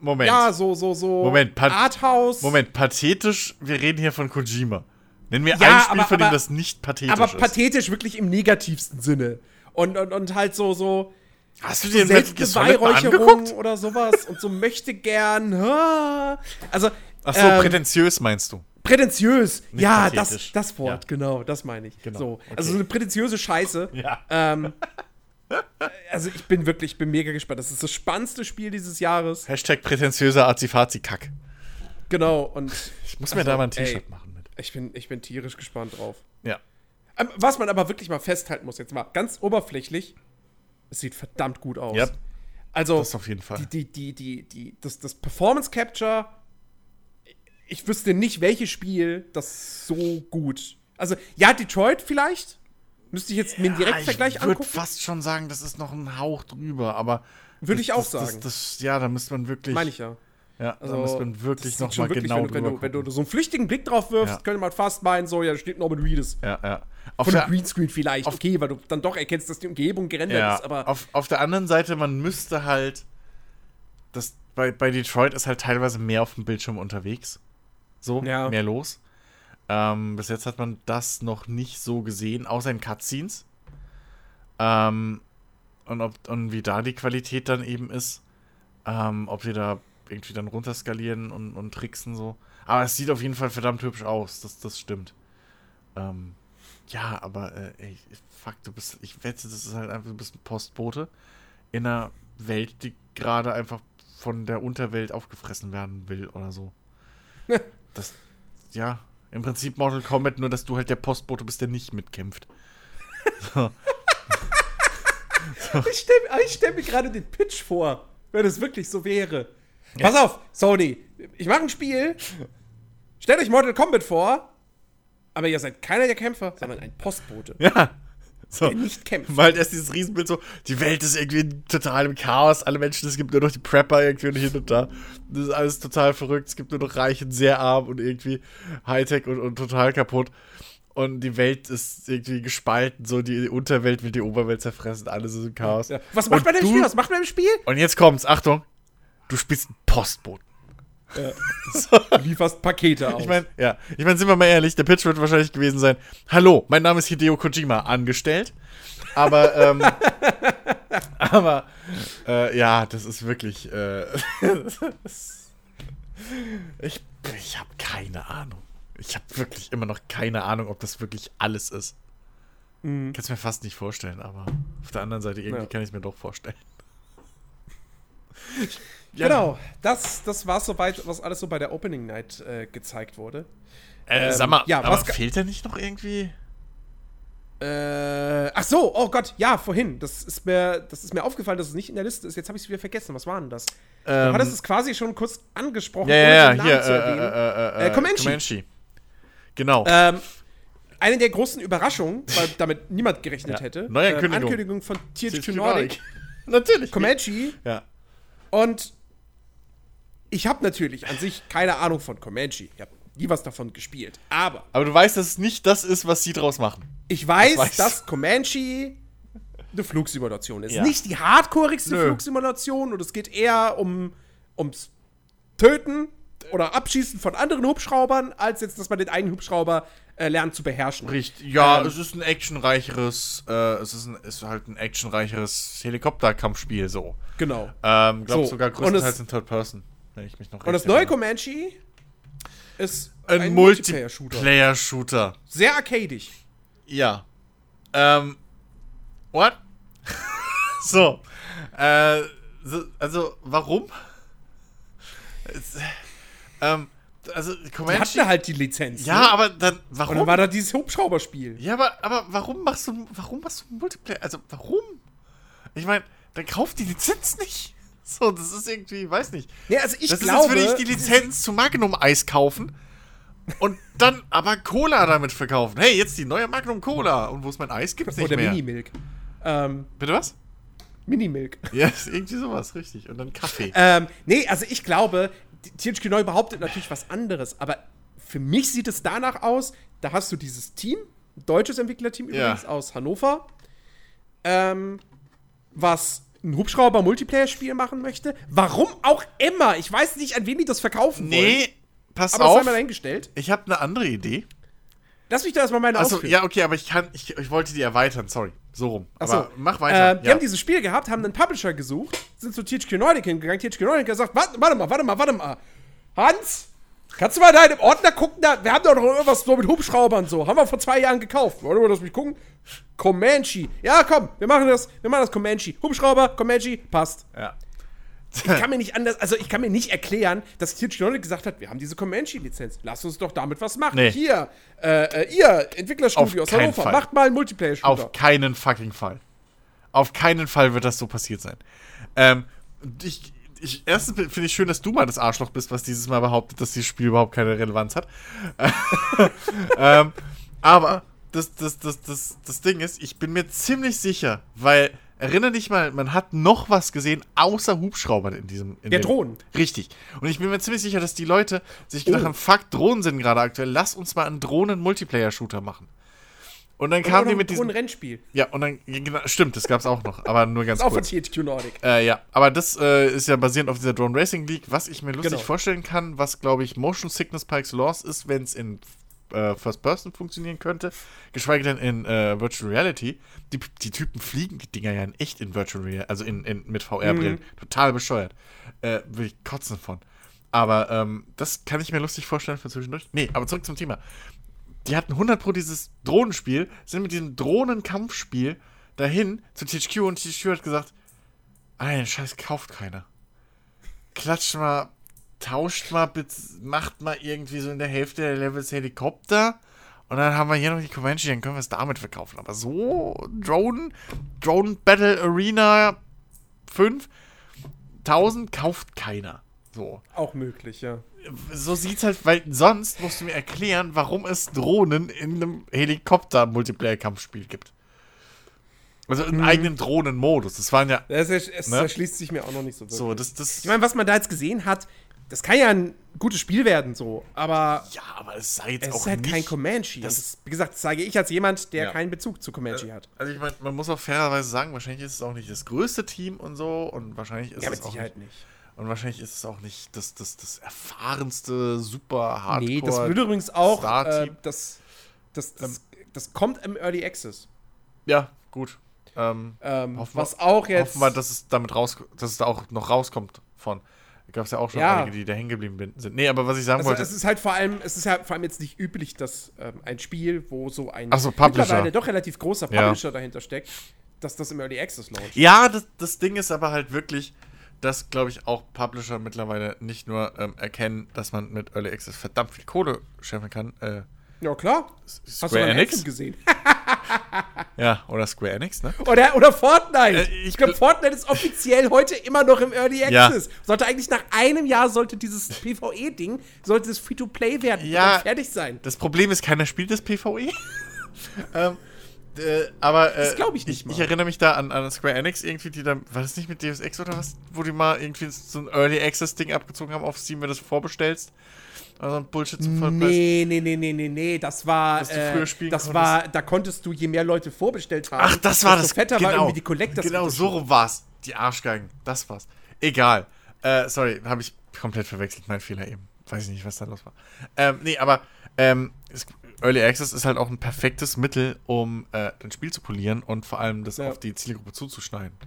Speaker 2: Moment.
Speaker 1: ja, so, so, so
Speaker 2: Moment,
Speaker 1: Arthouse.
Speaker 2: Moment, pathetisch, wir reden hier von Kojima. Nenn mir
Speaker 1: Ja,
Speaker 2: ein Spiel,
Speaker 1: aber-
Speaker 2: von dem
Speaker 1: aber-
Speaker 2: das nicht pathetisch
Speaker 1: aber
Speaker 2: ist.
Speaker 1: pathetisch wirklich im negativsten Sinne. Und, und, und halt so, so,
Speaker 2: Hast du
Speaker 1: so
Speaker 2: dir mal
Speaker 1: Selbstbeweihräucherung oder sowas und so möchte gern. Also,
Speaker 2: Ach so,
Speaker 1: ähm,
Speaker 2: prätentiös meinst du?
Speaker 1: prätentiös.
Speaker 2: Nicht
Speaker 1: Ja, das, das Wort,
Speaker 2: Ja.
Speaker 1: genau, das meine ich.
Speaker 2: Genau,
Speaker 1: So.
Speaker 2: okay.
Speaker 1: Also so eine prätentiöse Scheiße.
Speaker 2: Ja.
Speaker 1: Ähm, also ich bin wirklich, ich bin mega gespannt. Das ist das spannendste Spiel dieses Jahres.
Speaker 2: Hashtag prätentiöser Azifazi-Kack.
Speaker 1: Genau, und
Speaker 2: Ich muss mir
Speaker 1: Also,
Speaker 2: da mal ein. T-Shirt machen mit.
Speaker 1: ich bin, ich bin tierisch gespannt drauf.
Speaker 2: Ja.
Speaker 1: Ähm, Was man aber wirklich mal festhalten muss, jetzt mal ganz oberflächlich, es sieht verdammt gut aus.
Speaker 2: Ja.
Speaker 1: Also,
Speaker 2: Das auf jeden Fall.
Speaker 1: die, die, die, die, die, das, das Performance Capture, ich wüsste nicht, welches Spiel das so gut. Also, ja, Detroit vielleicht. Müsste ich jetzt mir einen Direktvergleich
Speaker 2: ich würde
Speaker 1: angucken.
Speaker 2: fast schon sagen, das ist noch ein Hauch drüber, aber.
Speaker 1: Würde ich auch
Speaker 2: das,
Speaker 1: sagen.
Speaker 2: Das, das, ja, da müsste man wirklich.
Speaker 1: Meine ich ja.
Speaker 2: Ja,
Speaker 1: Also,
Speaker 2: da müsste man wirklich
Speaker 1: das sieht
Speaker 2: noch
Speaker 1: schon
Speaker 2: mal
Speaker 1: wirklich,
Speaker 2: genau
Speaker 1: wenn, du, wenn, du, wenn du so einen flüchtigen Blick drauf wirfst,
Speaker 2: Ja.
Speaker 1: könnte man fast meinen, so, ja, da steht Norman Reedus.
Speaker 2: Ja, ja. Auf
Speaker 1: Von
Speaker 2: der,
Speaker 1: Greenscreen vielleicht,
Speaker 2: auf-
Speaker 1: okay, weil du dann doch erkennst, dass die Umgebung gerendert
Speaker 2: ja,
Speaker 1: ist, aber
Speaker 2: auf, auf der anderen Seite, man müsste halt. Das, bei, bei Detroit ist halt teilweise mehr auf dem Bildschirm unterwegs. So,
Speaker 1: Ja.
Speaker 2: mehr los. Ähm, bis jetzt hat man das noch nicht so gesehen, außer in Cutscenes. Ähm, und, ob, und wie da die Qualität dann eben ist. Ähm, ob die da irgendwie dann runterskalieren und, und tricksen so. Aber es sieht auf jeden Fall verdammt hübsch aus, das, das stimmt. Ähm, ja, aber äh, ey, fuck, du bist, ich wette, das ist halt einfach, du bist ein Postbote in einer Welt, die gerade einfach von der Unterwelt aufgefressen werden will oder so. das, ja, im Prinzip Mortal Kombat, nur dass du halt der Postbote bist, der nicht mitkämpft. So.
Speaker 1: Ich stelle stell mir gerade den Pitch vor, wenn es wirklich so wäre. Pass auf, Sony, ich mache ein Spiel. Stellt euch Mortal Kombat vor, aber ihr seid keiner der Kämpfer, sondern ein Postbote.
Speaker 2: Ja, So.
Speaker 1: Nicht kämpft.
Speaker 2: Malt erst dieses Riesenbild so, die Welt ist irgendwie total im Chaos, alle Menschen, es gibt nur noch die Prepper irgendwie und hin und da. Das ist alles total verrückt, es gibt nur noch Reichen, sehr arm und irgendwie Hightech und, und total kaputt. Und die Welt ist irgendwie gespalten, so die Unterwelt will die Oberwelt zerfressen, alles ist im Chaos.
Speaker 1: Ja. Was macht
Speaker 2: Und
Speaker 1: man im Spiel? Was macht man im Spiel?
Speaker 2: Und jetzt kommt's, Achtung, du spielst einen Postboten.
Speaker 1: Du lieferst Pakete aus.
Speaker 2: Ich meine, ja, ich meine, sind wir mal ehrlich, der Pitch wird wahrscheinlich gewesen sein: Hallo, mein Name ist Hideo Kojima, angestellt. Aber, ähm, aber, äh, ja, das ist wirklich, äh, ich, ich habe keine Ahnung. Ich habe wirklich immer noch keine Ahnung, ob das wirklich alles ist.
Speaker 1: Mhm.
Speaker 2: Kannst mir fast nicht vorstellen, aber auf der anderen Seite irgendwie
Speaker 1: Ja.
Speaker 2: kann ich es mir doch vorstellen.
Speaker 1: Genau, das, das war soweit, was alles so bei der Opening Night äh, gezeigt wurde.
Speaker 2: Äh,
Speaker 1: Ähm,
Speaker 2: sag mal,
Speaker 1: ja,
Speaker 2: aber fehlt da nicht noch irgendwie?
Speaker 1: Äh, ach so, oh Gott, ja, vorhin. Das ist mir, das ist mir aufgefallen, dass es nicht in der Liste ist. Jetzt habe ich es wieder vergessen. Was war denn das? Du
Speaker 2: Ähm,
Speaker 1: hattest es quasi schon kurz angesprochen,
Speaker 2: ja, ja, ja, hier,
Speaker 1: zu
Speaker 2: äh,
Speaker 1: erwähnen.
Speaker 2: äh, äh,
Speaker 1: Äh, Comanche.
Speaker 2: Comanche. Genau.
Speaker 1: Ähm, eine der großen Überraschungen, weil damit niemand gerechnet
Speaker 2: Ja.
Speaker 1: hätte.
Speaker 2: Neuankündigung.
Speaker 1: Ähm, Ankündigung von THQ Nordic.
Speaker 2: Natürlich.
Speaker 1: Comanche.
Speaker 2: Ja.
Speaker 1: Und ich habe natürlich an sich keine Ahnung von Comanche. Ich habe nie was davon gespielt. Aber
Speaker 2: Aber du weißt, dass es nicht das ist, was sie draus machen.
Speaker 1: ich weiß,
Speaker 2: Das weiß-
Speaker 1: dass Comanche eine Flugsimulation ist.
Speaker 2: Ja.
Speaker 1: Nicht die hardcoreigste. Flugsimulation und es geht eher um, ums Töten oder Abschießen von anderen Hubschraubern, als jetzt, dass man den eigenen Hubschrauber äh, lernt zu beherrschen.
Speaker 2: Richtig. Ja,
Speaker 1: Ähm.
Speaker 2: es ist ein actionreicheres, äh, es ist, ein, ist halt ein actionreicheres Helikopterkampfspiel so.
Speaker 1: Genau.
Speaker 2: Ähm, glaub
Speaker 1: So,
Speaker 2: sogar größtenteils
Speaker 1: es-
Speaker 2: in Third Person, wenn ich mich noch
Speaker 1: Und das
Speaker 2: recht
Speaker 1: neue. Comanche ist
Speaker 2: ein,
Speaker 1: Multiplayer-Shooter.
Speaker 2: Multiplayer-Shooter.
Speaker 1: Sehr arcadig.
Speaker 2: Ja. Ähm. What? so. Äh, so. Also, warum? Es, ähm, also,
Speaker 1: Die
Speaker 2: Comanche.
Speaker 1: hatten halt die Lizenz.
Speaker 2: ja,
Speaker 1: ne?
Speaker 2: aber dann,
Speaker 1: Und
Speaker 2: warum?
Speaker 1: dann war da dieses Hubschrauberspiel.
Speaker 2: Ja, aber, aber warum machst du, warum machst du Multiplayer? Also, warum? Ich meine, dann kauft die Lizenz nicht. So, das ist irgendwie, weiß nicht.
Speaker 1: Ja, also ich
Speaker 2: das
Speaker 1: glaube.
Speaker 2: ist, als würde ich die Lizenz zu Magnum Eis kaufen und dann aber Cola damit verkaufen. Hey, jetzt die neue Magnum Cola. Und wo ist mein Eis? Gibt's nicht
Speaker 1: Oder
Speaker 2: mehr.
Speaker 1: Minimilk. Ähm,
Speaker 2: Bitte was?
Speaker 1: Minimilk.
Speaker 2: Ja, ist irgendwie sowas, richtig. Und dann Kaffee.
Speaker 1: Ähm, nee, also ich glaube, die- THQ Neu behauptet natürlich was anderes, aber für mich sieht es danach aus, da hast du dieses Team, ein deutsches Entwicklerteam
Speaker 2: Ja.
Speaker 1: übrigens aus Hannover, ähm, was ein Hubschrauber-Multiplayer-Spiel machen möchte. Warum auch immer. Ich weiß nicht, an wen die das verkaufen wollen.
Speaker 2: nee, pass
Speaker 1: Aber
Speaker 2: auf.
Speaker 1: mal dahingestellt.
Speaker 2: Ich habe eine andere Idee.
Speaker 1: Lass mich da erstmal meine
Speaker 2: Achso, ja, okay, aber ich kann, ich, ich wollte die erweitern, sorry. So rum.
Speaker 1: Achso,
Speaker 2: Aber mach weiter.
Speaker 1: Äh, die
Speaker 2: ja.
Speaker 1: haben dieses Spiel gehabt, haben einen Publisher gesucht, sind zu THQ Nordic hingegangen. THQ Nordic hat gesagt: warte, warte mal, warte mal, warte mal. Hans, kannst du mal da in dem Ordner gucken? Da, wir haben doch noch irgendwas so mit Hubschraubern so. Haben wir vor zwei Jahren gekauft. Warte mal, lass mich gucken. Comanche. Ja, komm, wir machen das. Wir machen das Comanche. Hubschrauber, Comanche, passt.
Speaker 2: ja.
Speaker 1: Ich kann mir nicht anders, also ich kann mir nicht erklären, dass Nordic gesagt hat, wir haben diese Comanche-Lizenz. Lass uns doch damit was machen.
Speaker 2: Nee.
Speaker 1: Hier, äh, äh, ihr Entwicklerstudio aus Hannover,
Speaker 2: Fall.
Speaker 1: macht mal einen Multiplayer-Shooter.
Speaker 2: Auf keinen fucking Fall. Auf keinen Fall wird das so passiert sein. Ähm, ich, ich, erstens finde ich schön, dass du mal das Arschloch bist, was dieses Mal behauptet, dass dieses Spiel überhaupt keine Relevanz hat. ähm, aber das, das, das, das, das Ding ist, ich bin mir ziemlich sicher, weil, erinnere dich mal, man hat noch was gesehen, außer Hubschraubern in diesem. In
Speaker 1: Ja,
Speaker 2: dem-
Speaker 1: Drohnen.
Speaker 2: Richtig. Und ich bin mir ziemlich sicher, dass die Leute sich gedacht
Speaker 1: Oh.
Speaker 2: haben, fuck, Drohnen sind gerade aktuell, lass uns mal einen Drohnen-Multiplayer-Shooter machen. Und dann kamen die mit
Speaker 1: ein
Speaker 2: diesem.
Speaker 1: Rennspiel.
Speaker 2: Ja, und dann, genau, stimmt, das gab's auch noch, aber nur ganz
Speaker 1: Ist auch von
Speaker 2: kurz.
Speaker 1: THQ Nordic.
Speaker 2: Äh, ja, aber das äh, ist ja basierend auf dieser Drone Racing League, was ich mir lustig
Speaker 1: Genau.
Speaker 2: vorstellen kann, was, glaube ich, Motion Sickness par excellence ist, wenn es in äh, First Person funktionieren könnte, geschweige denn in äh, Virtual Reality. Die, die Typen fliegen die Dinger ja in echt in Virtual Reality, also in, in, mit VR-Brillen.
Speaker 1: Mhm.
Speaker 2: Total bescheuert. Äh, will ich kotzen von. Aber ähm, das kann ich mir lustig vorstellen für zwischendurch. Nee, aber zurück zum Thema. Die hatten 100 pro dieses Drohnenspiel, sind mit diesem Drohnenkampfspiel dahin zu THQ und THQ hat gesagt, den Scheiß kauft keiner. Klatscht mal, tauscht mal, macht mal irgendwie so in der Hälfte der Levels Helikopter und dann haben wir hier noch die Comanche, dann können wir es damit verkaufen. Aber so, Drone, Drone Battle Arena 5, 1000 kauft keiner. So
Speaker 1: Auch möglich, ja.
Speaker 2: so sieht's halt, weil sonst musst du mir erklären, warum es Drohnen in einem Helikopter-Multiplayer-Kampfspiel gibt. Also einen eigenen Drohnenmodus. Das waren ja.
Speaker 1: Das, ersch- es
Speaker 2: Ne?
Speaker 1: erschließt sich mir auch noch nicht so wirklich.
Speaker 2: So, das, das.
Speaker 1: Ich meine, was man da jetzt gesehen hat, das kann ja ein gutes Spiel werden, so. Aber
Speaker 2: ja, aber es sei jetzt
Speaker 1: es
Speaker 2: auch
Speaker 1: ist halt
Speaker 2: nicht.
Speaker 1: kein Comanche.
Speaker 2: das-
Speaker 1: Das, wie gesagt, das sage ich als jemand, der
Speaker 2: Ja.
Speaker 1: keinen Bezug zu Comanche hat.
Speaker 2: Also ich meine, man muss auch fairerweise sagen, wahrscheinlich ist es auch nicht das größte Team und so und wahrscheinlich ist
Speaker 1: Ja,
Speaker 2: es auch nicht,
Speaker 1: nicht.
Speaker 2: und wahrscheinlich ist es auch nicht das, das, das erfahrenste super Hardcore.
Speaker 1: Nee, das wird übrigens auch, äh, das, das, das, das kommt im Early Access.
Speaker 2: ja, gut. Ähm,
Speaker 1: Ähm,
Speaker 2: Hoffen
Speaker 1: was auch jetzt.
Speaker 2: Hoffen wir, dass es damit raus, dass es da auch noch rauskommt von. Gab es ja auch schon
Speaker 1: Ja.
Speaker 2: einige, die da hängen geblieben sind. Nee, aber was ich sagen
Speaker 1: also,
Speaker 2: wollte.
Speaker 1: es ist halt vor allem, es ist ja vor allem jetzt nicht üblich, dass ähm, ein Spiel, wo so ein
Speaker 2: Ach so, Publisher.
Speaker 1: mittlerweile doch relativ großer
Speaker 2: Ja.
Speaker 1: Publisher dahinter steckt, dass das im Early Access launcht.
Speaker 2: Ja, das, das Ding ist aber halt wirklich, dass, glaube ich, auch Publisher mittlerweile nicht nur ähm, erkennen, dass man mit Early Access verdammt viel Kohle scheffeln kann. Äh,
Speaker 1: Ja, klar. Hast du
Speaker 2: Square Enix?
Speaker 1: Gesehen?
Speaker 2: Ja, oder Square Enix, ne?
Speaker 1: Oder, oder Fortnite.
Speaker 2: Äh, ich
Speaker 1: ich glaube,
Speaker 2: gl-
Speaker 1: Fortnite ist offiziell heute immer noch im Early
Speaker 2: Ja.
Speaker 1: Access. Sollte eigentlich nach einem Jahr sollte dieses PvE-Ding, sollte es Free-to-Play werden
Speaker 2: Ja.
Speaker 1: und dann fertig sein.
Speaker 2: Das Problem ist, keiner spielt das PvE. ähm, äh, aber äh,
Speaker 1: Das glaub ich nicht
Speaker 2: ich,
Speaker 1: mal.
Speaker 2: ich erinnere mich da an, an Square Enix irgendwie, die da, war das nicht mit Deus Ex oder was, wo die mal irgendwie so ein Early Access Ding abgezogen haben auf Steam, wenn du das vorbestellst. Also ein Bullshit zum Vollpreis.
Speaker 1: Nee, nee, nee, nee, nee, nee. Das war.
Speaker 2: Dass du
Speaker 1: äh,
Speaker 2: früher spielen
Speaker 1: das
Speaker 2: konntest.
Speaker 1: war, da konntest du, je mehr Leute vorbestellt haben,
Speaker 2: Ach, das war das.
Speaker 1: fetter war irgendwie die Collectors
Speaker 2: Genau, so rum war's. Die Arschgeigen. Das war's. Egal. Äh, sorry, habe ich komplett verwechselt. Mein Fehler eben. Weiß ich nicht, was da los war. Ähm, nee, aber ähm, es, Early Access ist halt auch ein perfektes Mittel, um äh, ein Spiel zu polieren und vor allem das
Speaker 1: Ja.
Speaker 2: auf die Zielgruppe zuzuschneiden.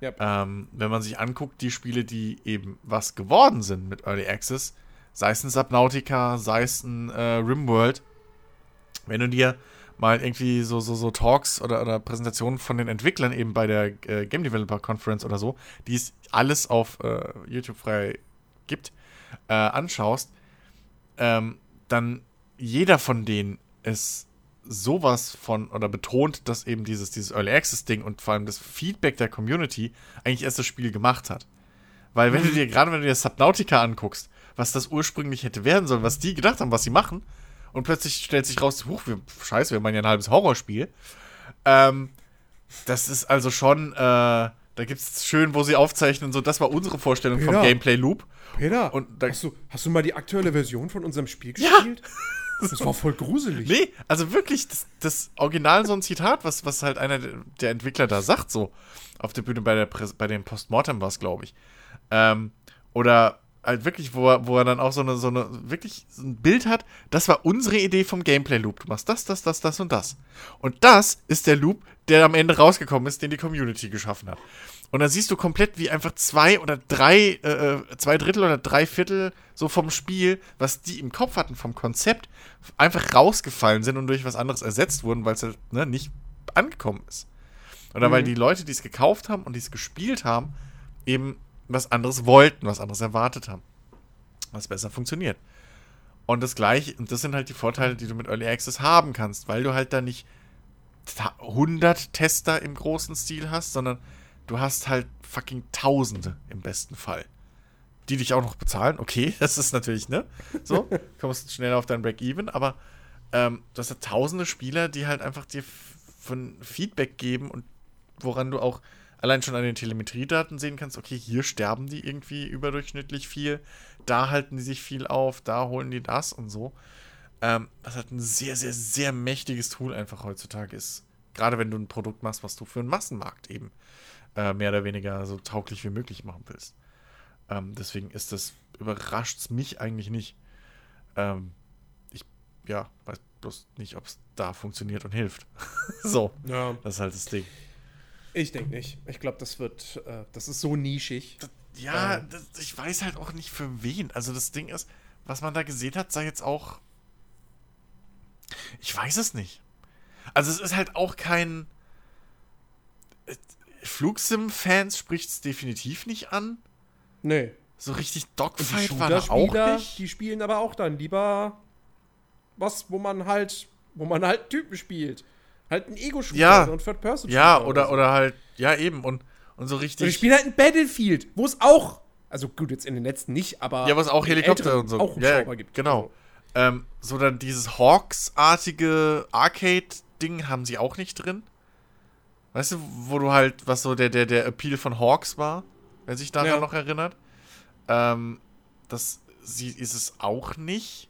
Speaker 1: Ja.
Speaker 2: Ähm, wenn man sich anguckt, die Spiele, die eben was geworden sind mit Early Access, sei es ein Subnautica, sei es ein äh, Rimworld, wenn du dir mal irgendwie so, so, so Talks oder, oder Präsentationen von den Entwicklern eben bei der äh, Game Developer Conference oder so, die es alles auf äh, YouTube frei gibt, äh, anschaust, ähm, dann jeder von denen ist sowas von oder betont, dass eben dieses, dieses Early Access Ding und vor allem das Feedback der Community eigentlich erst das Spiel gemacht hat. Weil wenn du dir, gerade wenn du dir Subnautica anguckst, was das ursprünglich hätte werden sollen, was die gedacht haben, was sie machen, und plötzlich stellt sich raus, huch, wir, scheiße, wir machen ja ein halbes Horrorspiel. Ähm, das ist also schon, äh, da gibt es schön, wo sie aufzeichnen, so, das war unsere Vorstellung vom
Speaker 1: Ja.
Speaker 2: Gameplay-Loop.
Speaker 1: Peter,
Speaker 2: Und da-
Speaker 1: hast, du, hast du mal die aktuelle Version von unserem Spiel gespielt? Das war voll gruselig.
Speaker 2: Nee, also wirklich, das, das Original so ein Zitat, was, was halt einer der- Entwickler da sagt, so auf der Bühne bei, der Präs bei dem Postmortem war es, glaube ich. Ähm, oder halt wirklich, wo er, wo er dann auch so eine, so eine, wirklich so ein Bild hat, das war unsere Idee vom Gameplay-Loop. Du machst das, das, das, das und das. Und das ist der Loop, der am Ende rausgekommen ist, den die Community geschaffen hat. Und dann siehst du komplett, wie einfach zwei oder drei, äh, äh, zwei Drittel oder drei Viertel so vom Spiel, was die im Kopf hatten, vom Konzept, einfach rausgefallen sind und durch was anderes ersetzt wurden, weil es halt ne, nicht angekommen ist. Oder weil die Leute, die es gekauft haben und die es gespielt haben, eben was anderes wollten, was anderes erwartet haben. Was besser funktioniert. Und das gleiche, und das sind halt die Vorteile, die du mit Early Access haben kannst, weil du halt da nicht ta- 100 Tester im großen Stil hast, sondern du hast halt fucking Tausende im besten Fall. Die dich auch noch bezahlen, okay, das ist natürlich, ne? So, kommst schneller auf dein Break-Even, aber ähm, du hast halt tausende Spieler, die halt einfach dir von Feedback geben und woran du auch allein schon an den Telemetriedaten sehen kannst, okay, hier sterben die irgendwie überdurchschnittlich viel, da halten die sich viel auf, da holen die das und so. Ähm, was halt ein sehr, sehr, sehr mächtiges Tool einfach heutzutage ist. Gerade wenn du ein Produkt machst, was du für einen Massenmarkt eben äh, mehr oder weniger so tauglich wie möglich machen willst. Ähm, deswegen ist das, überrascht es mich eigentlich nicht. Ähm, ich, ja, weiß bloß nicht, ob es da funktioniert und hilft. so,
Speaker 1: Ja,
Speaker 2: das ist halt das Ding.
Speaker 1: Ich denke nicht. Ich glaube, das wird, äh, das ist so nischig.
Speaker 2: Ja,
Speaker 1: Ähm.
Speaker 2: das, ich weiß halt auch nicht für wen. Also das Ding ist, was man da gesehen hat, sei jetzt auch. Ich weiß es nicht. Also es ist halt auch kein. äh, Flugsim-Fans spricht es definitiv nicht an.
Speaker 1: Nee.
Speaker 2: So richtig Dogfight war da auch nicht.
Speaker 1: die spielen aber auch dann lieber was, wo man halt, wo man halt Typen spielt. Halt ein Ego-Shooter
Speaker 2: Ja.
Speaker 1: und Third-Person-Shooter.
Speaker 2: Ja, oder,
Speaker 1: so.
Speaker 2: oder halt, ja eben. Und, und so
Speaker 1: Und die
Speaker 2: richtig.
Speaker 1: spielen halt ein Battlefield, wo es auch, also gut, jetzt in den letzten nicht, aber.
Speaker 2: Ja, wo es auch Helikopter und so.
Speaker 1: Auch
Speaker 2: ja,
Speaker 1: gibt.
Speaker 2: Genau. Ähm, so dann dieses Hawks-artige Arcade-Ding haben sie auch nicht drin. Weißt du, wo du halt, was so der, der, der Appeal von Hawks war, wer sich daran
Speaker 1: Ja.
Speaker 2: noch erinnert. Ähm, das sie, ist es auch nicht.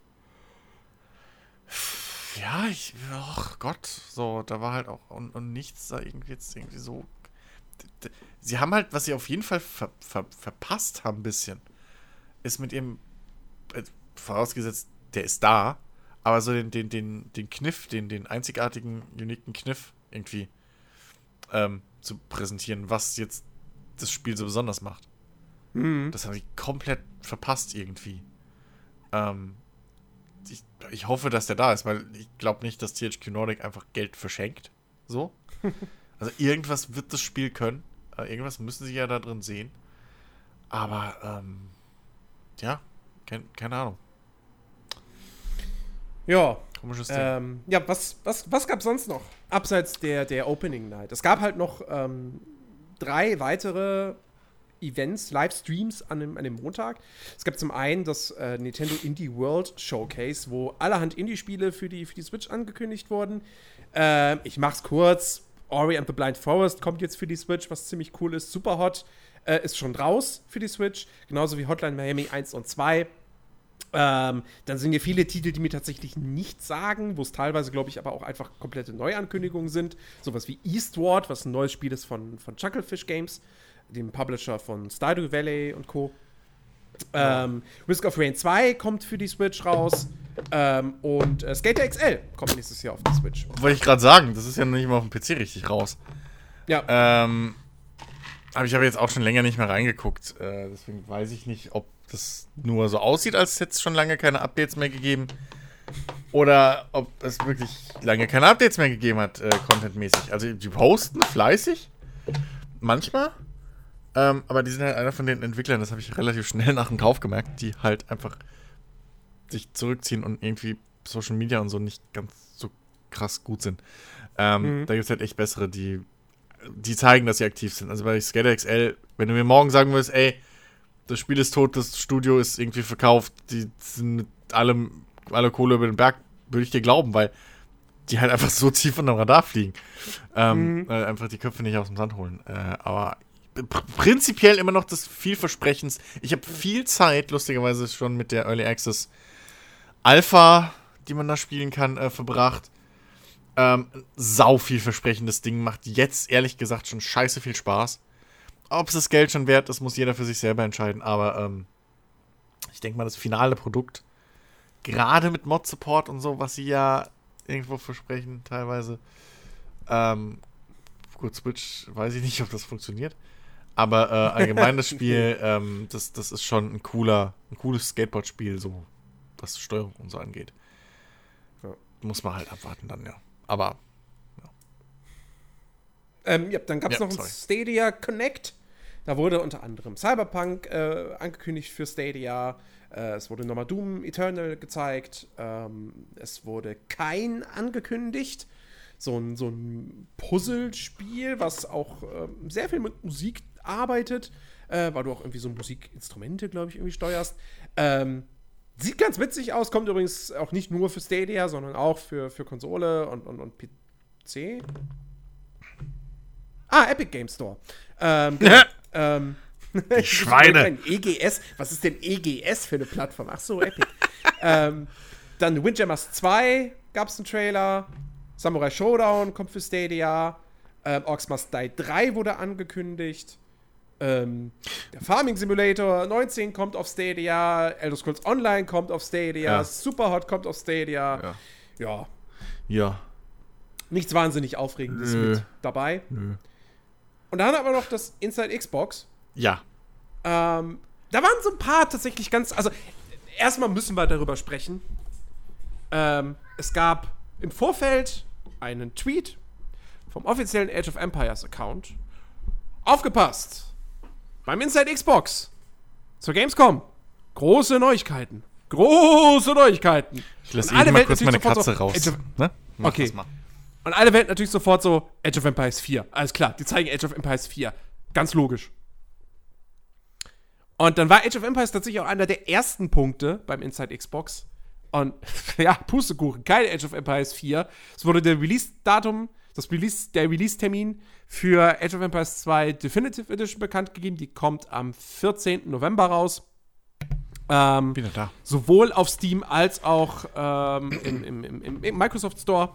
Speaker 2: Ja, ich, ach Gott, so, da war halt auch und, und nichts da irgendwie jetzt irgendwie so. Sie haben halt, was sie auf jeden Fall ver, ver, verpasst haben, ein bisschen, ist mit ihrem, äh, vorausgesetzt, der ist da, aber so den, den, den, den Kniff, den, den einzigartigen, uniken Kniff irgendwie ähm, zu präsentieren, was jetzt das Spiel so besonders macht.
Speaker 1: Mhm.
Speaker 2: Das haben sie komplett verpasst irgendwie. Ähm, ich, ich hoffe, dass der da ist, weil ich glaube nicht, dass THQ Nordic einfach Geld verschenkt. So. Also irgendwas wird das Spiel können. Irgendwas müssen sie ja da drin sehen. Aber, ähm, ja, kein, keine Ahnung.
Speaker 1: Ja,
Speaker 2: Komisches Ding.
Speaker 1: ähm, ja, was, was, was gab es sonst noch? Abseits der, der Opening Night. Es gab halt noch ähm, drei weitere Events, Livestreams an dem, an dem Montag. Es gab zum einen das äh, Nintendo Indie World Showcase, wo allerhand Indie-Spiele für die, für die Switch angekündigt wurden. Ähm, ich mach's kurz. Ori and the Blind Forest kommt jetzt für die Switch, was ziemlich cool ist. Superhot äh, ist schon raus für die Switch, genauso wie Hotline Miami 1 und 2. Ähm, dann sind hier viele Titel, die mir tatsächlich nichts sagen, wo es teilweise, glaube ich, aber auch einfach komplette Neuankündigungen sind. Sowas wie Eastward, was ein neues Spiel ist von, von Chucklefish Games, dem Publisher von Stardew Valley und Co. Ähm, Risk of Rain 2 kommt für die Switch raus. Ähm, und äh, Skater XL kommt nächstes Jahr auf die Switch.
Speaker 2: Wollte ich gerade sagen, das ist ja noch nicht mal auf dem PC richtig raus.
Speaker 1: Ja,
Speaker 2: Ähm, aber ich habe jetzt auch schon länger nicht mehr reingeguckt. Äh, deswegen weiß ich nicht, ob das nur so aussieht, als hätte es schon lange keine Updates mehr gegeben. Oder ob es wirklich lange keine Updates mehr gegeben hat, äh, contentmäßig. Also die posten fleißig. Manchmal. Ähm, aber die sind halt einer von den Entwicklern, das habe ich relativ schnell nach dem Kauf gemerkt, die halt einfach sich zurückziehen und irgendwie Social Media und so nicht ganz so krass gut sind. Ähm,
Speaker 1: Mhm.
Speaker 2: Da gibt es halt echt bessere, die, die zeigen, dass sie aktiv sind. Also bei Skater XL, wenn du mir morgen sagen würdest, ey, das Spiel ist tot, das Studio ist irgendwie verkauft, die sind mit allem, alle Kohle über den Berg, würde ich dir glauben, weil die halt einfach so tief unter dem Radar fliegen. Ähm,
Speaker 1: Mhm.
Speaker 2: einfach die Köpfe nicht aus dem Sand holen. Äh, aber prinzipiell immer noch das vielversprechens. Ich habe viel Zeit, lustigerweise schon mit der Early Access Alpha, die man da spielen kann, äh, verbracht. Ähm, sau vielversprechendes Ding, macht jetzt ehrlich gesagt schon scheiße viel Spaß. Ob es das Geld schon wert ist, muss jeder für sich selber entscheiden. Aber ähm, ich denke mal, das finale Produkt, gerade mit Mod-Support und so, was sie ja irgendwo versprechen, teilweise. Ähm, gut, Switch, weiß ich nicht, ob das funktioniert. Aber äh, allgemein das Spiel, ähm, das, das ist schon ein cooler, ein cooles Skateboard-Spiel, so was Steuerung und so angeht.
Speaker 1: Ja.
Speaker 2: Muss man halt abwarten dann, ja. Aber
Speaker 1: Ähm, ja, dann gab es
Speaker 2: Ja,
Speaker 1: noch ein
Speaker 2: sorry.
Speaker 1: Stadia Connect. Da wurde unter anderem Cyberpunk äh, angekündigt für Stadia. Äh, es wurde nochmal Doom Eternal gezeigt. Ähm, es wurde kein angekündigt. So ein, so ein Puzzlespiel, was auch ähm, sehr viel mit Musik arbeitet, äh, weil du auch irgendwie so Musikinstrumente, glaube ich, irgendwie steuerst. Ähm, sieht ganz witzig aus, kommt übrigens auch nicht nur für Stadia, sondern auch für, für Konsole und, und, und PC. Ah, Epic Game Store. Ähm, genau. ähm,
Speaker 2: Die Schweine.
Speaker 1: EGS. Was ist denn EGS für eine Plattform? Ach so, Epic. ähm, dann Windjammers 2 gab es einen Trailer. Samurai Showdown kommt für Stadia. Ähm, Orcs Must Die 3 wurde angekündigt. Ähm, der Farming Simulator 19 kommt auf Stadia. Elder Scrolls Online kommt auf Stadia.
Speaker 2: Ja.
Speaker 1: Superhot kommt auf Stadia.
Speaker 2: Ja.
Speaker 1: ja
Speaker 2: ja.
Speaker 1: nichts wahnsinnig Aufregendes
Speaker 2: Nö.
Speaker 1: mit dabei. Und dann aber noch das Inside Xbox.
Speaker 2: Ja.
Speaker 1: Ähm, da waren so ein paar tatsächlich ganz. Also, erstmal müssen wir darüber sprechen. Ähm, es gab im Vorfeld einen Tweet vom offiziellen Age of Empires Account. Aufgepasst! Beim Inside Xbox zur Gamescom. Große Neuigkeiten. Große Neuigkeiten.
Speaker 2: Ich lasse
Speaker 1: alle
Speaker 2: eben mal
Speaker 1: Welt
Speaker 2: kurz
Speaker 1: natürlich
Speaker 2: meine
Speaker 1: sofort
Speaker 2: Katze
Speaker 1: so,
Speaker 2: raus.
Speaker 1: Of-
Speaker 2: Ne?
Speaker 1: Okay. Und alle Welt natürlich sofort so, Age of Empires 4. Alles klar, die zeigen Age of Empires 4. Ganz logisch. Und dann war Age of Empires tatsächlich auch einer der ersten Punkte beim Inside Xbox. Und ja, Pustekuchen, kein Age of Empires 4. Es wurde der Release-Datum das Release, der Release-Termin für Age of Empires 2 Definitive Edition bekannt gegeben. Die kommt am 14. November raus. Ähm,
Speaker 2: Wieder da.
Speaker 1: sowohl auf Steam als auch ähm, im, im, im, im Microsoft Store.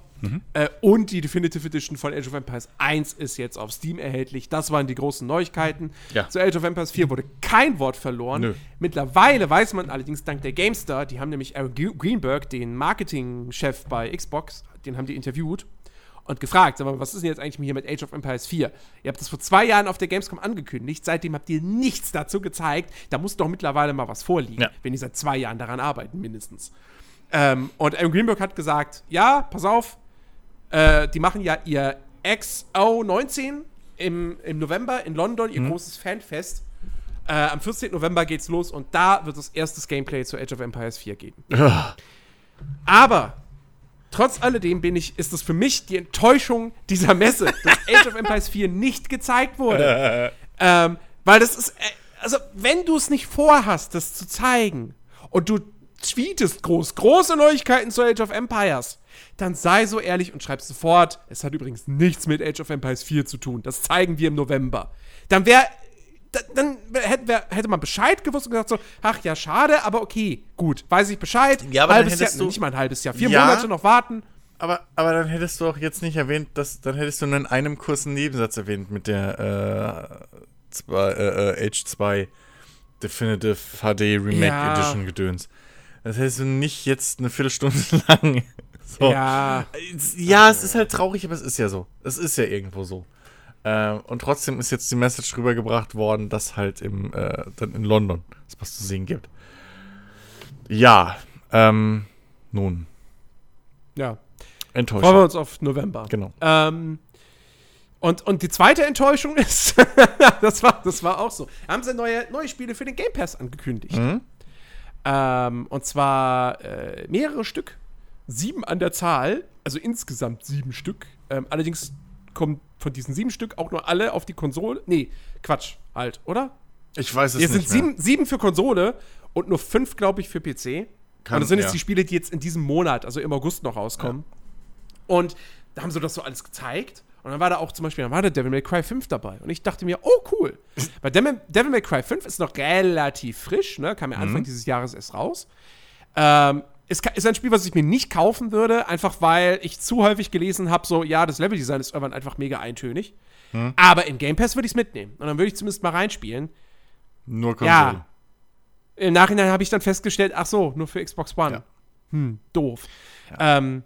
Speaker 1: Äh, und die Definitive Edition von Age of Empires 1 ist jetzt auf Steam erhältlich. Das waren die großen Neuigkeiten.
Speaker 2: Ja.
Speaker 1: Zu Age of Empires 4 wurde kein Wort verloren.
Speaker 2: Nö.
Speaker 1: Mittlerweile weiß man allerdings dank der GameStar, die haben nämlich Aaron Gre- Greenberg, den Marketingchef bei Xbox, den haben die interviewt und gefragt, sag mal, was ist denn jetzt eigentlich hier mit Age of Empires 4? Ihr habt das vor zwei Jahren auf der Gamescom angekündigt, seitdem habt ihr nichts dazu gezeigt. Da muss doch mittlerweile mal was vorliegen,
Speaker 2: Ja.
Speaker 1: wenn die seit zwei Jahren daran arbeiten, mindestens. Ähm, und Aaron Greenberg hat gesagt, ja, pass auf, äh, die machen ja ihr XO19 im, im November in London, ihr großes Fanfest. Äh, am 14. November geht's los und da wird das erstes Gameplay zu Age of Empires 4 geben. Aber trotz alledem bin ich, ist es für mich die Enttäuschung dieser Messe, dass Age of Empires 4 nicht gezeigt wurde. ähm, weil das ist, äh, also wenn du es nicht vorhast, das zu zeigen und du tweetest groß, große Neuigkeiten zu Age of Empires, dann sei so ehrlich und schreib sofort, es hat übrigens nichts mit Age of Empires 4 zu tun. Das zeigen wir im November. Dann wäre dann hätte, man Bescheid gewusst und gesagt so, ach ja, schade, aber okay, gut, weiß ich Bescheid.
Speaker 2: Ja, aber dann
Speaker 1: halbes Jahr,
Speaker 2: hättest du-
Speaker 1: nicht mal ein halbes Jahr, vier
Speaker 2: Ja.
Speaker 1: Monate noch warten.
Speaker 2: Aber, aber dann hättest du auch jetzt nicht erwähnt, dass dann hättest du nur in einem kurzen Nebensatz erwähnt mit der äh, zwei, äh, äh, H2 Definitive HD Remake
Speaker 1: Ja.
Speaker 2: Edition Gedöns. Das hättest du nicht jetzt eine Viertelstunde lang. so.
Speaker 1: Ja.
Speaker 2: Ja, es ist halt traurig, aber es ist ja so. Es ist ja irgendwo so. Ähm, und trotzdem ist jetzt die Message rübergebracht worden, dass halt im, äh, dann in London es was zu sehen gibt. Ja, ähm, nun,
Speaker 1: Ja.
Speaker 2: enttäuscht.
Speaker 1: Freuen wir uns auf November.
Speaker 2: Genau.
Speaker 1: Ähm, und, und die zweite Enttäuschung ist, das, war, das war auch so, haben sie neue, neue Spiele für den Game Pass angekündigt.
Speaker 2: Mhm.
Speaker 1: Ähm, und zwar äh, mehrere Stück. Sieben an der Zahl, also insgesamt sieben Stück. Ähm, allerdings kommen von diesen sieben Stück auch nur alle auf die Konsole. Nee, Quatsch, halt, oder?
Speaker 2: Ich weiß es
Speaker 1: Hier sind
Speaker 2: nicht mehr.
Speaker 1: sieben, sieben für Konsole und nur fünf, glaube ich, für PC.
Speaker 2: Kann-
Speaker 1: und das sind
Speaker 2: ja.
Speaker 1: jetzt die Spiele, die jetzt in diesem Monat, also im August noch rauskommen. Und da haben sie das so alles gezeigt. Und dann war da auch zum Beispiel, dann war der Devil May Cry 5 dabei. Und ich dachte mir, oh cool. Weil Devil, Devil May Cry 5 ist noch relativ frisch, ne? Kam ja
Speaker 2: Mhm.
Speaker 1: Anfang dieses Jahres erst raus. Ähm, ist, ist ein Spiel, was ich mir nicht kaufen würde, einfach weil ich zu häufig gelesen habe, so, ja, das Leveldesign ist irgendwann einfach mega eintönig.
Speaker 2: Mhm.
Speaker 1: Aber im Game Pass würde ich es mitnehmen. Und dann würde ich zumindest mal reinspielen.
Speaker 2: Nur Konsole.
Speaker 1: Ja. Im Nachhinein habe ich dann festgestellt, ach so, nur für Xbox One.
Speaker 2: Ja.
Speaker 1: Hm, doof. Ähm,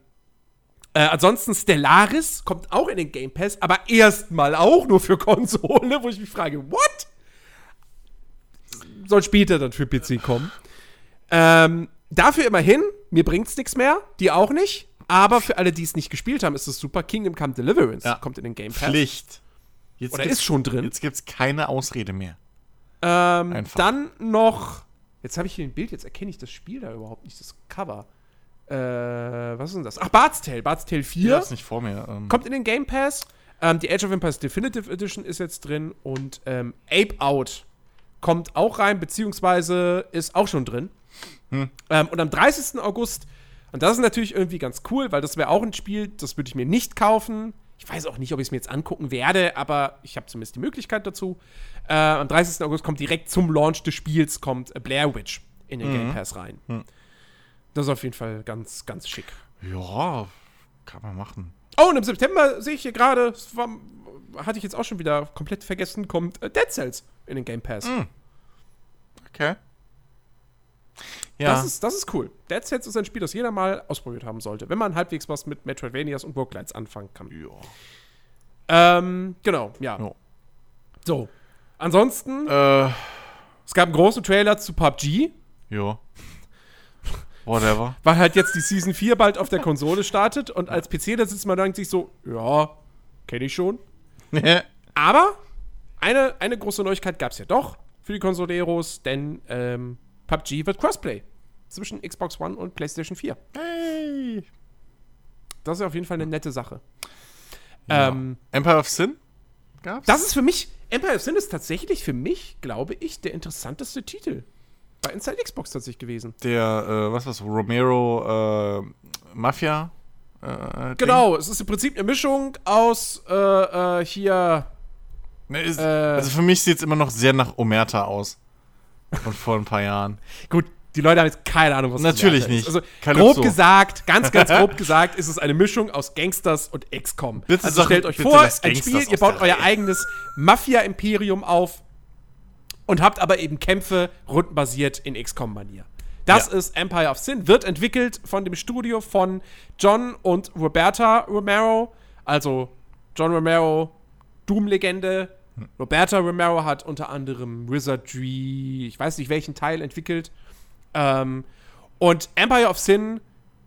Speaker 1: äh, ansonsten Stellaris kommt auch in den Game Pass, aber erstmal auch nur für Konsole, wo ich mich frage, what? Soll später dann für PC kommen. Ähm, dafür immerhin, mir bringt's nichts mehr, die auch nicht. Aber für alle, die es nicht gespielt haben, ist es super. Kingdom Come Deliverance
Speaker 2: Ja.
Speaker 1: kommt in den Game Pass.
Speaker 2: Pflicht. Jetzt
Speaker 1: Oder ist schon drin.
Speaker 2: Jetzt gibt's keine Ausrede mehr.
Speaker 1: Ähm,
Speaker 2: Einfach.
Speaker 1: dann noch. Jetzt habe ich hier ein Bild, jetzt erkenne ich das Spiel da überhaupt nicht, das Cover. Äh, was ist denn das? Ach, Bart's Tale. Bart's Tale 4
Speaker 2: Ich hab's nicht vor mir. Ähm,
Speaker 1: kommt in den Game Pass. Ähm, die Age of Empires Definitive Edition ist jetzt drin und ähm, Ape Out kommt auch rein, beziehungsweise ist auch schon drin.
Speaker 2: Hm.
Speaker 1: Ähm, und am 30. August, und das ist natürlich irgendwie ganz cool, weil das wäre auch ein Spiel, das würde ich mir nicht kaufen. Ich weiß auch nicht, ob ich es mir jetzt angucken werde, aber ich habe zumindest die Möglichkeit dazu. Äh, am 30. August kommt direkt zum Launch des Spiels kommt Blair Witch in den Game Pass rein. Das ist auf jeden Fall ganz, ganz schick.
Speaker 2: ja, kann man machen.
Speaker 1: Oh, und im September sehe ich hier gerade, hatte ich jetzt auch schon wieder komplett vergessen, kommt äh, Dead Cells in den Game Pass.
Speaker 2: Okay. Ja.
Speaker 1: Das, ist, das ist cool. Dead Cells ist ein Spiel, das jeder mal ausprobiert haben sollte, wenn man halbwegs was mit Metroidvanias und Roguelites anfangen kann.
Speaker 2: ja.
Speaker 1: Ähm, genau, ja.
Speaker 2: Ja.
Speaker 1: So. Ansonsten,
Speaker 2: Äh,
Speaker 1: es gab einen großen Trailer zu PUBG,
Speaker 2: ja. Whatever.
Speaker 1: weil halt jetzt die Season 4 bald auf der Konsole startet und als PC, da sitzt man dann sich so, ja, kenne ich schon. Aber eine, eine große Neuigkeit gab es ja doch für die Consoleros, denn ähm, PUBG wird Crossplay zwischen Xbox One und PlayStation 4.
Speaker 2: hey.
Speaker 1: Das ist auf jeden Fall eine nette Sache.
Speaker 2: Ja.
Speaker 1: Ähm,
Speaker 2: Empire of Sin? Gab's?
Speaker 1: das ist für mich, Empire of Sin ist tatsächlich für mich, glaube ich, der interessanteste Titel bei Inside Xbox tatsächlich gewesen.
Speaker 2: Der, äh, was war's, Romero, äh, Mafia? Äh.
Speaker 1: Genau, es ist im Prinzip eine Mischung aus äh, äh, hier.
Speaker 2: Ne, ist,
Speaker 1: Äh.
Speaker 2: also für mich sieht es immer noch sehr nach Omerta aus. Von vor ein paar Jahren.
Speaker 1: Gut, die Leute haben jetzt keine Ahnung, was
Speaker 2: Natürlich nicht.
Speaker 1: Ist. Also
Speaker 2: Calypso.
Speaker 1: grob gesagt, ganz, ganz grob gesagt, ist es eine Mischung aus Gangsters und XCOM.
Speaker 2: Bitte
Speaker 1: also stellt euch vor, ein Spiel, ihr baut euer eigenes Mafia-Imperium auf und habt aber eben Kämpfe rundenbasiert in XCOM-Manier. Das
Speaker 2: Ja.
Speaker 1: ist Empire of Sin, wird entwickelt von dem Studio von John und Roberta Romero. Also John Romero, Doom-Legende. Roberta Romero hat unter anderem Wizardry, ich weiß nicht welchen Teil entwickelt. Ähm, und Empire of Sin,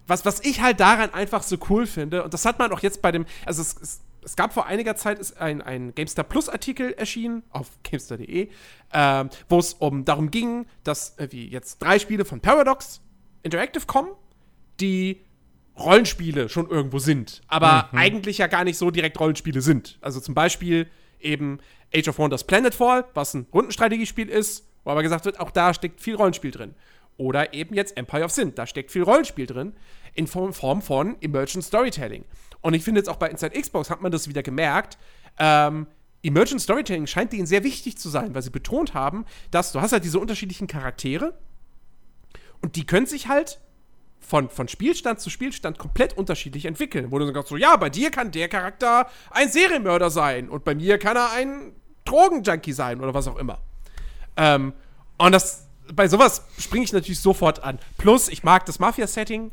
Speaker 1: was, was ich halt daran einfach so cool finde, und das hat man auch jetzt bei dem, also es, es, es gab vor einiger Zeit ist ein, ein GameStar Plus Artikel erschienen auf GameStar.de, ähm, wo es um darum ging, dass äh, wie jetzt drei Spiele von Paradox Interactive kommen, die Rollenspiele schon irgendwo sind, aber eigentlich ja gar nicht so direkt Rollenspiele sind. Also zum Beispiel eben Age of Wonders Planetfall, was ein Rundenstrategiespiel ist, wo aber gesagt wird, auch da steckt viel Rollenspiel drin. Oder eben jetzt Empire of Sin, da steckt viel Rollenspiel drin, in Form, von Emergent Storytelling. Und ich finde jetzt auch bei Inside Xbox hat man das wieder gemerkt, ähm, Emergent Storytelling scheint denen sehr wichtig zu sein, weil sie betont haben, dass du hast halt diese unterschiedlichen Charaktere und die können sich halt von, von Spielstand zu Spielstand komplett unterschiedlich entwickeln. Wo du sagst so, ja, bei dir kann der Charakter ein Serienmörder sein und bei mir kann er ein Drogenjunkie sein oder was auch immer. Ähm, und das, bei sowas springe ich natürlich sofort an. Plus, ich mag das Mafia-Setting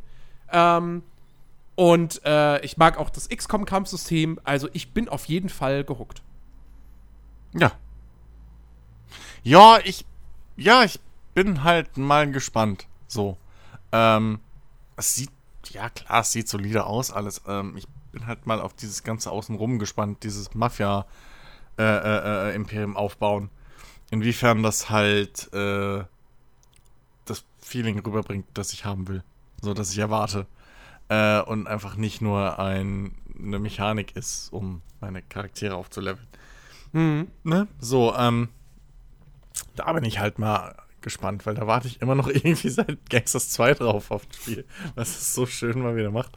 Speaker 1: ähm, und äh, ich mag auch das XCOM-Kampfsystem. Also ich bin auf jeden Fall gehuckt.
Speaker 2: Ja. Ja, ich. Ja, ich bin halt mal gespannt. So. Ähm, es sieht. Ja, klar, es sieht solide aus, alles. Ähm, ich bin halt mal auf dieses ganze Außenrum gespannt, dieses Mafia-Imperium äh, äh, aufbauen. Inwiefern das halt äh, das Feeling rüberbringt, das ich haben will. So, dass ich erwarte. Äh, und einfach nicht nur ein, eine Mechanik ist, um meine Charaktere aufzuleveln. Ne? So, ähm, da bin ich halt mal gespannt, weil da warte ich immer noch irgendwie seit Gangsters 2 drauf auf das Spiel, was es so schön mal wieder macht.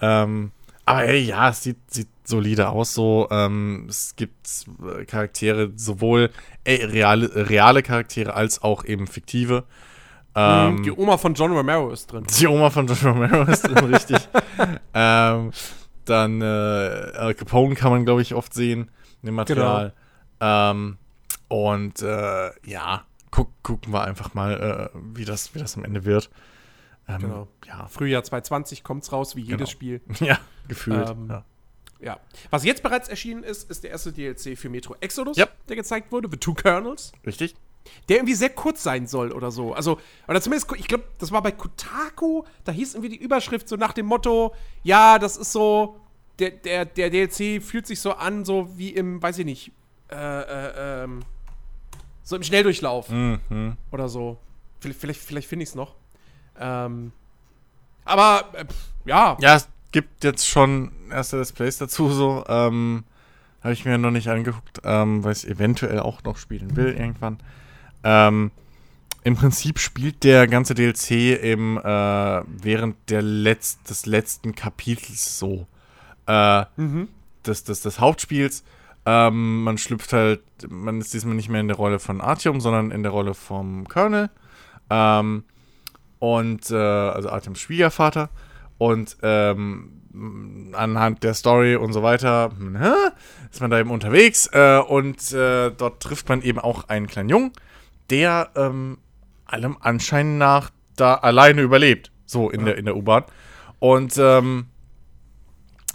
Speaker 2: Ähm, aber hey, ja, es sieht, sieht solide aus so. Ähm, es gibt äh, Charaktere, sowohl äh, reale, reale Charaktere als auch eben fiktive. Ähm,
Speaker 1: Die Oma von John Romero ist drin.
Speaker 2: die Oma von John Romero ist drin, richtig. ähm, dann äh, Al Capone kann man, glaube ich, oft sehen dem Material. Ähm, und äh, ja, guck, gucken wir einfach mal, äh, wie, das, wie das am Ende wird. Ähm,
Speaker 1: Genau.
Speaker 2: Ja,
Speaker 1: Frühjahr 2020 kommt's raus, wie jedes
Speaker 2: Genau.
Speaker 1: Spiel.
Speaker 2: ja, gefühlt.
Speaker 1: Ähm,
Speaker 2: ja.
Speaker 1: Ja. Was jetzt bereits erschienen ist, ist der erste DLC für Metro Exodus,
Speaker 2: Ja.
Speaker 1: der gezeigt wurde, The Two Kernels,
Speaker 2: Richtig?
Speaker 1: der irgendwie sehr kurz sein soll oder so. Also, oder zumindest, ich glaube, das war bei Kotaku, da hieß irgendwie die Überschrift so nach dem Motto, ja, das ist so, der, der, der DLC fühlt sich so an, so wie im, weiß ich nicht, äh, äh, ähm, so im Schnelldurchlauf
Speaker 2: Mhm.
Speaker 1: oder so. Vielleicht, vielleicht, finde ich es noch. Ähm, aber, äh, ja,
Speaker 2: Ja, es gibt jetzt schon erste Let's Plays dazu, so. Ähm, Habe ich mir noch nicht angeguckt, ähm, weil ich eventuell auch noch spielen will irgendwann. Ähm, Im Prinzip spielt der ganze DLC im, äh, während der Letz des letzten Kapitels so. Äh, des, des, des Hauptspiels. Ähm, man schlüpft halt, man ist diesmal nicht mehr in der Rolle von Artyom, sondern in der Rolle vom Colonel. Ähm, und, äh, also Artyoms Schwiegervater. Und ähm, anhand der Story und so weiter hm, ist man da eben unterwegs. Äh, und äh, dort trifft man eben auch einen kleinen Jungen, der ähm, allem Anschein nach da alleine überlebt. So in der, in der U-Bahn. Und ähm,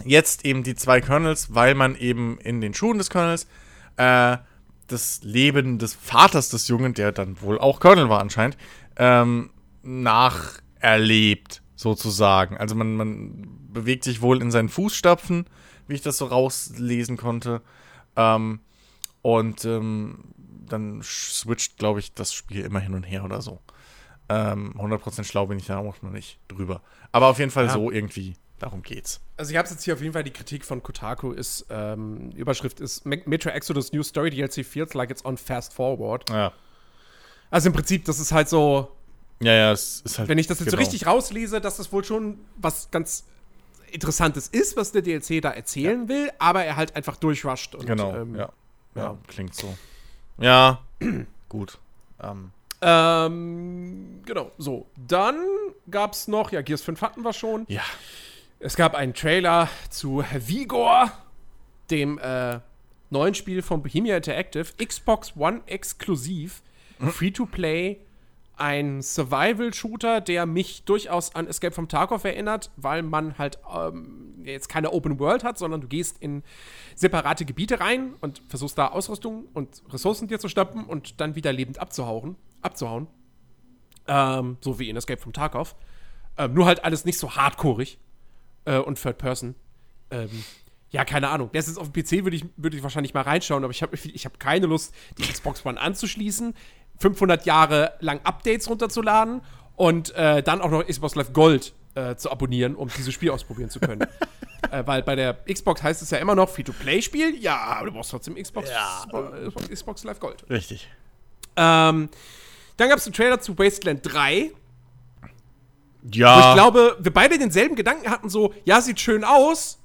Speaker 2: jetzt eben die zwei Colonels, weil man eben in den Schuhen des Colonels äh, das Leben des Vaters des Jungen, der dann wohl auch Colonel war anscheinend, ähm, nacherlebt, sozusagen. Also man, man bewegt sich wohl in seinen Fußstapfen, wie ich das so rauslesen konnte. Ähm, und ähm, dann switcht, glaube ich, das Spiel immer hin und her oder so. Ähm, 100% schlau bin ich da auch noch nicht drüber. Aber auf jeden Fall
Speaker 1: Ja.
Speaker 2: so irgendwie, darum geht's.
Speaker 1: Also ich habe jetzt hier auf jeden Fall die Kritik von Kotaku ist, ähm, Überschrift ist Me- Metro Exodus New Story DLC feels like it's on fast forward.
Speaker 2: Ja.
Speaker 1: Also im Prinzip, das ist halt so,
Speaker 2: Ja, ja, es ist halt.
Speaker 1: wenn ich das jetzt so
Speaker 2: genau.
Speaker 1: richtig rauslese, dass das wohl schon was ganz Interessantes ist, was der DLC da erzählen will, aber er halt einfach durchrusht. Und,
Speaker 2: Genau,
Speaker 1: ähm,
Speaker 2: ja. ja.
Speaker 1: ja.
Speaker 2: klingt so. Ja, gut. Ähm,
Speaker 1: Ähm, genau, so. Dann gab's noch, ja, Gears 5 hatten wir schon.
Speaker 2: ja.
Speaker 1: Es gab einen Trailer zu Vigor, dem äh, neuen Spiel von Bohemia Interactive, Xbox One exklusiv, Free-to-Play, ein Survival-Shooter, der mich durchaus an Escape from Tarkov erinnert, weil man halt ähm, jetzt keine Open World hat, sondern du gehst in separate Gebiete rein und versuchst da Ausrüstung und Ressourcen dir zu schnappen und dann wieder lebend abzuhauen, abzuhauen. Ähm, so wie in Escape from Tarkov. Ähm, nur halt alles nicht so hardcoreig äh, und Third Person. Ähm, ja, keine Ahnung. Das ist auf dem PC, würde ich, würd ich wahrscheinlich mal reinschauen, aber ich habe ich hab keine Lust, die Xbox One anzuschließen, 500 Jahre lang Updates runterzuladen und äh, dann auch noch Xbox Live Gold äh, zu abonnieren, um dieses Spiel ausprobieren zu können. äh, weil bei der Xbox heißt es ja immer noch Free-to-Play-Spiel. Ja, aber du brauchst trotzdem Xbox, Xbox, Xbox Live Gold.
Speaker 2: Richtig.
Speaker 1: Ähm, dann gab es einen Trailer zu Wasteland 3.
Speaker 2: Ja,
Speaker 1: Wo ich glaube, wir beide denselben Gedanken hatten, so, ja, sieht schön aus,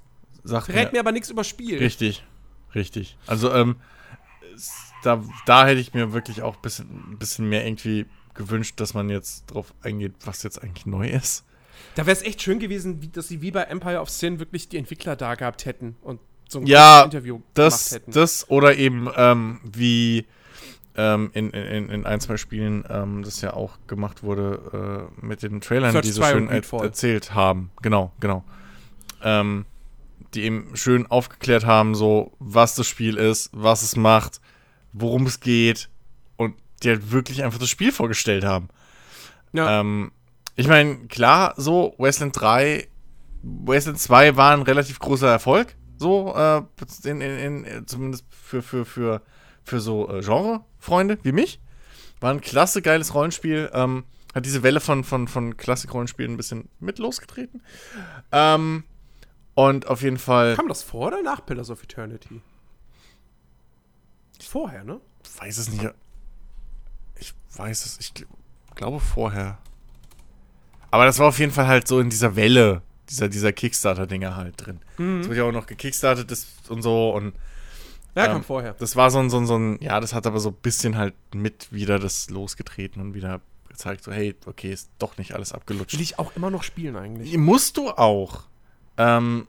Speaker 2: sagt
Speaker 1: verrät mir aber nichts über Spiel.
Speaker 2: Richtig, richtig. Also, ähm, da, da hätte ich mir wirklich auch ein bisschen, bisschen mehr irgendwie gewünscht, dass man jetzt drauf eingeht, was jetzt eigentlich neu ist.
Speaker 1: Da wäre es echt schön gewesen, wie, dass sie wie bei Empire of Sin wirklich die Entwickler da gehabt hätten und so ein
Speaker 2: Ja,
Speaker 1: Interview
Speaker 2: Das,
Speaker 1: gemacht hätten.
Speaker 2: das oder eben ähm, wie ähm, in, in, in ein, zwei Spielen ähm, das ja auch gemacht wurde äh, mit den Trailern,
Speaker 1: Search
Speaker 2: die so
Speaker 1: 2
Speaker 2: schön er erzählt haben. Genau, genau. Ähm, die eben schön aufgeklärt haben, so was das Spiel ist, was es macht, worum es geht und die halt wirklich einfach das Spiel vorgestellt haben.
Speaker 1: ja.
Speaker 2: Ähm, ich meine, klar, so, Wasteland 3, Wasteland 2 war ein relativ großer Erfolg, so, äh, in, in, in, zumindest für, für, für, für so äh, Genre-Freunde wie mich. War ein klasse, geiles Rollenspiel, ähm, hat diese Welle von, von, von Klassik-Rollenspielen ein bisschen mit losgetreten. Ähm, und auf jeden Fall,
Speaker 1: Kam das vor oder nach Pillars of Eternity? Vorher, ne?
Speaker 2: weiß es nicht, ich weiß es, ich gl- glaube vorher. Aber das war auf jeden Fall halt so in dieser Welle, dieser, dieser Kickstarter-Dinger halt drin. Das wird ja auch noch gekickstartet und so und
Speaker 1: Ja,
Speaker 2: Ähm,
Speaker 1: kam vorher.
Speaker 2: das war so ein, so ein, so ein, ja, das hat aber so ein bisschen halt mit wieder das losgetreten und wieder gezeigt, so, hey, okay, ist doch nicht alles abgelutscht.
Speaker 1: Will ich auch immer noch spielen eigentlich.
Speaker 2: Musst du auch. Ähm,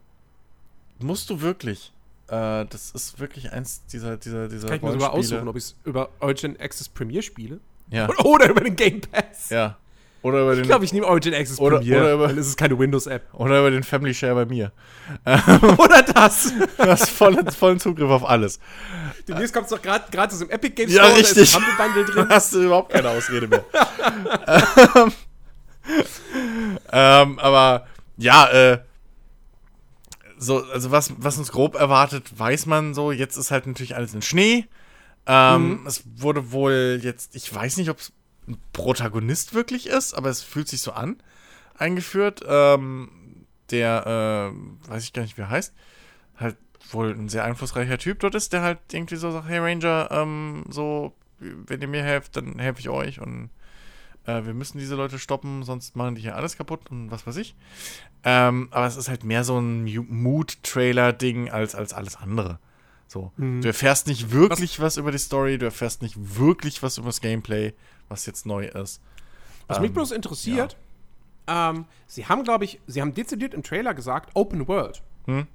Speaker 2: musst du wirklich. Äh, das ist wirklich eins dieser, dieser, dieser
Speaker 1: Kann ich mir sogar aussuchen, ob ich es über Origin Access Premier spiele
Speaker 2: Ja,
Speaker 1: oder über den Game Pass.
Speaker 2: ja. Oder über den,
Speaker 1: Ich glaube, ich nehme Origin Access
Speaker 2: Oder-
Speaker 1: Premier,
Speaker 2: oder über-
Speaker 1: es ist keine Windows-App.
Speaker 2: oder über den Family Share bei mir.
Speaker 1: oder das.
Speaker 2: Du hast vollen, vollen Zugriff auf alles.
Speaker 1: Demnächst kommt es doch gerade gratis im Epic Games
Speaker 2: Ja,
Speaker 1: Store, da
Speaker 2: richtig.
Speaker 1: ist
Speaker 2: Da
Speaker 1: drin.
Speaker 2: hast du überhaupt keine Ausrede mehr. ähm, ähm, aber ja, äh, so, also was, was uns grob erwartet, weiß man so. Jetzt ist halt natürlich alles in Schnee. Ähm, Es wurde wohl jetzt, ich weiß nicht, ob es ein Protagonist wirklich ist, aber es fühlt sich so an, eingeführt. Ähm, der, äh, weiß ich gar nicht, wie er heißt, halt wohl ein sehr einflussreicher Typ dort ist, der halt irgendwie so sagt, hey Ranger, ähm, so, wenn ihr mir helft, dann helfe ich euch und äh, wir müssen diese Leute stoppen, sonst machen die hier alles kaputt und was weiß ich. Ähm, aber es ist halt mehr so ein Mood-Trailer-Ding als, als alles andere. So. Du erfährst nicht wirklich was, über die Story, du erfährst nicht wirklich was über das Gameplay, was jetzt neu ist.
Speaker 1: Was mich
Speaker 2: Ähm,
Speaker 1: bloß interessiert, ähm, sie haben, glaube ich, sie haben dezidiert im Trailer gesagt, Open World.
Speaker 2: Hm?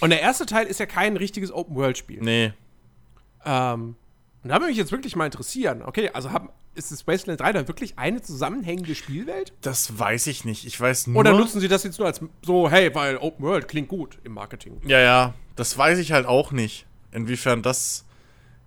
Speaker 1: Und der erste Teil ist ja kein richtiges Open World-Spiel.
Speaker 2: Nee.
Speaker 1: Ähm, und da würde mich jetzt wirklich mal interessieren, okay, also haben, ist das Wasteland 3 dann wirklich eine zusammenhängende Spielwelt?
Speaker 2: Das weiß ich nicht. Ich weiß nur.
Speaker 1: Oder nutzen sie das jetzt nur als so, hey, weil Open World klingt gut im Marketing?
Speaker 2: Ja, ja, das weiß ich halt auch nicht. Inwiefern das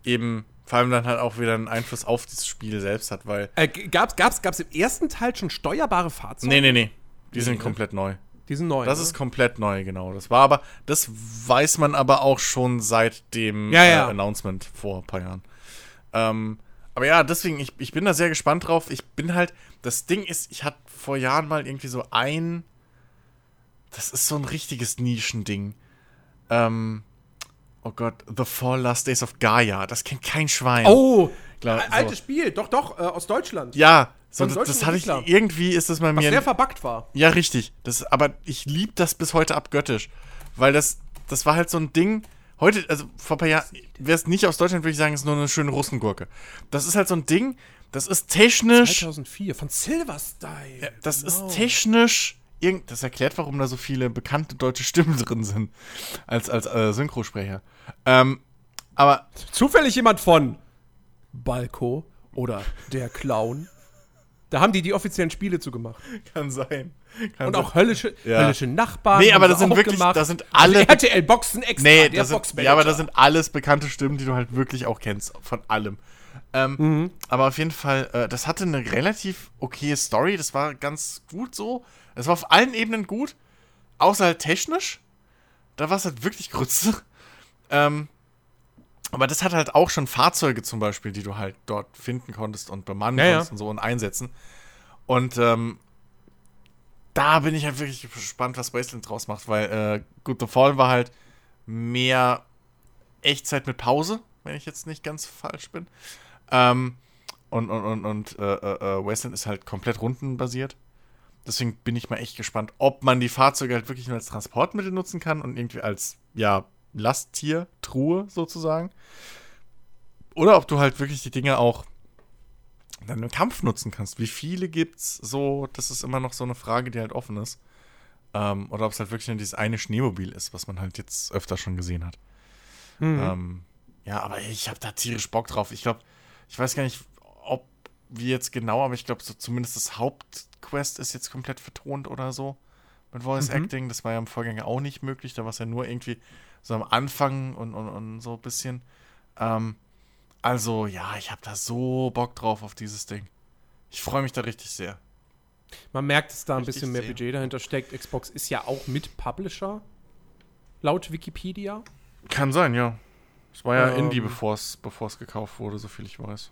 Speaker 2: eben vor allem dann halt auch wieder einen Einfluss auf das Spiel selbst hat, weil.
Speaker 1: Äh, gab's, gab's, gab's im ersten Teil schon steuerbare Fahrzeuge?
Speaker 2: Nee, nee, nee. Die
Speaker 1: Nee,
Speaker 2: sind
Speaker 1: ne?
Speaker 2: komplett neu.
Speaker 1: Die sind neu.
Speaker 2: Das
Speaker 1: ne?
Speaker 2: ist komplett neu, genau. Das war aber, das weiß man aber auch schon seit dem
Speaker 1: Ja, ja.
Speaker 2: Äh, Announcement vor ein paar Jahren. Ähm, aber ja, deswegen, ich, ich bin da sehr gespannt drauf. Ich bin halt, das Ding ist, ich hatte vor Jahren mal irgendwie so ein, das ist so ein richtiges Nischending. Ähm, oh Gott, The Four Last Days of Gaia. Das kennt kein Schwein.
Speaker 1: Oh, Al- Altes Spiel, doch, doch, äh, aus Deutschland.
Speaker 2: Ja, so, das, das hatte ich, irgendwie ist das bei
Speaker 1: Was
Speaker 2: mir.
Speaker 1: sehr verbuggt war.
Speaker 2: Ja, richtig. Das, aber ich liebe das bis heute abgöttisch. Weil das, das war halt so ein Ding. Heute, also vor ein paar Jahren, wäre es nicht aus Deutschland, würde ich sagen, ist nur eine schöne Russengurke. Das ist halt so ein Ding, das ist technisch.
Speaker 1: 2004, von Silver Style.
Speaker 2: Ja, das
Speaker 1: Genau.
Speaker 2: ist technisch. Irgend, das erklärt, warum da so viele bekannte deutsche Stimmen drin sind. Als, als äh, Synchrosprecher. Ähm, aber
Speaker 1: Zufällig jemand von Balko oder Der Clown. Da haben die die offiziellen Spiele zugemacht.
Speaker 2: kann sein. Kann
Speaker 1: Und
Speaker 2: sein.
Speaker 1: auch höllische,
Speaker 2: Ja.
Speaker 1: höllische Nachbarn.
Speaker 2: Nee, aber das sind wirklich,
Speaker 1: gemacht.
Speaker 2: das sind alle.
Speaker 1: Also RTL Boxen extra.
Speaker 2: Nee, das sind, ja, aber das sind alles bekannte Stimmen, die du halt wirklich auch kennst, von allem. Ähm,
Speaker 1: Mhm.
Speaker 2: Aber auf jeden Fall, äh, das hatte eine relativ okaye Story, das war ganz gut so. Es war auf allen Ebenen gut, außer halt technisch. Da war es halt wirklich Grütze. Ähm, aber das hat halt auch schon Fahrzeuge zum Beispiel, die du halt dort finden konntest und bemannen
Speaker 1: Ja, ja.
Speaker 2: konntest und so und einsetzen. Und ähm, da bin ich halt wirklich gespannt, was Wasteland draus macht, weil äh, Good the Fall war halt mehr Echtzeit mit Pause, wenn ich jetzt nicht ganz falsch bin. Ähm, und und, und, und äh, äh, äh, Wasteland ist halt komplett rundenbasiert. Deswegen bin ich mal echt gespannt, ob man die Fahrzeuge halt wirklich nur als Transportmittel nutzen kann und irgendwie als, ja, Lasttier, Truhe sozusagen. Oder ob du halt wirklich die Dinge auch dann im Kampf nutzen kannst. Wie viele gibt's so? Das ist immer noch so eine Frage, die halt offen ist. Ähm, oder ob es halt wirklich nur dieses eine Schneemobil ist, was man halt jetzt öfter schon gesehen hat.
Speaker 1: Mhm.
Speaker 2: Ähm, ja, aber ich habe da tierisch Bock drauf. Ich glaube, ich weiß gar nicht, ob wie jetzt genau, aber ich glaube, so zumindest das Hauptquest ist jetzt komplett vertont oder so. Mit Voice
Speaker 1: Mhm.
Speaker 2: Acting. Das war ja im Vorgänger auch nicht möglich. Da war es ja nur irgendwie so am Anfang und, und, und so ein bisschen. Ähm, also, ja, ich habe da so Bock drauf auf dieses Ding. Ich freue mich da richtig sehr.
Speaker 1: Man merkt, dass da ein
Speaker 2: Richtig
Speaker 1: bisschen mehr
Speaker 2: sehr.
Speaker 1: Budget dahinter steckt. Xbox ist ja auch mit Publisher. Laut Wikipedia.
Speaker 2: Kann sein, ja. Es war ja
Speaker 1: Ähm.
Speaker 2: Indie, bevor es bevor es gekauft wurde, so viel ich weiß.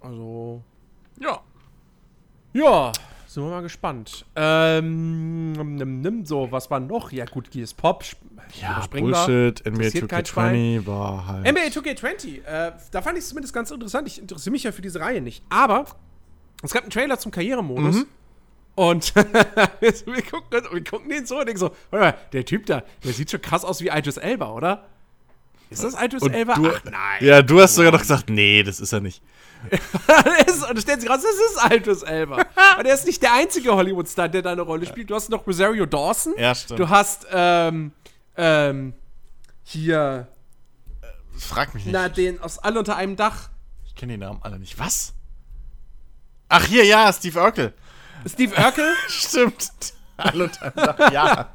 Speaker 1: Also.
Speaker 2: Ja.
Speaker 1: Ja, sind wir mal gespannt. Ähm, nimm, nimm, so, was war noch? Ja, gut, Gears Pop.
Speaker 2: Ja. Bullshit. NBA
Speaker 1: Interessiert kein
Speaker 2: 2K20 war halt.
Speaker 1: NBA 2K20, äh, da fand ich es zumindest ganz interessant. Ich interessiere mich ja für diese Reihe nicht. Aber es gab einen Trailer zum Karrieremodus.
Speaker 2: Mhm.
Speaker 1: Und wir, gucken, wir gucken den so und denken so, warte mal, der Typ da, der sieht schon krass aus wie Idris Elba, oder? Ist das
Speaker 2: Und
Speaker 1: Elba?
Speaker 2: du,
Speaker 1: Ach nein.
Speaker 2: Ja, du hast sogar noch gesagt, nee, das ist er nicht.
Speaker 1: Und dann stellt sich raus, das ist Idris Elba. und er ist nicht der einzige Hollywood-Star, der da eine Rolle spielt. Du hast noch Rosario Dawson.
Speaker 2: Ja, stimmt.
Speaker 1: Du hast, ähm, ähm, hier,
Speaker 2: Frag mich nicht.
Speaker 1: na, den aus Alle unter einem Dach.
Speaker 2: Ich kenne die Namen alle nicht. Was? Ach, hier, ja, Steve Urkel.
Speaker 1: Steve Urkel
Speaker 2: Stimmt. Alle unter einem Dach, ja.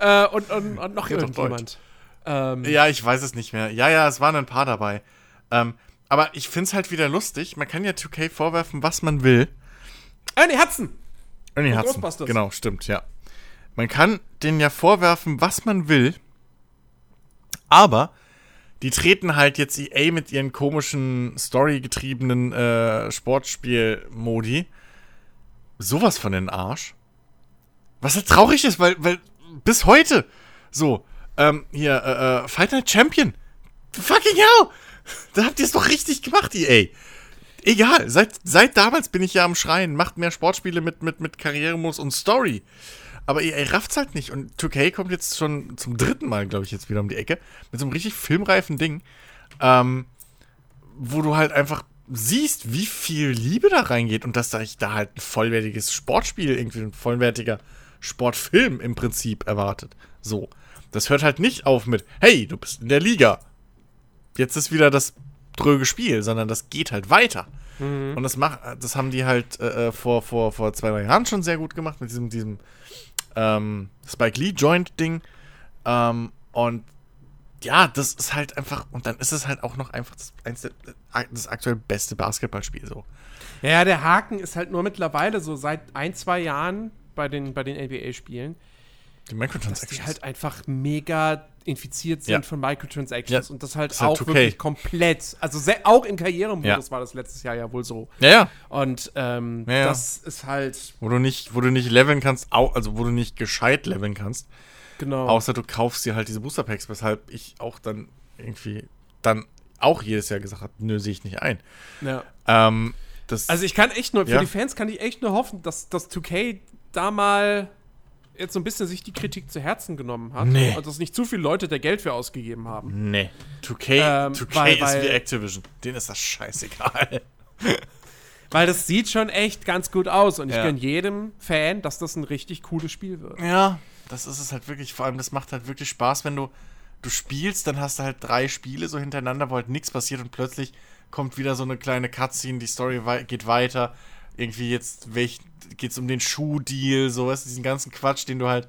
Speaker 1: äh, und, und, und noch irgendjemand. Ähm,
Speaker 2: Ja, ich weiß es nicht mehr. Ja, ja, es waren ein paar dabei. Ähm, aber ich finde es halt wieder lustig. Man kann ja 2K vorwerfen, was man will.
Speaker 1: Ernie Hudson.
Speaker 2: Ernie
Speaker 1: Und
Speaker 2: Hudson. Genau, stimmt, ja. Man kann denen ja vorwerfen, was man will. Aber die treten halt jetzt EA mit ihren komischen, storygetriebenen äh, Sportspiel-Modi sowas von den Arsch. Was halt traurig ist, weil, weil bis heute so, ähm, hier, äh, äh, Fight Night Champion. Fucking hell! Da habt ihr es doch richtig gemacht, EA. Egal, seit, seit damals bin ich ja am Schreien, macht mehr Sportspiele mit, mit, mit Karrieremodus und Story. Aber EA rafft's halt nicht. Und 2K kommt jetzt schon zum dritten Mal, glaube ich, jetzt wieder um die Ecke. Mit so einem richtig filmreifen Ding. Ähm, wo du halt einfach siehst, wie viel Liebe da reingeht und dass da ich da halt ein vollwertiges Sportspiel, irgendwie ein vollwertiger Sportfilm im Prinzip erwartet. So. Das hört halt nicht auf mit, hey, du bist in der Liga. Jetzt ist wieder das dröge Spiel, sondern das geht halt weiter. Und das macht, das haben die halt äh, äh, vor, vor, vor zwei, drei Jahren schon sehr gut gemacht mit diesem, diesem ähm, Spike Lee Joint Ding. Ähm, und ja, das ist halt einfach, und dann ist es halt auch noch einfach das, eins der, das aktuell beste Basketballspiel so.
Speaker 1: Ja, der Haken ist halt nur mittlerweile so seit ein, zwei Jahren bei den, bei den NBA-Spielen,
Speaker 2: Die
Speaker 1: dass die
Speaker 2: Microtransactions.
Speaker 1: halt einfach mega infiziert sind
Speaker 2: Ja.
Speaker 1: von Microtransactions
Speaker 2: Ja,
Speaker 1: und das halt
Speaker 2: halt
Speaker 1: auch
Speaker 2: 2K.
Speaker 1: wirklich komplett, also se- auch im Karrieremodus
Speaker 2: Ja.
Speaker 1: war das letztes Jahr ja wohl so.
Speaker 2: ja, ja.
Speaker 1: Und ähm, das ist halt,
Speaker 2: Wo du nicht, wo du nicht leveln kannst, also wo du nicht gescheit leveln kannst,
Speaker 1: genau.
Speaker 2: außer du kaufst dir halt diese Booster Packs, weshalb ich auch dann irgendwie dann auch jedes Jahr gesagt hat, nö, sehe ich nicht ein.
Speaker 1: Ja.
Speaker 2: Ähm, das,
Speaker 1: Also ich kann echt nur, für die Fans kann ich echt nur hoffen, dass das 2K da mal jetzt so ein bisschen sich die Kritik zu Herzen genommen hat.
Speaker 2: Nee.
Speaker 1: Und dass nicht zu viele Leute da Geld für ausgegeben haben.
Speaker 2: nee. 2K,
Speaker 1: Ähm,
Speaker 2: 2K
Speaker 1: weil-
Speaker 2: ist
Speaker 1: weil-
Speaker 2: wie Activision. Denen ist das scheißegal.
Speaker 1: Weil das sieht schon echt ganz gut aus. Und ich
Speaker 2: Ja.
Speaker 1: gönne jedem Fan, dass das ein richtig cooles Spiel wird.
Speaker 2: Ja, das ist es halt wirklich. Vor allem, das macht halt wirklich Spaß, wenn du, du spielst, dann hast du halt drei Spiele so hintereinander, wo halt nichts passiert und plötzlich kommt wieder so eine kleine Cutscene, die Story wei geht weiter. Irgendwie jetzt welch, geht's um den Schuhdeal, sowas, diesen ganzen Quatsch, den du halt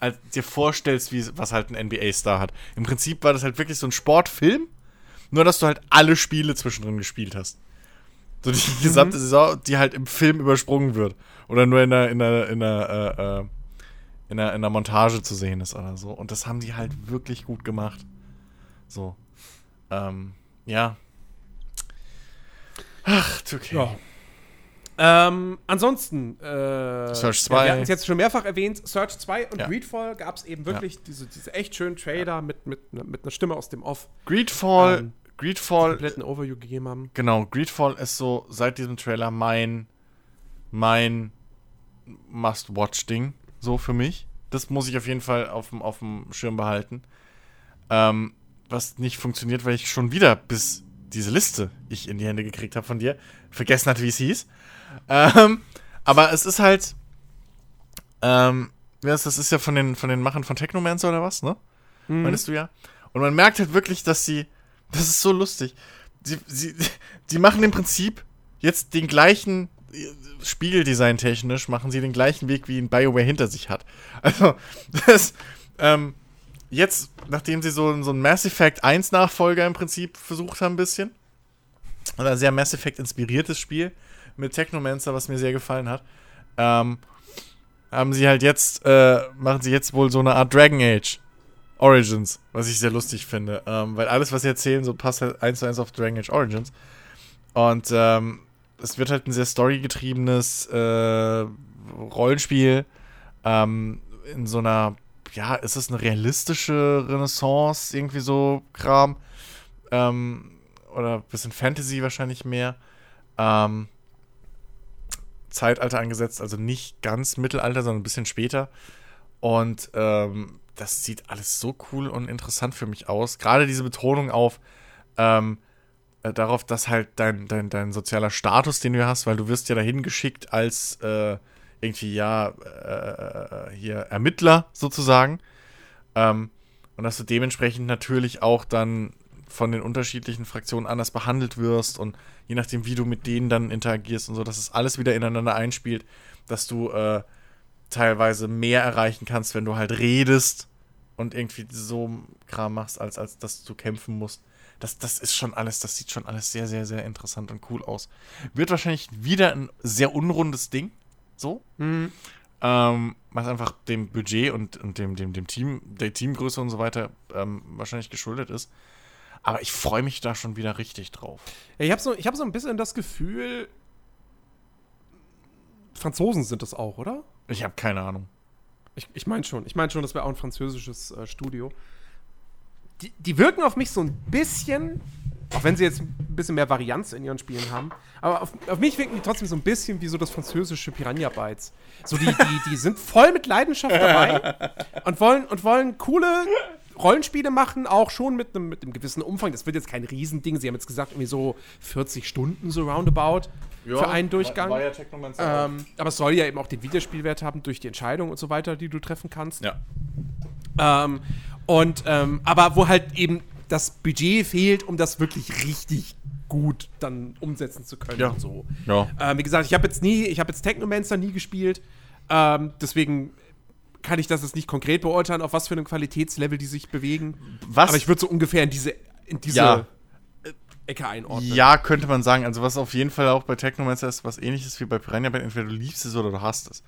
Speaker 2: als, dir vorstellst, wie, was halt ein NBA-Star hat. Im Prinzip war das halt wirklich so ein Sportfilm, nur dass du halt alle Spiele zwischendrin gespielt hast. So die gesamte Saison, die halt im Film übersprungen wird. Oder nur in einer, in einer, in einer, äh, äh, in einer, in einer Montage zu sehen ist oder so. Und das haben die halt wirklich gut gemacht. So. Ähm, ja. Ach, okay.
Speaker 1: Ja. Ähm, ansonsten, äh,
Speaker 2: Search
Speaker 1: Ja,
Speaker 2: 2.
Speaker 1: wir hatten es jetzt schon mehrfach erwähnt, Search 2 und
Speaker 2: Ja.
Speaker 1: Greedfall gab es eben wirklich diese, diese echt schönen Trailer mit, mit, ne- mit einer Stimme aus dem Off,
Speaker 2: Greedfall,
Speaker 1: Ähm,
Speaker 2: Greedfall,
Speaker 1: kompletten Overview gegeben haben.
Speaker 2: genau, Greedfall ist so seit diesem Trailer mein, mein Must-Watch-Ding, so für mich. Das muss ich auf jeden Fall auf dem, auf dem Schirm behalten. Ähm, was nicht funktioniert, weil ich schon wieder bis diese Liste ich in die Hände gekriegt habe von dir, vergessen hatte, wie es hieß. Ähm, aber es ist halt, ähm, das ist ja von den, von den Machern von Technomancer oder was, ne? Meinst du ja? Und man merkt halt wirklich, dass sie, das ist so lustig, sie, sie, die machen im Prinzip jetzt den gleichen, äh, Spiegeldesign technisch, machen sie den gleichen Weg, wie ihn BioWare hinter sich hat. Also, das, ähm, jetzt, nachdem sie so, so einen Mass Effect 1 Nachfolger im Prinzip versucht haben, ein bisschen, oder ein sehr Mass Effect inspiriertes Spiel mit Technomancer, was mir sehr gefallen hat, ähm, haben sie halt jetzt, äh, machen sie jetzt wohl so eine Art Dragon Age Origins, was ich sehr lustig finde, ähm, weil alles, was sie erzählen, so passt halt eins zu eins auf Dragon Age Origins. Und ähm, es wird halt ein sehr storygetriebenes äh, Rollenspiel ähm, in so einer, ja, ist es eine realistische Renaissance, irgendwie so Kram. Ähm, oder ein bisschen Fantasy wahrscheinlich mehr. Ähm, Zeitalter angesetzt, also nicht ganz Mittelalter, sondern ein bisschen später. Und ähm, das sieht alles so cool und interessant für mich aus. Gerade diese Betonung auf ähm, äh, darauf, dass halt dein, dein, dein sozialer Status, den du hast, weil du wirst ja dahin geschickt als äh, irgendwie, ja, äh, hier Ermittler sozusagen. Ähm, und dass du dementsprechend natürlich auch dann von den unterschiedlichen Fraktionen anders behandelt wirst und je nachdem, wie du mit denen dann interagierst und so, dass es alles wieder ineinander einspielt, dass du äh, teilweise mehr erreichen kannst, wenn du halt redest und irgendwie so Kram machst, als, als dass du kämpfen musst. Das, das ist schon alles, das sieht schon alles sehr, sehr, sehr interessant und cool aus. Wird wahrscheinlich wieder ein sehr unrundes Ding. So. Ähm, was einfach dem Budget und, und dem, dem, dem Team, der Teamgröße und so weiter ähm, wahrscheinlich geschuldet ist. Aber ich freue mich da schon wieder richtig drauf.
Speaker 1: Ja, ich habe so, ich hab so ein bisschen das Gefühl, Franzosen sind das auch, oder?
Speaker 2: Ich habe keine Ahnung.
Speaker 1: Ich, ich meine schon. Ich meine schon, das wäre auch ein französisches äh, Studio. Die, die wirken auf mich so ein bisschen, auch wenn sie jetzt ein bisschen mehr Varianz in ihren Spielen haben, aber auf, auf mich wirken die trotzdem so ein bisschen wie so das französische Piranha Bytes. So die, die, die sind voll mit Leidenschaft dabei und wollen, und wollen coole Rollenspiele machen, auch schon mit einem mit einem gewissen Umfang. Das wird jetzt kein Riesending. Sie haben jetzt gesagt, irgendwie so 40 Stunden so roundabout für einen Durchgang.
Speaker 2: War, war ja
Speaker 1: Ähm, aber es soll ja eben auch den Videospielwert haben durch die Entscheidung und so weiter, die du treffen kannst.
Speaker 2: ja.
Speaker 1: Ähm, und ähm, aber wo halt eben das Budget fehlt, um das wirklich richtig gut dann umsetzen zu können.
Speaker 2: Ja.
Speaker 1: Und so.
Speaker 2: Ja.
Speaker 1: Ähm, wie gesagt, ich habe jetzt nie, ich habe jetzt Technomancer nie gespielt. Ähm, deswegen kann ich das jetzt nicht konkret beurteilen, auf was für einem Qualitätslevel die sich bewegen.
Speaker 2: Was?
Speaker 1: Aber ich würde so ungefähr in diese, in diese
Speaker 2: Ja.
Speaker 1: Ecke einordnen.
Speaker 2: Ja, könnte man sagen. Also was auf jeden Fall auch bei Technomancer ist, was ähnliches wie bei Piranha Bytes, entweder du liebst es oder du hast es.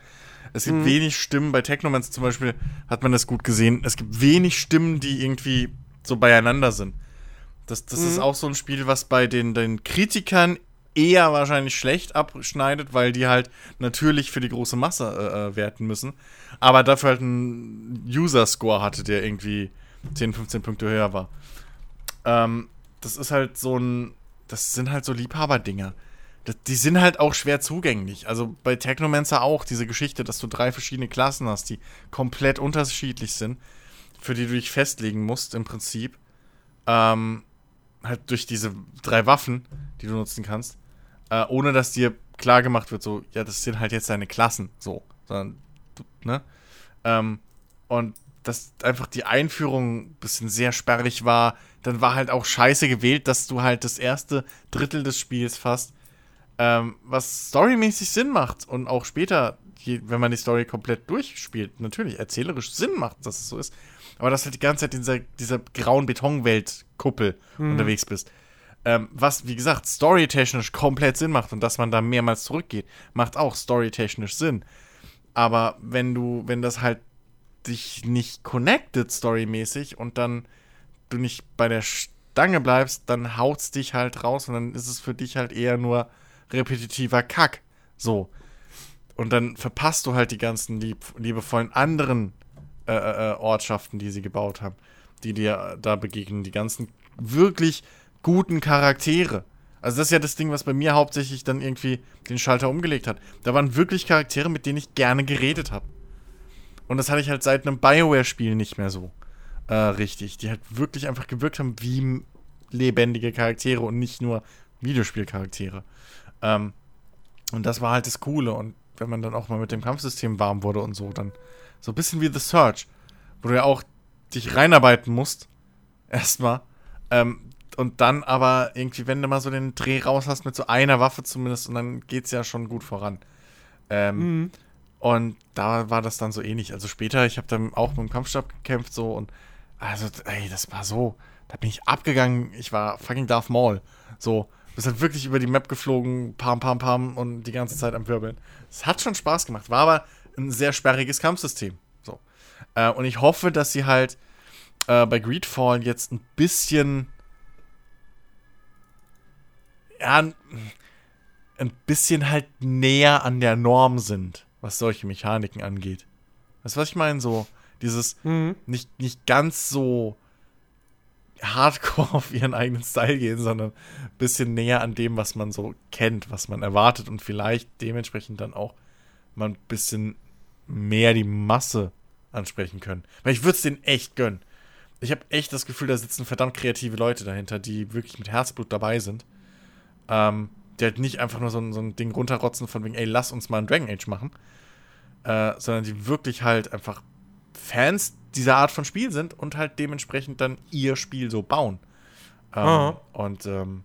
Speaker 2: Es gibt wenig Stimmen, bei Technomancer zum Beispiel hat man das gut gesehen, es gibt wenig Stimmen, die irgendwie so beieinander sind. Das, das ist auch so ein Spiel, was bei den, den Kritikern eher wahrscheinlich schlecht abschneidet, weil die halt natürlich für die große Masse äh, äh, werten müssen, aber dafür halt einen User-Score hatte, der irgendwie 10, 15 Punkte höher war. Ähm, das ist halt so ein, das sind halt so Liebhaberdinger. Die sind halt auch schwer zugänglich. Also bei Technomancer auch diese Geschichte, dass du drei verschiedene Klassen hast, die komplett unterschiedlich sind, für die du dich festlegen musst im Prinzip. Ähm, halt durch diese drei Waffen, die du nutzen kannst, äh, ohne dass dir klar gemacht wird, so, ja, das sind halt jetzt deine Klassen, so, sondern, ne? Ähm, und dass einfach die Einführung ein bisschen sehr sperrig war, dann war halt auch scheiße gewählt, dass du halt das erste Drittel des Spiels fast, ähm, was storymäßig Sinn macht und auch später, wenn man die Story komplett durchspielt, natürlich erzählerisch Sinn macht, dass es so ist, aber dass halt die ganze Zeit in dieser, dieser grauen Betonwelt-Kuppel mhm. unterwegs bist. Ähm, was, wie gesagt, storytechnisch komplett Sinn macht und dass man da mehrmals zurückgeht, macht auch storytechnisch Sinn. Aber wenn du, wenn das halt dich nicht connected storymäßig und dann du nicht bei der Stange bleibst, dann haut's dich halt raus und dann ist es für dich halt eher nur repetitiver Kack. So. Und dann verpasst du halt die ganzen lieb, liebevollen anderen äh, äh, äh, Ortschaften, die sie gebaut haben, die dir da begegnen. Die ganzen wirklich guten Charaktere. Also das ist ja das Ding, was bei mir hauptsächlich dann irgendwie den Schalter umgelegt hat. Da waren wirklich Charaktere, mit denen ich gerne geredet habe. Und das hatte ich halt seit einem Bioware-Spiel nicht mehr so äh, richtig. Die halt wirklich einfach gewirkt haben wie lebendige Charaktere und nicht nur Videospielcharaktere. Ähm, und das war halt das Coole. Und wenn man dann auch mal mit dem Kampfsystem warm wurde und so, dann so ein bisschen wie The Search, wo du ja auch dich reinarbeiten musst. Erstmal. Ähm, und dann aber irgendwie, wenn du mal so den Dreh raus hast mit so einer Waffe zumindest, und dann geht's ja schon gut voran. Ähm, mhm. Und da war das dann so ähnlich. Also später, ich habe dann auch mit dem Kampfstab gekämpft so und also, ey, das war so. Da bin ich abgegangen. Ich war fucking Darth Maul. So, bist halt wirklich über die Map geflogen, pam, pam, pam und die ganze Zeit am Wirbeln. Es hat schon Spaß gemacht. War aber ein sehr sperriges Kampfsystem. So. Äh, und ich hoffe, dass sie halt äh, bei Greedfall jetzt ein bisschen. Ja, ein bisschen halt näher an der Norm sind, was solche Mechaniken angeht. Weißt du, was ich meine? So, dieses mhm. nicht, nicht ganz so hardcore auf ihren eigenen Style gehen, sondern ein bisschen näher an dem, was man so kennt, was man erwartet und vielleicht dementsprechend dann auch mal ein bisschen mehr die Masse ansprechen können. Weil ich würde es denen echt gönnen. Ich habe echt das Gefühl, da sitzen verdammt kreative Leute dahinter, die wirklich mit Herzblut dabei sind. Ähm, die halt nicht einfach nur so ein, so ein Ding runterrotzen von wegen, ey, lass uns mal ein Dragon Age machen. Äh, sondern die wirklich halt einfach Fans dieser Art von Spiel sind und halt dementsprechend dann ihr Spiel so bauen. Ähm, und ähm,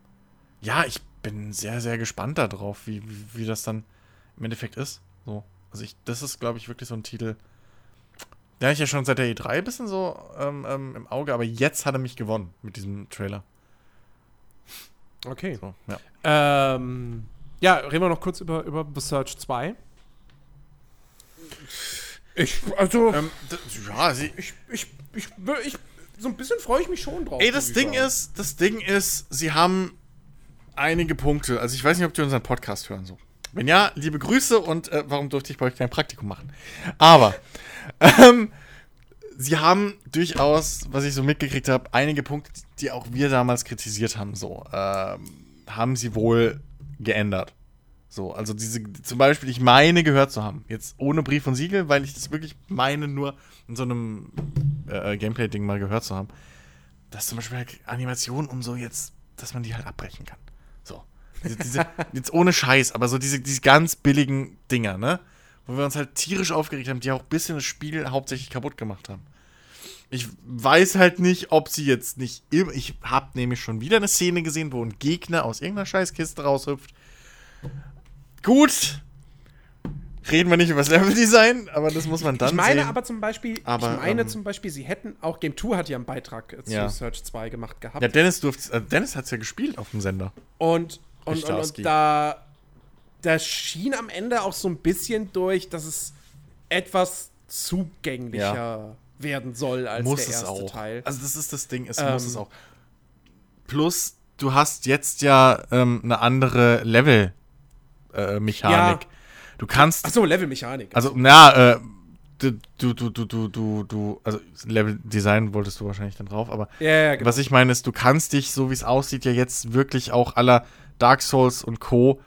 Speaker 2: ja, ich bin sehr, sehr gespannt darauf, wie, wie, wie das dann im Endeffekt ist. So. Also ich, das ist, glaube ich, wirklich so ein Titel. Den habe ich ja schon seit der E3 ein bisschen so ähm, ähm, im Auge, aber jetzt hat er mich gewonnen mit diesem Trailer.
Speaker 1: Okay. So, ja. Ähm, ja, reden wir noch kurz über, über The Search 2. Ich, also. Ähm, ja, sie, ich, ich, ich, ich, so ein bisschen freue ich mich schon drauf.
Speaker 2: Ey, das Ding sagen. ist, das Ding ist, sie haben einige Punkte. Also ich weiß nicht, ob die unseren Podcast hören so. Wenn ja, liebe Grüße und äh, warum durfte ich bei euch kein Praktikum machen? Aber ähm, sie haben durchaus, was ich so mitgekriegt habe, einige Punkte, die auch wir damals kritisiert haben, so ähm, haben sie wohl geändert. So, also diese, zum Beispiel, ich meine gehört zu haben, jetzt ohne Brief und Siegel, weil ich das wirklich meine, nur in so einem äh, Gameplay-Ding mal gehört zu haben, dass zum Beispiel halt Animationen und so jetzt, dass man die halt abbrechen kann. Diese, diese, jetzt ohne Scheiß, aber so diese, diese ganz billigen Dinger, ne? Wo wir uns halt tierisch aufgeregt haben, die auch ein bisschen das Spiel hauptsächlich kaputt gemacht haben. Ich weiß halt nicht, ob sie jetzt nicht immer. Ich hab nämlich schon wieder eine Szene gesehen, wo ein Gegner aus irgendeiner Scheißkiste raushüpft. Gut. Reden wir nicht über das Leveldesign, aber das muss man dann
Speaker 1: sehen. Ich meine
Speaker 2: sehen.
Speaker 1: aber zum Beispiel, aber, ich meine ähm, zum Beispiel, sie hätten, auch Game 2 hat ja einen Beitrag zu ja. Search 2 gemacht gehabt.
Speaker 2: Ja, Dennis durfte, äh, Dennis hat es ja gespielt auf dem Sender.
Speaker 1: Und und, und, und da, da schien am Ende auch so ein bisschen durch, dass es etwas zugänglicher ja. Werden soll als
Speaker 2: muss
Speaker 1: der erste
Speaker 2: auch.
Speaker 1: Teil.
Speaker 2: Also das ist das Ding, es ähm, muss es auch. Plus, du hast jetzt ja ähm, eine andere Level-Mechanik. Äh, ja. Du kannst.
Speaker 1: Achso, Level-Mechanik.
Speaker 2: Also, na, äh, du, du, du, du, du, du, also Level Design wolltest du wahrscheinlich dann drauf, aber
Speaker 1: Ja, ja, genau.
Speaker 2: was ich meine ist, du kannst dich, so wie es aussieht, ja jetzt wirklich auch aller Dark Souls und Co.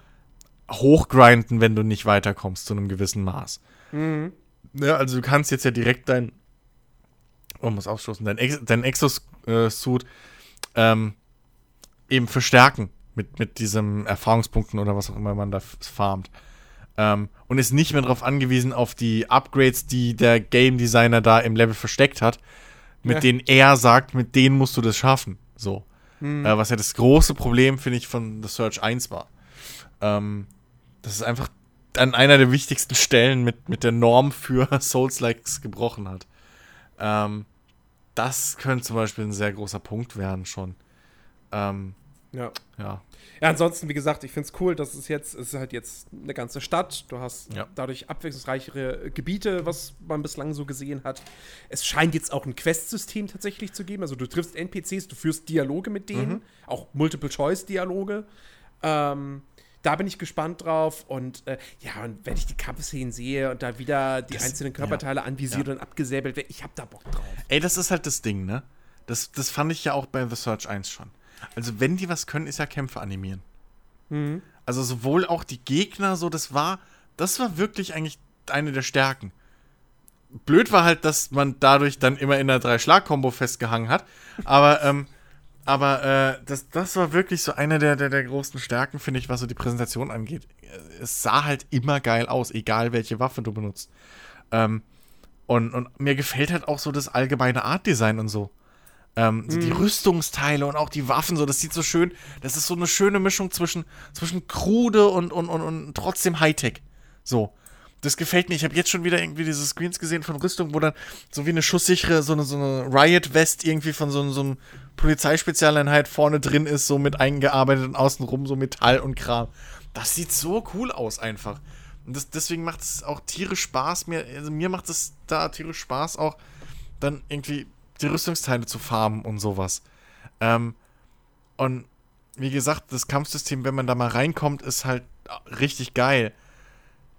Speaker 2: hochgrinden, wenn du nicht weiterkommst zu einem gewissen Maß.
Speaker 1: Mhm.
Speaker 2: Ja, also du kannst jetzt ja direkt dein, oh, muss ausstoßen, dein, Ex dein Exosuit ähm, eben verstärken mit, mit diesem Erfahrungspunkten oder was auch immer man da farmt. Ähm, und ist nicht mehr darauf angewiesen, auf die Upgrades, die der Game Designer da im Level versteckt hat, mit
Speaker 1: Ja.
Speaker 2: denen er sagt, mit denen musst du das schaffen. So. Äh, was ja das große Problem, finde ich, von The Search 1 war. Ähm, das ist einfach an einer der wichtigsten Stellen mit, mit der Norm für Souls-Likes gebrochen hat. Ähm, das könnte zum Beispiel ein sehr großer Punkt werden schon. Ähm,
Speaker 1: Ja.
Speaker 2: ja.
Speaker 1: Ja, ansonsten, wie gesagt, ich finde es cool, dass es jetzt, es ist halt jetzt eine ganze Stadt. Du hast
Speaker 2: Ja.
Speaker 1: dadurch abwechslungsreichere Gebiete, was man bislang so gesehen hat. Es scheint jetzt auch ein Quest-System tatsächlich zu geben. Also du triffst NPCs, du führst Dialoge mit denen,
Speaker 2: Mhm.
Speaker 1: auch Multiple-Choice-Dialoge. Ähm, da bin ich gespannt drauf. Und äh, ja, und wenn ich die Kampfszenen sehe und da wieder die
Speaker 2: Das-
Speaker 1: einzelnen Körperteile anvisiert und abgesäbelt werden, ich hab da Bock drauf.
Speaker 2: Ey, das ist halt das Ding, ne? Das, das fand ich ja auch bei The Search 1 schon. Also, wenn die was können, ist ja Kämpfe animieren. Also, sowohl auch die Gegner, so, das war, das war wirklich eigentlich eine der Stärken. Blöd war halt, dass man dadurch dann immer in der Drei-Schlag-Kombo festgehangen hat. Aber, ähm, aber äh, das, das war wirklich so eine der, der, der großen Stärken, finde ich, was so die Präsentation angeht. Es sah halt immer geil aus, egal welche Waffe du benutzt. Ähm, und, und mir gefällt halt auch so das allgemeine Art-Design und so. Ähm, so Die Rüstungsteile und auch die Waffen, so, das sieht so schön, das ist so eine schöne Mischung zwischen, zwischen krude und, und, und, und trotzdem Hightech. So. Das gefällt mir. Ich habe jetzt schon wieder irgendwie diese Screens gesehen von Rüstung, wo dann so wie eine schusssichere, so eine, so eine Riot-West irgendwie von so, so einem Polizeispezialeinheit vorne drin ist, so mit eingearbeitet und außenrum so Metall und Kram. Das sieht so cool aus einfach. Und das, deswegen macht es auch tierisch Spaß. Mir, also mir macht es da tierisch Spaß, auch dann irgendwie die Rüstungsteile zu farmen und sowas. Ähm, und wie gesagt, das Kampfsystem, wenn man da mal reinkommt, ist halt richtig geil.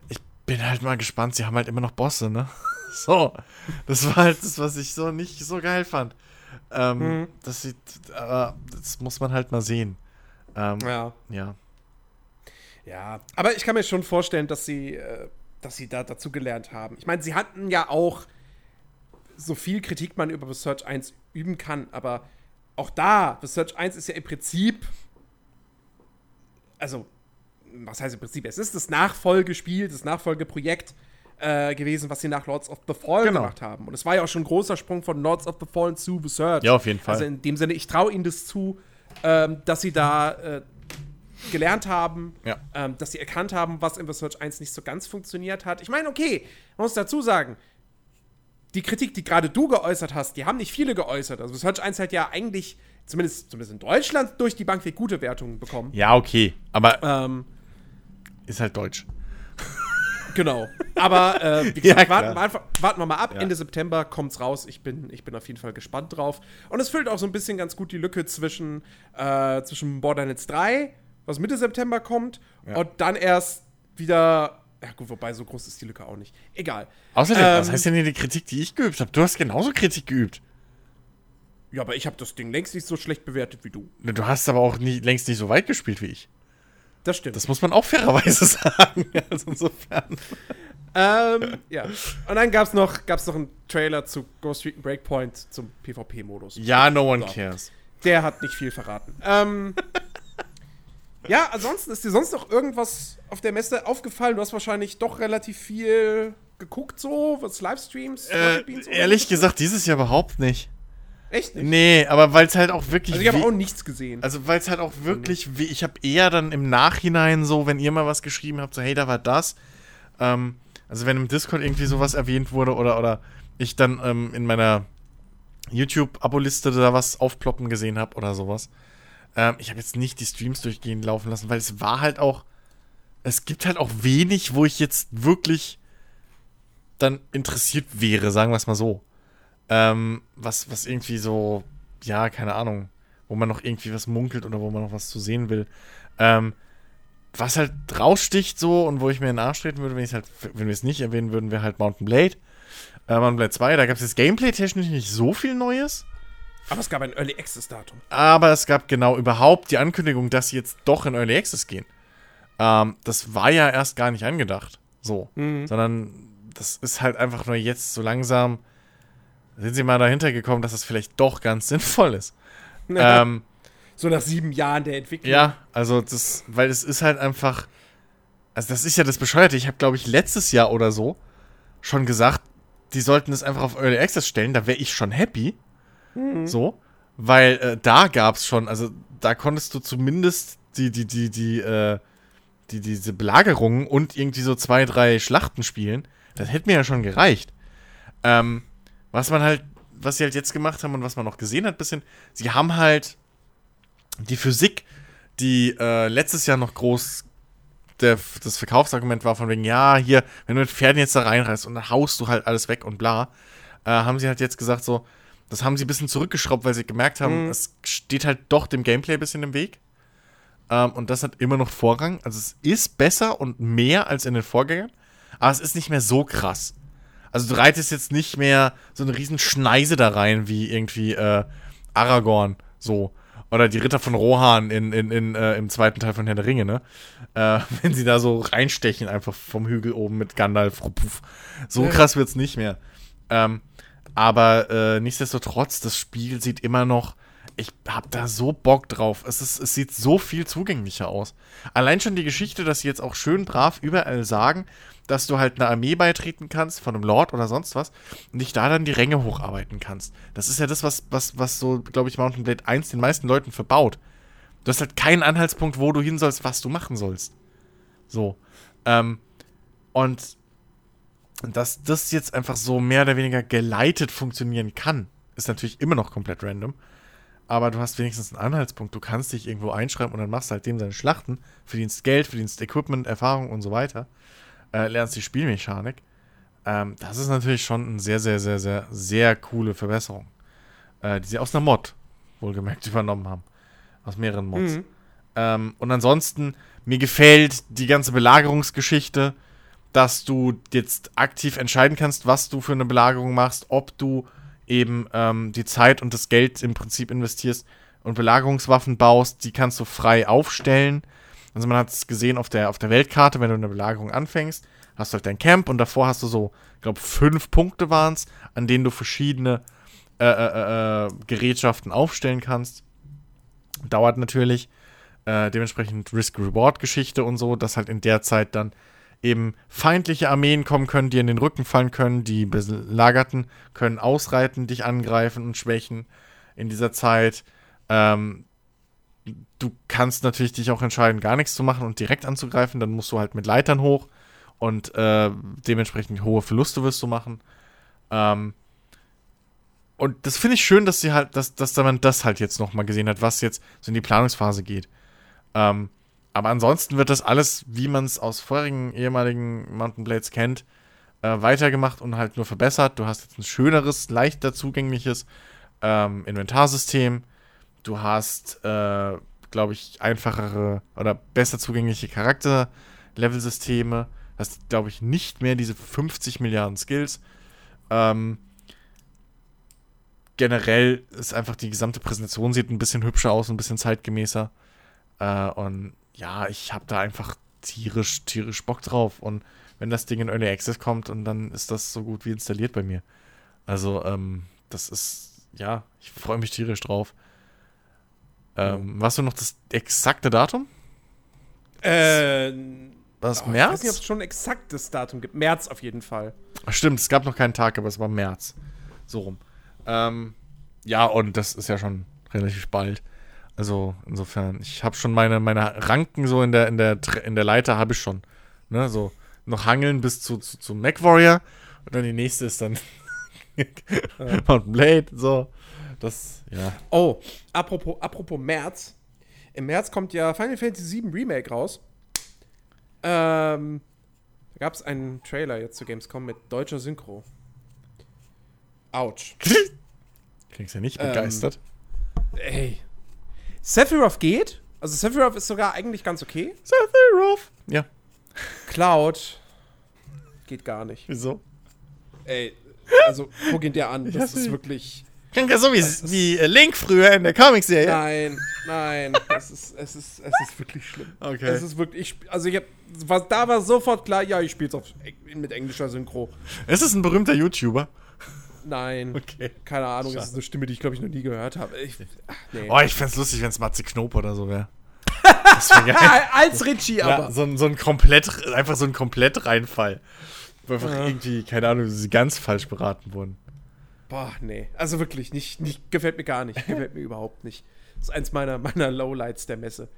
Speaker 2: Ich bin halt mal gespannt. Sie haben halt immer noch Bosse, ne? So. Das war halt das, was ich so nicht so geil fand. Ähm,
Speaker 1: Mhm.
Speaker 2: Das sieht, aber das muss man halt mal sehen. Ähm,
Speaker 1: Ja.
Speaker 2: ja.
Speaker 1: Ja, aber ich kann mir schon vorstellen, dass sie, äh, dass sie da dazu gelernt haben. Ich meine, sie hatten ja auch so viel Kritik man über Research 1 üben kann, aber auch da, Research 1 ist ja im Prinzip, also, was heißt im Prinzip? Es ist das Nachfolgespiel, das Nachfolgeprojekt äh, gewesen, was sie nach Lords of the Fallen
Speaker 2: Genau.
Speaker 1: gemacht haben. Und es war ja auch schon ein großer Sprung von Lords of the Fallen zu Research.
Speaker 2: Ja, auf jeden Fall.
Speaker 1: Also in dem Sinne, ich traue ihnen das zu, ähm, dass sie da äh, gelernt haben,
Speaker 2: Ja.
Speaker 1: ähm, dass sie erkannt haben, was in Research 1 nicht so ganz funktioniert hat. Ich meine, okay, man muss dazu sagen, die Kritik, die gerade du geäußert hast, die haben nicht viele geäußert. Also Research 1 hat ja eigentlich, zumindest, zumindest in Deutschland, durch die Bank weg gute Wertungen bekommen.
Speaker 2: Ja, okay. Aber
Speaker 1: Ähm,
Speaker 2: ist halt deutsch.
Speaker 1: Genau. Aber äh, wie
Speaker 2: Ja,
Speaker 1: gesagt,
Speaker 2: klar.
Speaker 1: warten, wir warten wir mal ab.
Speaker 2: Ja.
Speaker 1: Ende September kommt's raus. Ich bin, ich bin auf jeden Fall gespannt drauf. Und es füllt auch so ein bisschen ganz gut die Lücke zwischen, äh, zwischen Borderlands 3, was Mitte September kommt,
Speaker 2: Ja.
Speaker 1: und dann erst wieder. Ja, gut, wobei so groß ist die Lücke auch nicht. Egal.
Speaker 2: Außerdem,
Speaker 1: Ähm,
Speaker 2: was heißt denn hier die Kritik, die ich geübt habe? Du hast genauso Kritik geübt.
Speaker 1: Ja, aber ich habe das Ding längst nicht so schlecht bewertet wie du.
Speaker 2: Du hast aber auch nie, längst nicht so weit gespielt wie ich.
Speaker 1: Das stimmt.
Speaker 2: Das muss man auch fairerweise sagen. Also insofern.
Speaker 1: ähm, ja. Und dann gab's noch, gab's noch einen Trailer zu Ghost Recon Breakpoint zum PvP-Modus.
Speaker 2: Ja, no one
Speaker 1: So.
Speaker 2: cares.
Speaker 1: Der hat nicht viel verraten. ähm, ja, ansonsten ist dir sonst noch irgendwas auf der Messe aufgefallen? Du hast wahrscheinlich doch relativ viel geguckt, so, was Livestreams?
Speaker 2: Äh, ehrlich gesagt, dieses Jahr überhaupt nicht.
Speaker 1: Echt nicht?
Speaker 2: Nee, aber weil es halt auch wirklich.
Speaker 1: Also, ich habe auch nichts gesehen.
Speaker 2: Also, weil es halt auch wirklich, wie, ich habe eher dann im Nachhinein so, wenn ihr mal was geschrieben habt, so, hey, da war das. Ähm, also, wenn im Discord irgendwie sowas erwähnt wurde oder, oder ich dann ähm, in meiner YouTube-Abo-Liste da was aufploppen gesehen habe oder sowas. Ähm, ich habe jetzt nicht die Streams durchgehend laufen lassen, weil es war halt auch. Es gibt halt auch wenig, wo ich jetzt wirklich dann interessiert wäre, sagen wir es mal so. Ähm, was, was irgendwie so, ja, keine Ahnung, wo man noch irgendwie was munkelt oder wo man noch was zu sehen will. Ähm, was halt raussticht so und wo ich mir in den Arsch treten würde, wenn halt, wenn wir es nicht erwähnen würden, wäre halt Mountain Blade. Äh, Mount Blade 2, da gab es jetzt Gameplay-technisch nicht so viel Neues.
Speaker 1: Aber es gab ein Early Access Datum.
Speaker 2: Aber es gab genau überhaupt die Ankündigung, dass sie jetzt doch in Early Access gehen. Ähm, das war ja erst gar nicht angedacht. So.
Speaker 1: Mhm.
Speaker 2: Sondern das ist halt einfach nur jetzt so langsam. Sind sie mal dahinter gekommen, dass das vielleicht doch ganz sinnvoll ist. ähm,
Speaker 1: so nach sieben Jahren der Entwicklung.
Speaker 2: ja, also das, weil es ist halt einfach. Also, das ist ja das Bescheuerte. Ich habe, glaube ich, letztes Jahr oder so schon gesagt, die sollten es einfach auf Early Access stellen. Da wäre ich schon happy. So. Weil äh, da gab es schon, also da konntest du zumindest die, die, die, die, äh, die, diese Belagerungen und irgendwie so zwei, drei Schlachten spielen. Das hätte mir ja schon gereicht. Ähm, was man halt, was sie halt jetzt gemacht haben und was man noch gesehen hat, bisschen, sie haben halt die Physik, die äh, letztes Jahr noch groß der, das Verkaufsargument war von wegen, ja, hier, wenn du mit Pferden jetzt da reinreißt und dann haust du halt alles weg und bla, äh, haben sie halt jetzt gesagt so, das haben sie ein bisschen zurückgeschraubt, weil sie gemerkt haben,
Speaker 1: Mhm.
Speaker 2: es steht halt doch dem Gameplay ein bisschen im Weg. Ähm, und das hat immer noch Vorrang. Also es ist besser und mehr als in den Vorgängern, aber es ist nicht mehr so krass. Also du reitest jetzt nicht mehr so eine riesen Schneise da rein, wie irgendwie äh, Aragorn so. Oder die Ritter von Rohan in, in, in, äh, im zweiten Teil von Herr der Ringe, ne? Äh, wenn sie da so reinstechen, einfach vom Hügel oben mit Gandalf. Puff. So
Speaker 1: Ja.
Speaker 2: krass wird's nicht mehr. Ähm, aber äh, nichtsdestotrotz, das Spiel sieht immer noch. Ich hab da so Bock drauf. Es, ist, es sieht so viel zugänglicher aus. Allein schon die Geschichte, dass sie jetzt auch schön brav überall sagen, dass du halt einer Armee beitreten kannst, von einem Lord oder sonst was, und dich da dann die Ränge hocharbeiten kannst. Das ist ja das, was, was, was so, glaube ich, Mountain Blade 1 den meisten Leuten verbaut. Du hast halt keinen Anhaltspunkt, wo du hin sollst, was du machen sollst. So. Ähm, und dass das jetzt einfach so mehr oder weniger geleitet funktionieren kann, ist natürlich immer noch komplett random. Aber du hast wenigstens einen Anhaltspunkt. Du kannst dich irgendwo einschreiben und dann machst du halt dem seine Schlachten, verdienst Geld, verdienst Equipment, Erfahrung und so weiter. Äh, lernst die Spielmechanik. Ähm, das ist natürlich schon eine sehr, sehr, sehr, sehr, sehr coole Verbesserung. Äh, die sie aus einer Mod, wohlgemerkt, übernommen haben. Aus mehreren Mods.
Speaker 1: Mhm.
Speaker 2: Ähm, und ansonsten, mir gefällt die ganze Belagerungsgeschichte, dass du jetzt aktiv entscheiden kannst, was du für eine Belagerung machst, ob du eben ähm, die Zeit und das Geld im Prinzip investierst und Belagerungswaffen baust, die kannst du frei aufstellen. Also man hat es gesehen auf der, auf der Weltkarte, wenn du eine Belagerung anfängst, hast du halt dein Camp und davor hast du so, ich glaube, fünf Punkte waren es, an denen du verschiedene äh, äh, äh, Gerätschaften aufstellen kannst. Dauert natürlich. Äh, dementsprechend Risk-Reward-Geschichte und so, dass halt in der Zeit dann eben feindliche Armeen kommen können, die in den Rücken fallen können, die Belagerten können ausreiten, dich angreifen und schwächen in dieser Zeit. Ähm, du kannst natürlich dich auch entscheiden, gar nichts zu machen und direkt anzugreifen, dann musst du halt mit Leitern hoch und äh, dementsprechend hohe Verluste wirst du machen. Ähm, und das finde ich schön, dass sie halt, dass, dass man das halt jetzt nochmal gesehen hat, was jetzt so in die Planungsphase geht. Ähm, aber ansonsten wird das alles, wie man es aus vorherigen ehemaligen Mountain Blades kennt, äh, weitergemacht und halt nur verbessert. Du hast jetzt ein schöneres, leichter zugängliches ähm, Inventarsystem. Du hast, äh, glaube ich, einfachere oder besser zugängliche Charakter-Level-Systeme. Hast, glaube ich, nicht mehr diese 50 Milliarden Skills. Ähm, generell ist einfach die gesamte Präsentation sieht ein bisschen hübscher aus, ein bisschen zeitgemäßer. Äh, und ja, ich habe da einfach tierisch, tierisch Bock drauf. Und wenn das Ding in Early Access kommt, und dann ist das so gut wie installiert bei mir. Also, ähm, das ist, ja, ich freue mich tierisch drauf. Ähm, warst du noch das exakte Datum?
Speaker 1: Äh,
Speaker 2: War es
Speaker 1: oh, Ich weiß nicht, ob
Speaker 2: März?
Speaker 1: es schon ein exaktes Datum gibt. März auf jeden Fall.
Speaker 2: Ach, Stimmt, es gab noch keinen Tag, aber es war März. So rum. Ähm, ja, und das ist ja schon relativ bald. Also insofern, ich habe schon meine, meine Ranken so in der, in der, in der Leiter habe ich schon. Ne, so noch hangeln bis zu, zu, zu Mac Warrior und dann die nächste ist dann Mountain Blade, so. Das, ja.
Speaker 1: Oh, apropos, apropos März. Im März kommt ja Final Fantasy VII Remake raus. Ähm, da gab es einen Trailer jetzt zu Gamescom mit deutscher Synchro. Autsch.
Speaker 2: Klingst ja nicht
Speaker 1: Ähm,
Speaker 2: begeistert.
Speaker 1: Ey. Sephiroth geht. Also Sephiroth ist sogar eigentlich ganz okay.
Speaker 2: Sephiroth. Ja,
Speaker 1: Cloud geht gar nicht.
Speaker 2: wieso?
Speaker 1: Ey, Also, guck ihn dir an. Das ist wirklich.
Speaker 2: Klingt ja so wie, wie äh, Link früher in der Comicserie.
Speaker 1: Nein, nein. Es ist, es ist, es ist wirklich schlimm.
Speaker 2: Okay.
Speaker 1: Es ist wirklich. Ich, also, ich hab, was, da war sofort klar, ja, ich spiele es auf, mit englischer Synchro.
Speaker 2: Ist es ein berühmter YouTuber?
Speaker 1: Nein.
Speaker 2: Okay.
Speaker 1: Keine Ahnung, das ist eine Stimme, die ich, glaube ich, noch nie gehört habe. Ich, ach, nee.
Speaker 2: Oh, ich fänd's lustig, wenn es Matze Knob oder so wäre.
Speaker 1: Als Richie, aber.
Speaker 2: Ja, so, ein, so ein komplett, einfach so ein komplett Reinfall. Wo einfach irgendwie, keine Ahnung, sie ganz falsch beraten wurden.
Speaker 1: Boah, nee. Also wirklich, nicht, nicht, gefällt mir gar nicht. Gefällt mir überhaupt nicht. Das ist eins meiner, meiner Lowlights der Messe.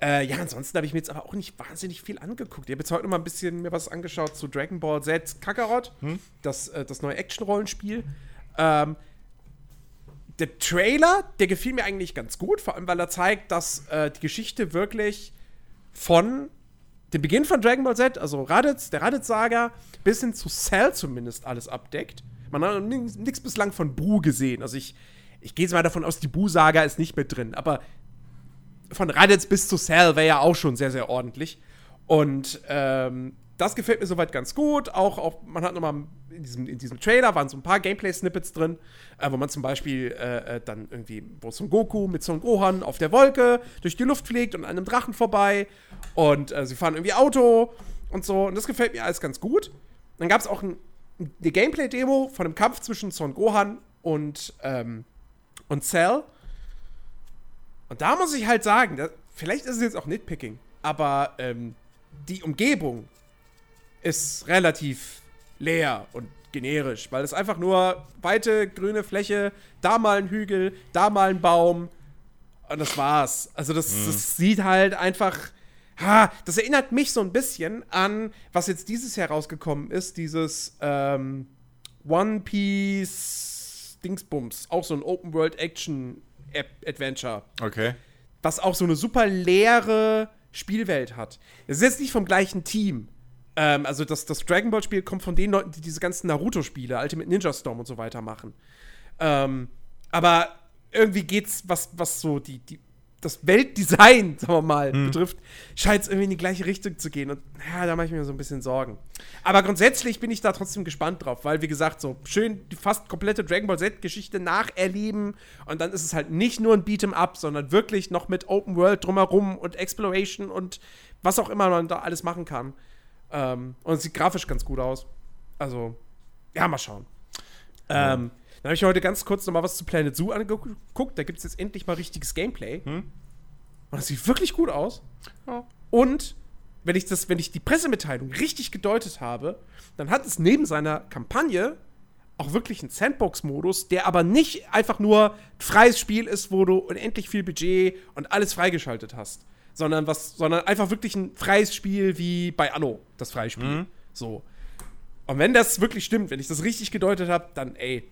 Speaker 1: Äh, ja, ansonsten habe ich mir jetzt aber auch nicht wahnsinnig viel angeguckt. Ich habe jetzt heute noch mal ein bisschen mir was angeschaut zu Dragon Ball Z Kakarot, das, äh, das neue Action-Rollenspiel. Ähm, der Trailer, der gefiel mir eigentlich ganz gut, vor allem weil er zeigt, dass äh, die Geschichte wirklich von dem Beginn von Dragon Ball Z, also Raditz, der Raditz-Saga, bis hin zu Cell zumindest alles abdeckt. Man hat nichts bislang von Buu gesehen. Also ich, ich gehe jetzt mal davon aus, die Buu-Saga ist nicht mit drin, aber von Raditz bis zu Cell wäre ja auch schon sehr, sehr ordentlich. Und ähm, das gefällt mir soweit ganz gut. Auch, auch man hat nochmal in diesem, in diesem Trailer waren so ein paar Gameplay-Snippets drin, äh, wo man zum Beispiel äh, äh, dann irgendwie, wo Son Goku mit Son Gohan auf der Wolke durch die Luft fliegt und an einem Drachen vorbei. Und äh, sie fahren irgendwie Auto und so. Und das gefällt mir alles ganz gut. Dann gab es auch ein, eine Gameplay-Demo von einem Kampf zwischen Son Gohan und, ähm, und Cell. Und da muss ich halt sagen, da, vielleicht ist es jetzt auch Nitpicking, aber ähm, die Umgebung ist relativ leer und generisch, weil es einfach nur weite grüne Fläche, da mal ein Hügel, da mal ein Baum und das war's. Also das, das sieht halt einfach, ha, das erinnert mich so ein bisschen an, was jetzt dieses Jahr rausgekommen ist, dieses ähm, One Piece Dingsbums, auch so ein Open World Action Adventure
Speaker 2: Okay.
Speaker 1: was auch so eine super leere Spielwelt hat. Es ist jetzt nicht vom gleichen Team. Ähm, also das, das Dragon Ball Spiel kommt von den Leuten, die diese ganzen Naruto-Spiele, Ultimate Ninja Storm und so weiter machen. Ähm, aber irgendwie geht's, was, was so die, die, das Weltdesign, sagen wir mal, betrifft, scheint es irgendwie in die gleiche Richtung zu gehen. Und ja, da mache ich mir so ein bisschen Sorgen. Aber grundsätzlich bin ich da trotzdem gespannt drauf, weil, wie gesagt, so schön die fast komplette Dragon Ball Z-Geschichte nacherleben. Und dann ist es halt nicht nur ein Beat'em Up, sondern wirklich noch mit Open World drumherum und Exploration und was auch immer man da alles machen kann. Ähm, und es sieht grafisch ganz gut aus. Also, ja, mal schauen. Ähm, dann habe ich heute ganz kurz noch mal was zu Planet Zoo angeguckt. Da gibt es jetzt endlich mal richtiges Gameplay. Und das sieht wirklich gut aus.
Speaker 2: Ja.
Speaker 1: Und wenn ich, das, wenn ich die Pressemitteilung richtig gedeutet habe, dann hat es neben seiner Kampagne auch wirklich einen Sandbox-Modus, der aber nicht einfach nur ein freies Spiel ist, wo du unendlich viel Budget und alles freigeschaltet hast. Sondern, was, sondern einfach wirklich ein freies Spiel wie bei Anno, das freie Spiel. So. Und wenn das wirklich stimmt, wenn ich das richtig gedeutet habe, dann, ey,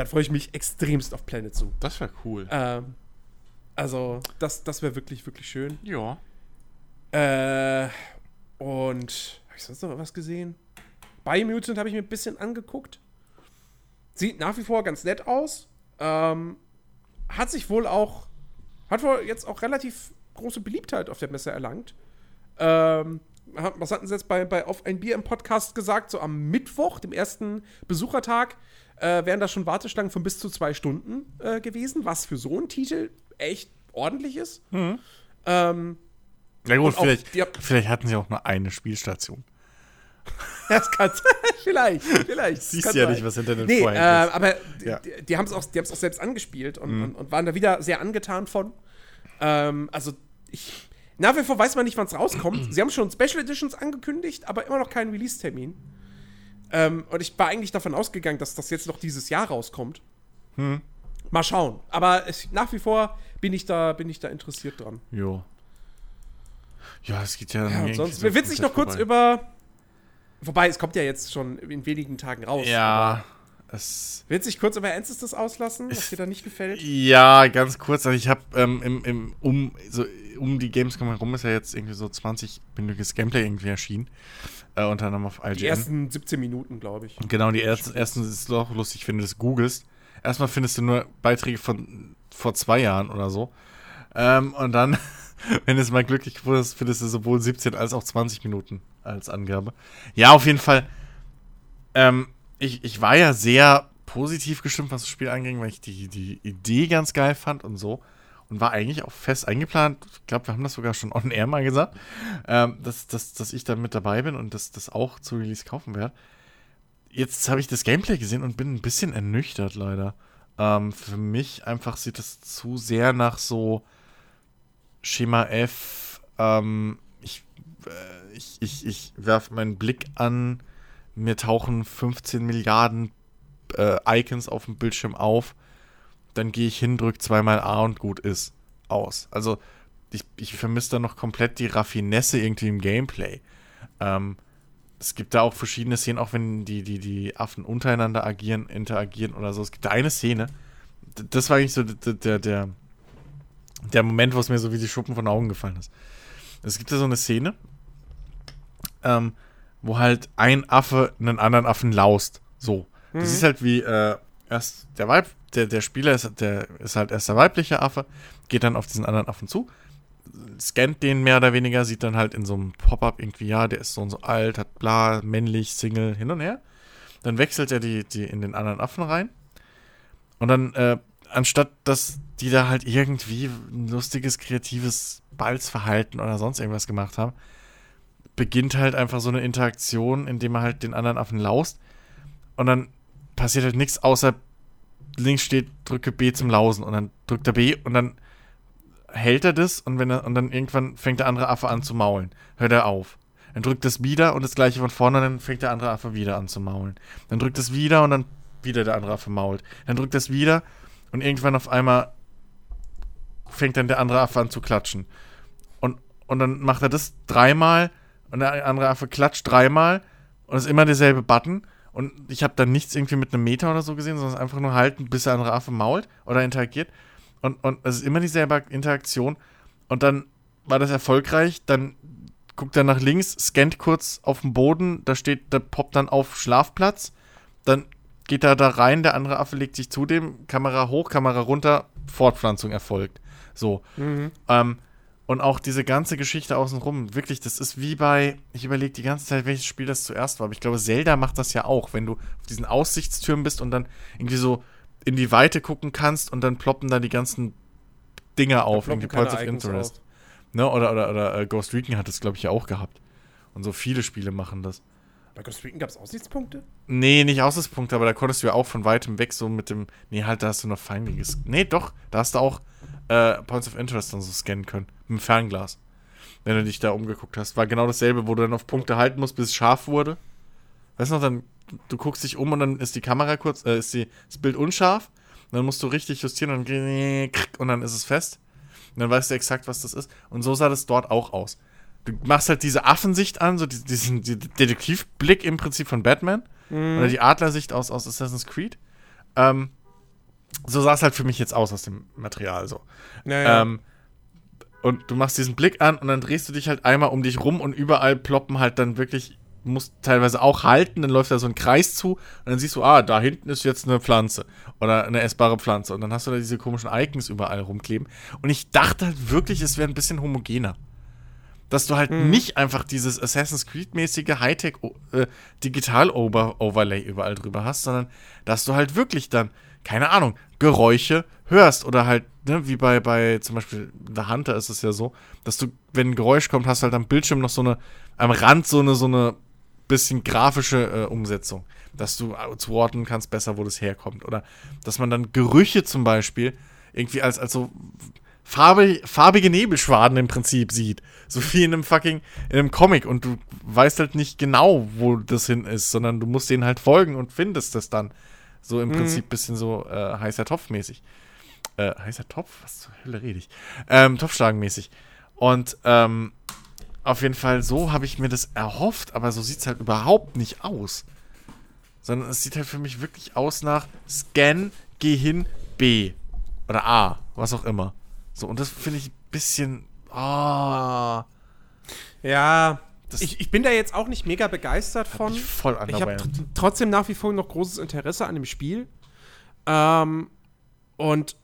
Speaker 1: dann freue ich mich extremst auf Planet Zoo.
Speaker 2: Das wäre cool.
Speaker 1: Ähm, also, das, das wäre wirklich, wirklich schön.
Speaker 2: ja.
Speaker 1: Äh, und habe ich sonst noch was gesehen? Biomutant habe ich mir ein bisschen angeguckt. Sieht nach wie vor ganz nett aus. Ähm, hat sich wohl auch, hat wohl jetzt auch relativ große Beliebtheit auf der Messe erlangt. Ähm, was hatten sie jetzt bei, bei Auf ein Bier im Podcast gesagt? So am Mittwoch, dem ersten Besuchertag, äh, wären da schon Warteschlangen von bis zu zwei Stunden äh, gewesen, was für so einen Titel echt ordentlich ist. Ähm,
Speaker 2: Na gut,
Speaker 1: auch-
Speaker 2: vielleicht,
Speaker 1: ja.
Speaker 2: vielleicht hatten sie auch nur eine Spielstation.
Speaker 1: Das kann vielleicht, vielleicht.
Speaker 2: Siehst ja
Speaker 1: sein.
Speaker 2: nicht, was hinter den
Speaker 1: Nee, äh,
Speaker 2: Vorhängen ist.
Speaker 1: aber
Speaker 2: Ja.
Speaker 1: die, die haben es auch, die auch selbst angespielt und, und, und waren da wieder sehr angetan von. Ähm, also, ich, nach wie vor weiß man nicht, wann es rauskommt. Sie haben schon Special Editions angekündigt, aber immer noch keinen Release-Termin. Ähm, und ich war eigentlich davon ausgegangen, dass das jetzt noch dieses Jahr rauskommt. Mal schauen. Aber es, nach wie vor bin ich da, bin ich da interessiert dran.
Speaker 2: Jo. Ja, es geht ja.
Speaker 1: Ja, sonst, sich noch kurz
Speaker 2: vorbei.
Speaker 1: über. Wobei, es kommt ja jetzt schon in wenigen Tagen raus.
Speaker 2: Ja, es.
Speaker 1: Willst du dich kurz über Ernstes auslassen, was dir da nicht gefällt?
Speaker 2: Ja, ganz kurz. Also ich habe ähm, im, im, um, so, um die Gamescom herum ist ja jetzt irgendwie so 20-minütiges Gameplay irgendwie erschienen. Äh, unter anderem auf IGN.
Speaker 1: Die ersten 17 Minuten, glaube ich.
Speaker 2: Genau, die ersten, ersten ist es auch lustig, wenn du das googelst. Erstmal findest du nur Beiträge von vor zwei Jahren oder so. Ähm, und dann, wenn du es mal glücklich wurdest, findest du sowohl 17 als auch 20 Minuten als Angabe. Ja, auf jeden Fall. Ähm, ich, ich war ja sehr positiv gestimmt, was das Spiel anging, weil ich die, die Idee ganz geil fand und so. Und war eigentlich auch fest eingeplant. Ich glaube, wir haben das sogar schon on air mal gesagt, ähm, dass, dass, dass ich da mit dabei bin und das, das auch zu Release kaufen werde. Jetzt habe ich das Gameplay gesehen und bin ein bisschen ernüchtert, leider. Ähm, für mich einfach sieht es zu sehr nach so Schema F. Ähm, ich äh, ich, ich, ich werfe meinen Blick an, mir tauchen 15 Milliarden äh, Icons auf dem Bildschirm auf, dann gehe ich hin, drücke zweimal A und gut ist. Aus. Also ich, ich vermisse da noch komplett die Raffinesse irgendwie im Gameplay. Ähm, es gibt da auch verschiedene Szenen, auch wenn die, die, die Affen untereinander agieren, interagieren oder so. Es gibt da eine Szene, das war eigentlich so der, der, der Moment, wo es mir so wie die Schuppen von Augen gefallen ist. Es gibt da so eine Szene, ähm, wo halt ein Affe einen anderen Affen laust. So. Mhm. Du siehst halt, wie äh, erst der Weib, der, der Spieler ist, der ist halt erst der weibliche Affe, geht dann auf diesen anderen Affen zu, scannt den mehr oder weniger, sieht dann halt in so einem Pop-up irgendwie, ja, der ist so und so alt, hat bla, männlich, Single, hin und her. Dann wechselt er die, die in den anderen Affen rein. Und dann, äh, anstatt dass die da halt irgendwie ein lustiges, kreatives Balzverhalten oder sonst irgendwas gemacht haben, beginnt halt einfach so eine Interaktion, indem er halt den anderen Affen laust. Und dann passiert halt nichts, außer links steht, drücke B zum Lausen. Und dann drückt er B und dann hält er das und, wenn er, und dann irgendwann fängt der andere Affe an zu maulen. Hört er auf. Dann drückt es wieder und das gleiche von vorne, und dann fängt der andere Affe wieder an zu maulen. Dann drückt es wieder und dann wieder der andere Affe mault. Dann drückt es wieder und irgendwann auf einmal fängt dann der andere Affe an zu klatschen. Und, und dann macht er das dreimal und der andere Affe klatscht dreimal und es ist immer derselbe Button. Und ich habe dann nichts irgendwie mit einem Meter oder so gesehen, sondern es einfach nur halten, bis der andere Affe mault oder interagiert. Und, und es ist immer dieselbe Interaktion. Und dann war das erfolgreich. Dann guckt er nach links, scannt kurz auf den Boden, da steht, da poppt dann auf Schlafplatz. Dann geht er da rein, der andere Affe legt sich zu dem, Kamera hoch, Kamera runter, Fortpflanzung erfolgt. So. Mhm. Ähm, und auch diese ganze Geschichte außenrum, wirklich, das ist wie bei, ich überlege die ganze Zeit, welches Spiel das zuerst war, aber ich glaube, Zelda macht das ja auch, wenn du auf diesen Aussichtstürmen bist und dann irgendwie so in die Weite gucken kannst und dann ploppen da die ganzen Dinge auf, irgendwie Points of Interest. Ne? Oder, oder, oder uh, Ghost Recon hat das, glaube ich, ja auch gehabt. Und so viele Spiele machen das.
Speaker 1: Bei Ghost Recon gab es Aussichtspunkte?
Speaker 2: Nee, nicht Aussichtspunkte, aber da konntest du ja auch von weitem weg so mit dem. Nee, halt, da hast du noch Findinges. Nee, doch, da hast du auch äh, Points of Interest dann so scannen können. Mit dem Fernglas. Wenn du dich da umgeguckt hast. War genau dasselbe, wo du dann auf Punkte halten musst, bis es scharf wurde. Weißt du noch, dann, du guckst dich um und dann ist die Kamera kurz, äh, ist die, das Bild unscharf. dann musst du richtig justieren und dann, und dann ist es fest. Und dann weißt du exakt, was das ist. Und so sah das dort auch aus. Du machst halt diese Affensicht an, so diesen, diesen Detektivblick im Prinzip von Batman. Mhm. Oder die Adlersicht aus, aus Assassin's Creed. Ähm, so sah es halt für mich jetzt aus aus dem Material so. Naja. Ähm, und du machst diesen Blick an und dann drehst du dich halt einmal um dich rum und überall ploppen halt dann wirklich, musst teilweise auch halten, dann läuft da so ein Kreis zu und dann siehst du, ah, da hinten ist jetzt eine Pflanze oder eine essbare Pflanze und dann hast du da diese komischen Icons überall rumkleben. Und ich dachte halt wirklich, es wäre ein bisschen homogener. Dass du halt mhm. nicht einfach dieses Assassin's Creed-mäßige Hightech äh, überall drüber hast, sondern dass du halt wirklich dann keine Ahnung, Geräusche hörst oder halt, ne, wie bei, bei zum Beispiel The Hunter ist es ja so, dass du, wenn ein Geräusch kommt, hast du halt am Bildschirm noch so eine, am Rand so eine, so eine bisschen grafische äh, Umsetzung, dass du zuordnen kannst besser, wo das herkommt. Oder dass man dann Gerüche zum Beispiel irgendwie als, als so farbig, farbige Nebelschwaden im Prinzip sieht. So wie in einem fucking, in einem Comic. Und du weißt halt nicht genau, wo das hin ist, sondern du musst denen halt folgen und findest das dann. So im mhm. Prinzip bisschen so äh, heißer Topf mäßig. Äh, heißer Topf? Was zur Hölle rede ich? Ähm, Topfschlagen mäßig. Und ähm, auf jeden Fall, so habe ich mir das erhofft, aber so sieht es halt überhaupt nicht aus. Sondern es sieht halt für mich wirklich aus nach Scan, geh hin, B. Oder A, was auch immer. So, und das finde ich ein bisschen. Oh.
Speaker 1: Ja, ich, ich, bin da jetzt auch nicht mega begeistert von. Ich,
Speaker 2: voll
Speaker 1: ich habe trotzdem nach wie vor noch großes Interesse an dem Spiel. Ähm, und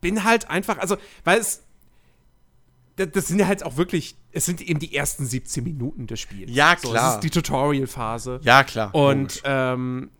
Speaker 1: bin halt einfach, also, weil es. das, sind ja halt auch wirklich, es sind eben die ersten 17 Minuten des Spiels.
Speaker 2: Ja,
Speaker 1: So,
Speaker 2: klar.
Speaker 1: das ist die Tutorial-Phase.
Speaker 2: Ja, klar.
Speaker 1: Und ähm,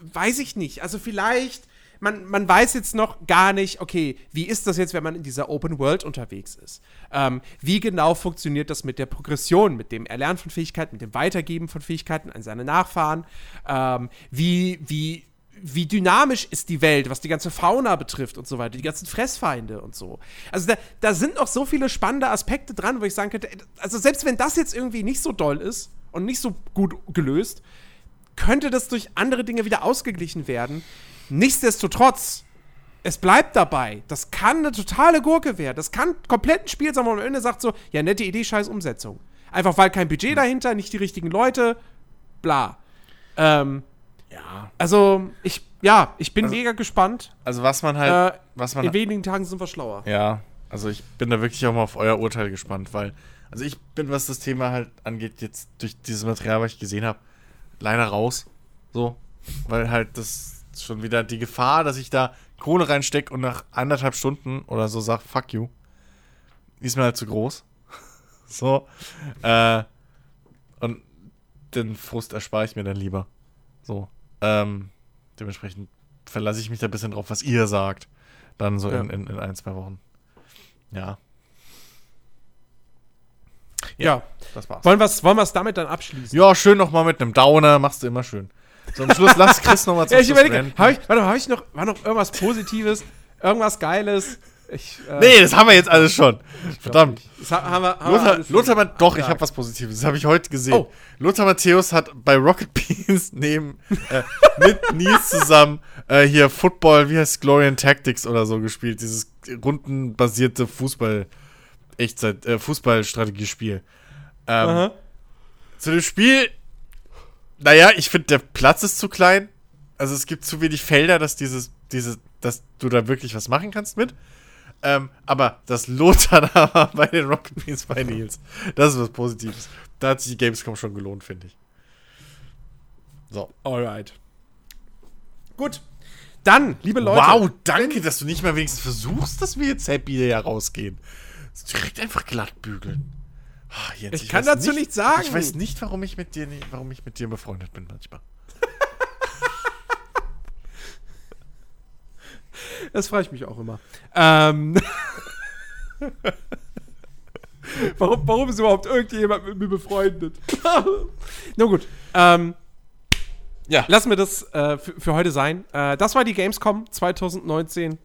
Speaker 1: weiß ich nicht. Also vielleicht, man, man weiß jetzt noch gar nicht, okay, wie ist das jetzt, wenn man in dieser Open World unterwegs ist? Ähm, wie genau funktioniert das mit der Progression, mit dem Erlernen von Fähigkeiten, mit dem Weitergeben von Fähigkeiten an seine Nachfahren? Ähm, wie, wie, wie dynamisch ist die Welt, was die ganze Fauna betrifft und so weiter, die ganzen Fressfeinde und so. Also da, da sind noch so viele spannende Aspekte dran, wo ich sagen könnte, also selbst wenn das jetzt irgendwie nicht so doll ist und nicht so gut gelöst, könnte das durch andere Dinge wieder ausgeglichen werden. Nichtsdestotrotz, es bleibt dabei. Das kann eine totale Gurke werden. Das kann komplett ein Spiel sein, wo man am Ende sagt so, ja, nette Idee, scheiß Umsetzung. Einfach weil kein Budget dahinter, nicht die richtigen Leute, bla. Ähm,
Speaker 2: ja.
Speaker 1: also, ich, ja, ich bin mega gespannt.
Speaker 2: Also was man halt,
Speaker 1: Äh,
Speaker 2: was man
Speaker 1: In wenigen Tagen sind wir schlauer.
Speaker 2: Ja, also ich bin da wirklich auch mal auf euer Urteil gespannt, weil, also ich bin, was das Thema halt angeht, jetzt durch dieses Material, was ich gesehen habe, leider raus. So, weil halt das schon wieder die Gefahr, dass ich da Kohle reinstecke und nach anderthalb Stunden oder so sag, fuck you, ist mir halt zu groß. so, äh, und den Frust erspare ich mir dann lieber. So, ähm, dementsprechend verlasse ich mich da ein bisschen drauf, was ihr sagt. Dann so
Speaker 1: Ja.
Speaker 2: in, in, in ein, zwei Wochen. Ja,
Speaker 1: Ja.
Speaker 2: das war's.
Speaker 1: Wollen wir es wollen wir's damit dann abschließen?
Speaker 2: Ja, schön nochmal mit einem Downer, machst du immer schön. So, am Schluss lass Chris nochmal zum
Speaker 1: Ja, ich
Speaker 2: Schluss
Speaker 1: überlege, hab ich, warte mal, hab ich noch, war noch irgendwas Positives, irgendwas Geiles? Ich, äh,
Speaker 2: Nee, das haben wir jetzt alles schon. Verdammt.
Speaker 1: Das ha- haben wir, haben
Speaker 2: Lothar, Lothar Ma- doch, ich habe was Positives. Das habe ich heute gesehen.
Speaker 1: Oh.
Speaker 2: Lothar Matthäus hat bei Rocket Beans neben äh, mit Nils zusammen äh, hier Football, wie heißt Glorian Tactics oder so gespielt. Dieses rundenbasierte Fußball, Echtzeit, äh, Fußballstrategiespiel. Ähm,
Speaker 1: Aha.
Speaker 2: Zu dem Spiel, naja, ich finde, der Platz ist zu klein. Also es gibt zu wenig Felder, dass dieses, dieses, dass du da wirklich was machen kannst mit. Ähm, aber das Lothar da war bei den Rocket Beans bei Nils, das ist was Positives. Da hat sich die Gamescom schon gelohnt, finde ich. So.
Speaker 1: Alright. Gut. Dann, liebe Leute.
Speaker 2: wow, danke, dass du nicht mal wenigstens versuchst, dass wir jetzt happy hier rausgehen. Direkt einfach glatt bügeln. Ah, Jens,
Speaker 1: Ich kann
Speaker 2: weiß
Speaker 1: dazu nichts sagen.
Speaker 2: Ich weiß nicht, warum ich mit dir nicht, warum ich mit dir befreundet bin manchmal.
Speaker 1: Das freue ich mich auch immer. Ähm. warum, warum ist überhaupt irgendjemand mit mir befreundet? Na gut. Ähm,
Speaker 2: Ja.
Speaker 1: lassen wir das äh, für, für heute sein. Äh, das war die Gamescom 2019.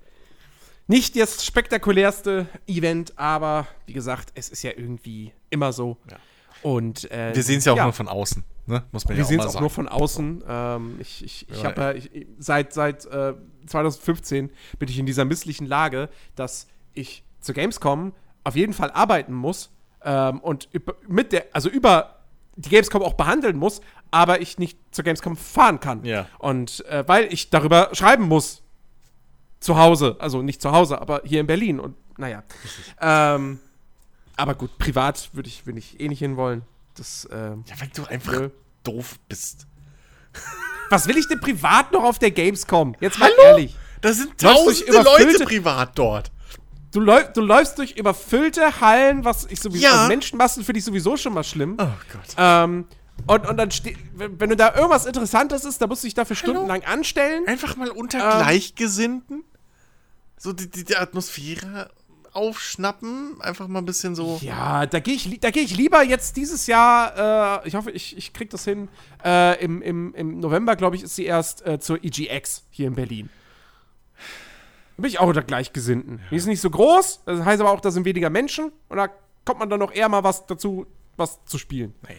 Speaker 1: Nicht das spektakulärste Event, aber wie gesagt, es ist ja irgendwie immer so.
Speaker 2: Ja.
Speaker 1: Und äh,
Speaker 2: Wir sehen es ja auch nur von außen, ne? Muss man
Speaker 1: wir
Speaker 2: ja auch
Speaker 1: sehen es auch nur von außen. Ähm, ich ich, ich
Speaker 2: Ja,
Speaker 1: habe ja, ich, seit, seit äh, 2015 bin ich in dieser misslichen Lage, dass ich zur Gamescom auf jeden Fall arbeiten muss ähm, und über, mit der, also über die Gamescom auch behandeln muss, aber ich nicht zur Gamescom fahren kann.
Speaker 2: Ja.
Speaker 1: Und äh, weil ich darüber schreiben muss. Zu Hause, also nicht zu Hause, aber hier in Berlin. Und naja. Ähm, aber gut, privat würde ich, würd ich eh nicht hinwollen. Das, ähm,
Speaker 2: Ja, weil du einfach
Speaker 1: Nö.
Speaker 2: doof bist.
Speaker 1: Was will ich denn privat noch auf der Gamescom? Jetzt mal
Speaker 2: Hallo?
Speaker 1: ehrlich.
Speaker 2: Da sind tausende Leute privat dort.
Speaker 1: Du, läu du läufst durch überfüllte Hallen, was ich sowieso.
Speaker 2: Ja.
Speaker 1: Also Menschenmassen finde ich sowieso schon mal schlimm.
Speaker 2: Oh Gott.
Speaker 1: Ähm, und, und dann steht. Wenn du da irgendwas Interessantes ist, da musst du dich dafür stundenlang anstellen.
Speaker 2: Einfach mal unter
Speaker 1: Ähm.
Speaker 2: Gleichgesinnten so die, die, die Atmosphäre aufschnappen. Einfach mal ein bisschen so.
Speaker 1: Ja, da gehe ich, da geh ich lieber jetzt dieses Jahr, äh, ich hoffe, ich, ich krieg das hin, äh, im, im, im November, glaube ich, ist sie erst äh, zur EGX hier in Berlin. Da bin ich auch unter Gleichgesinnten. Die ist nicht so groß, das heißt aber auch, da sind weniger Menschen und da kommt man dann noch eher mal was dazu, was zu spielen.
Speaker 2: Naja.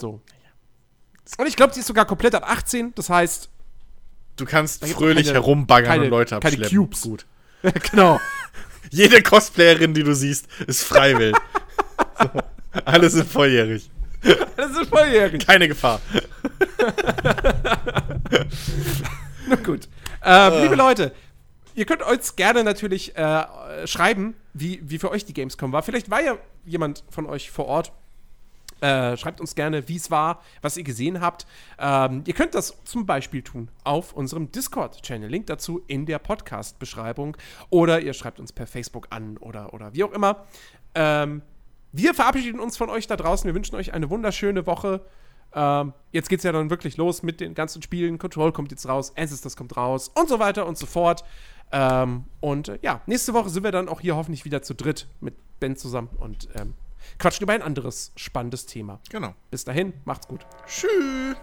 Speaker 1: So. Und ich glaube, sie ist sogar komplett ab 18, das heißt,
Speaker 2: Du kannst fröhlich
Speaker 1: keine-
Speaker 2: herumbaggern
Speaker 1: keine-
Speaker 2: und Leute
Speaker 1: keine
Speaker 2: abschleppen.
Speaker 1: Cubes.
Speaker 2: Gut.
Speaker 1: genau.
Speaker 2: Jede Cosplayerin, die du siehst, ist freiwillig. so. Alle sind volljährig.
Speaker 1: Das ist volljährig.
Speaker 2: Keine Gefahr.
Speaker 1: Na gut. Ähm, Liebe Leute, ihr könnt uns gerne natürlich äh, schreiben, wie, wie für euch die Gamescom war. Vielleicht war ja jemand von euch vor Ort. Äh, schreibt uns gerne, wie es war, was ihr gesehen habt. Ähm, ihr könnt das zum Beispiel tun auf unserem Discord-Channel. Link dazu in der Podcast-Beschreibung. Oder ihr schreibt uns per Facebook an oder, oder wie auch immer. Ähm, wir verabschieden uns von euch da draußen. Wir wünschen euch eine wunderschöne Woche. Ähm, jetzt es ja dann wirklich los mit den ganzen Spielen. Control kommt jetzt raus, Ancestors kommt raus und so weiter und so fort. Ähm, und äh, ja, nächste Woche sind wir dann auch hier hoffentlich wieder zu dritt mit Ben zusammen und ähm, quatschen über ein anderes spannendes Thema.
Speaker 2: Genau.
Speaker 1: Bis dahin, macht's gut.
Speaker 2: Tschüss.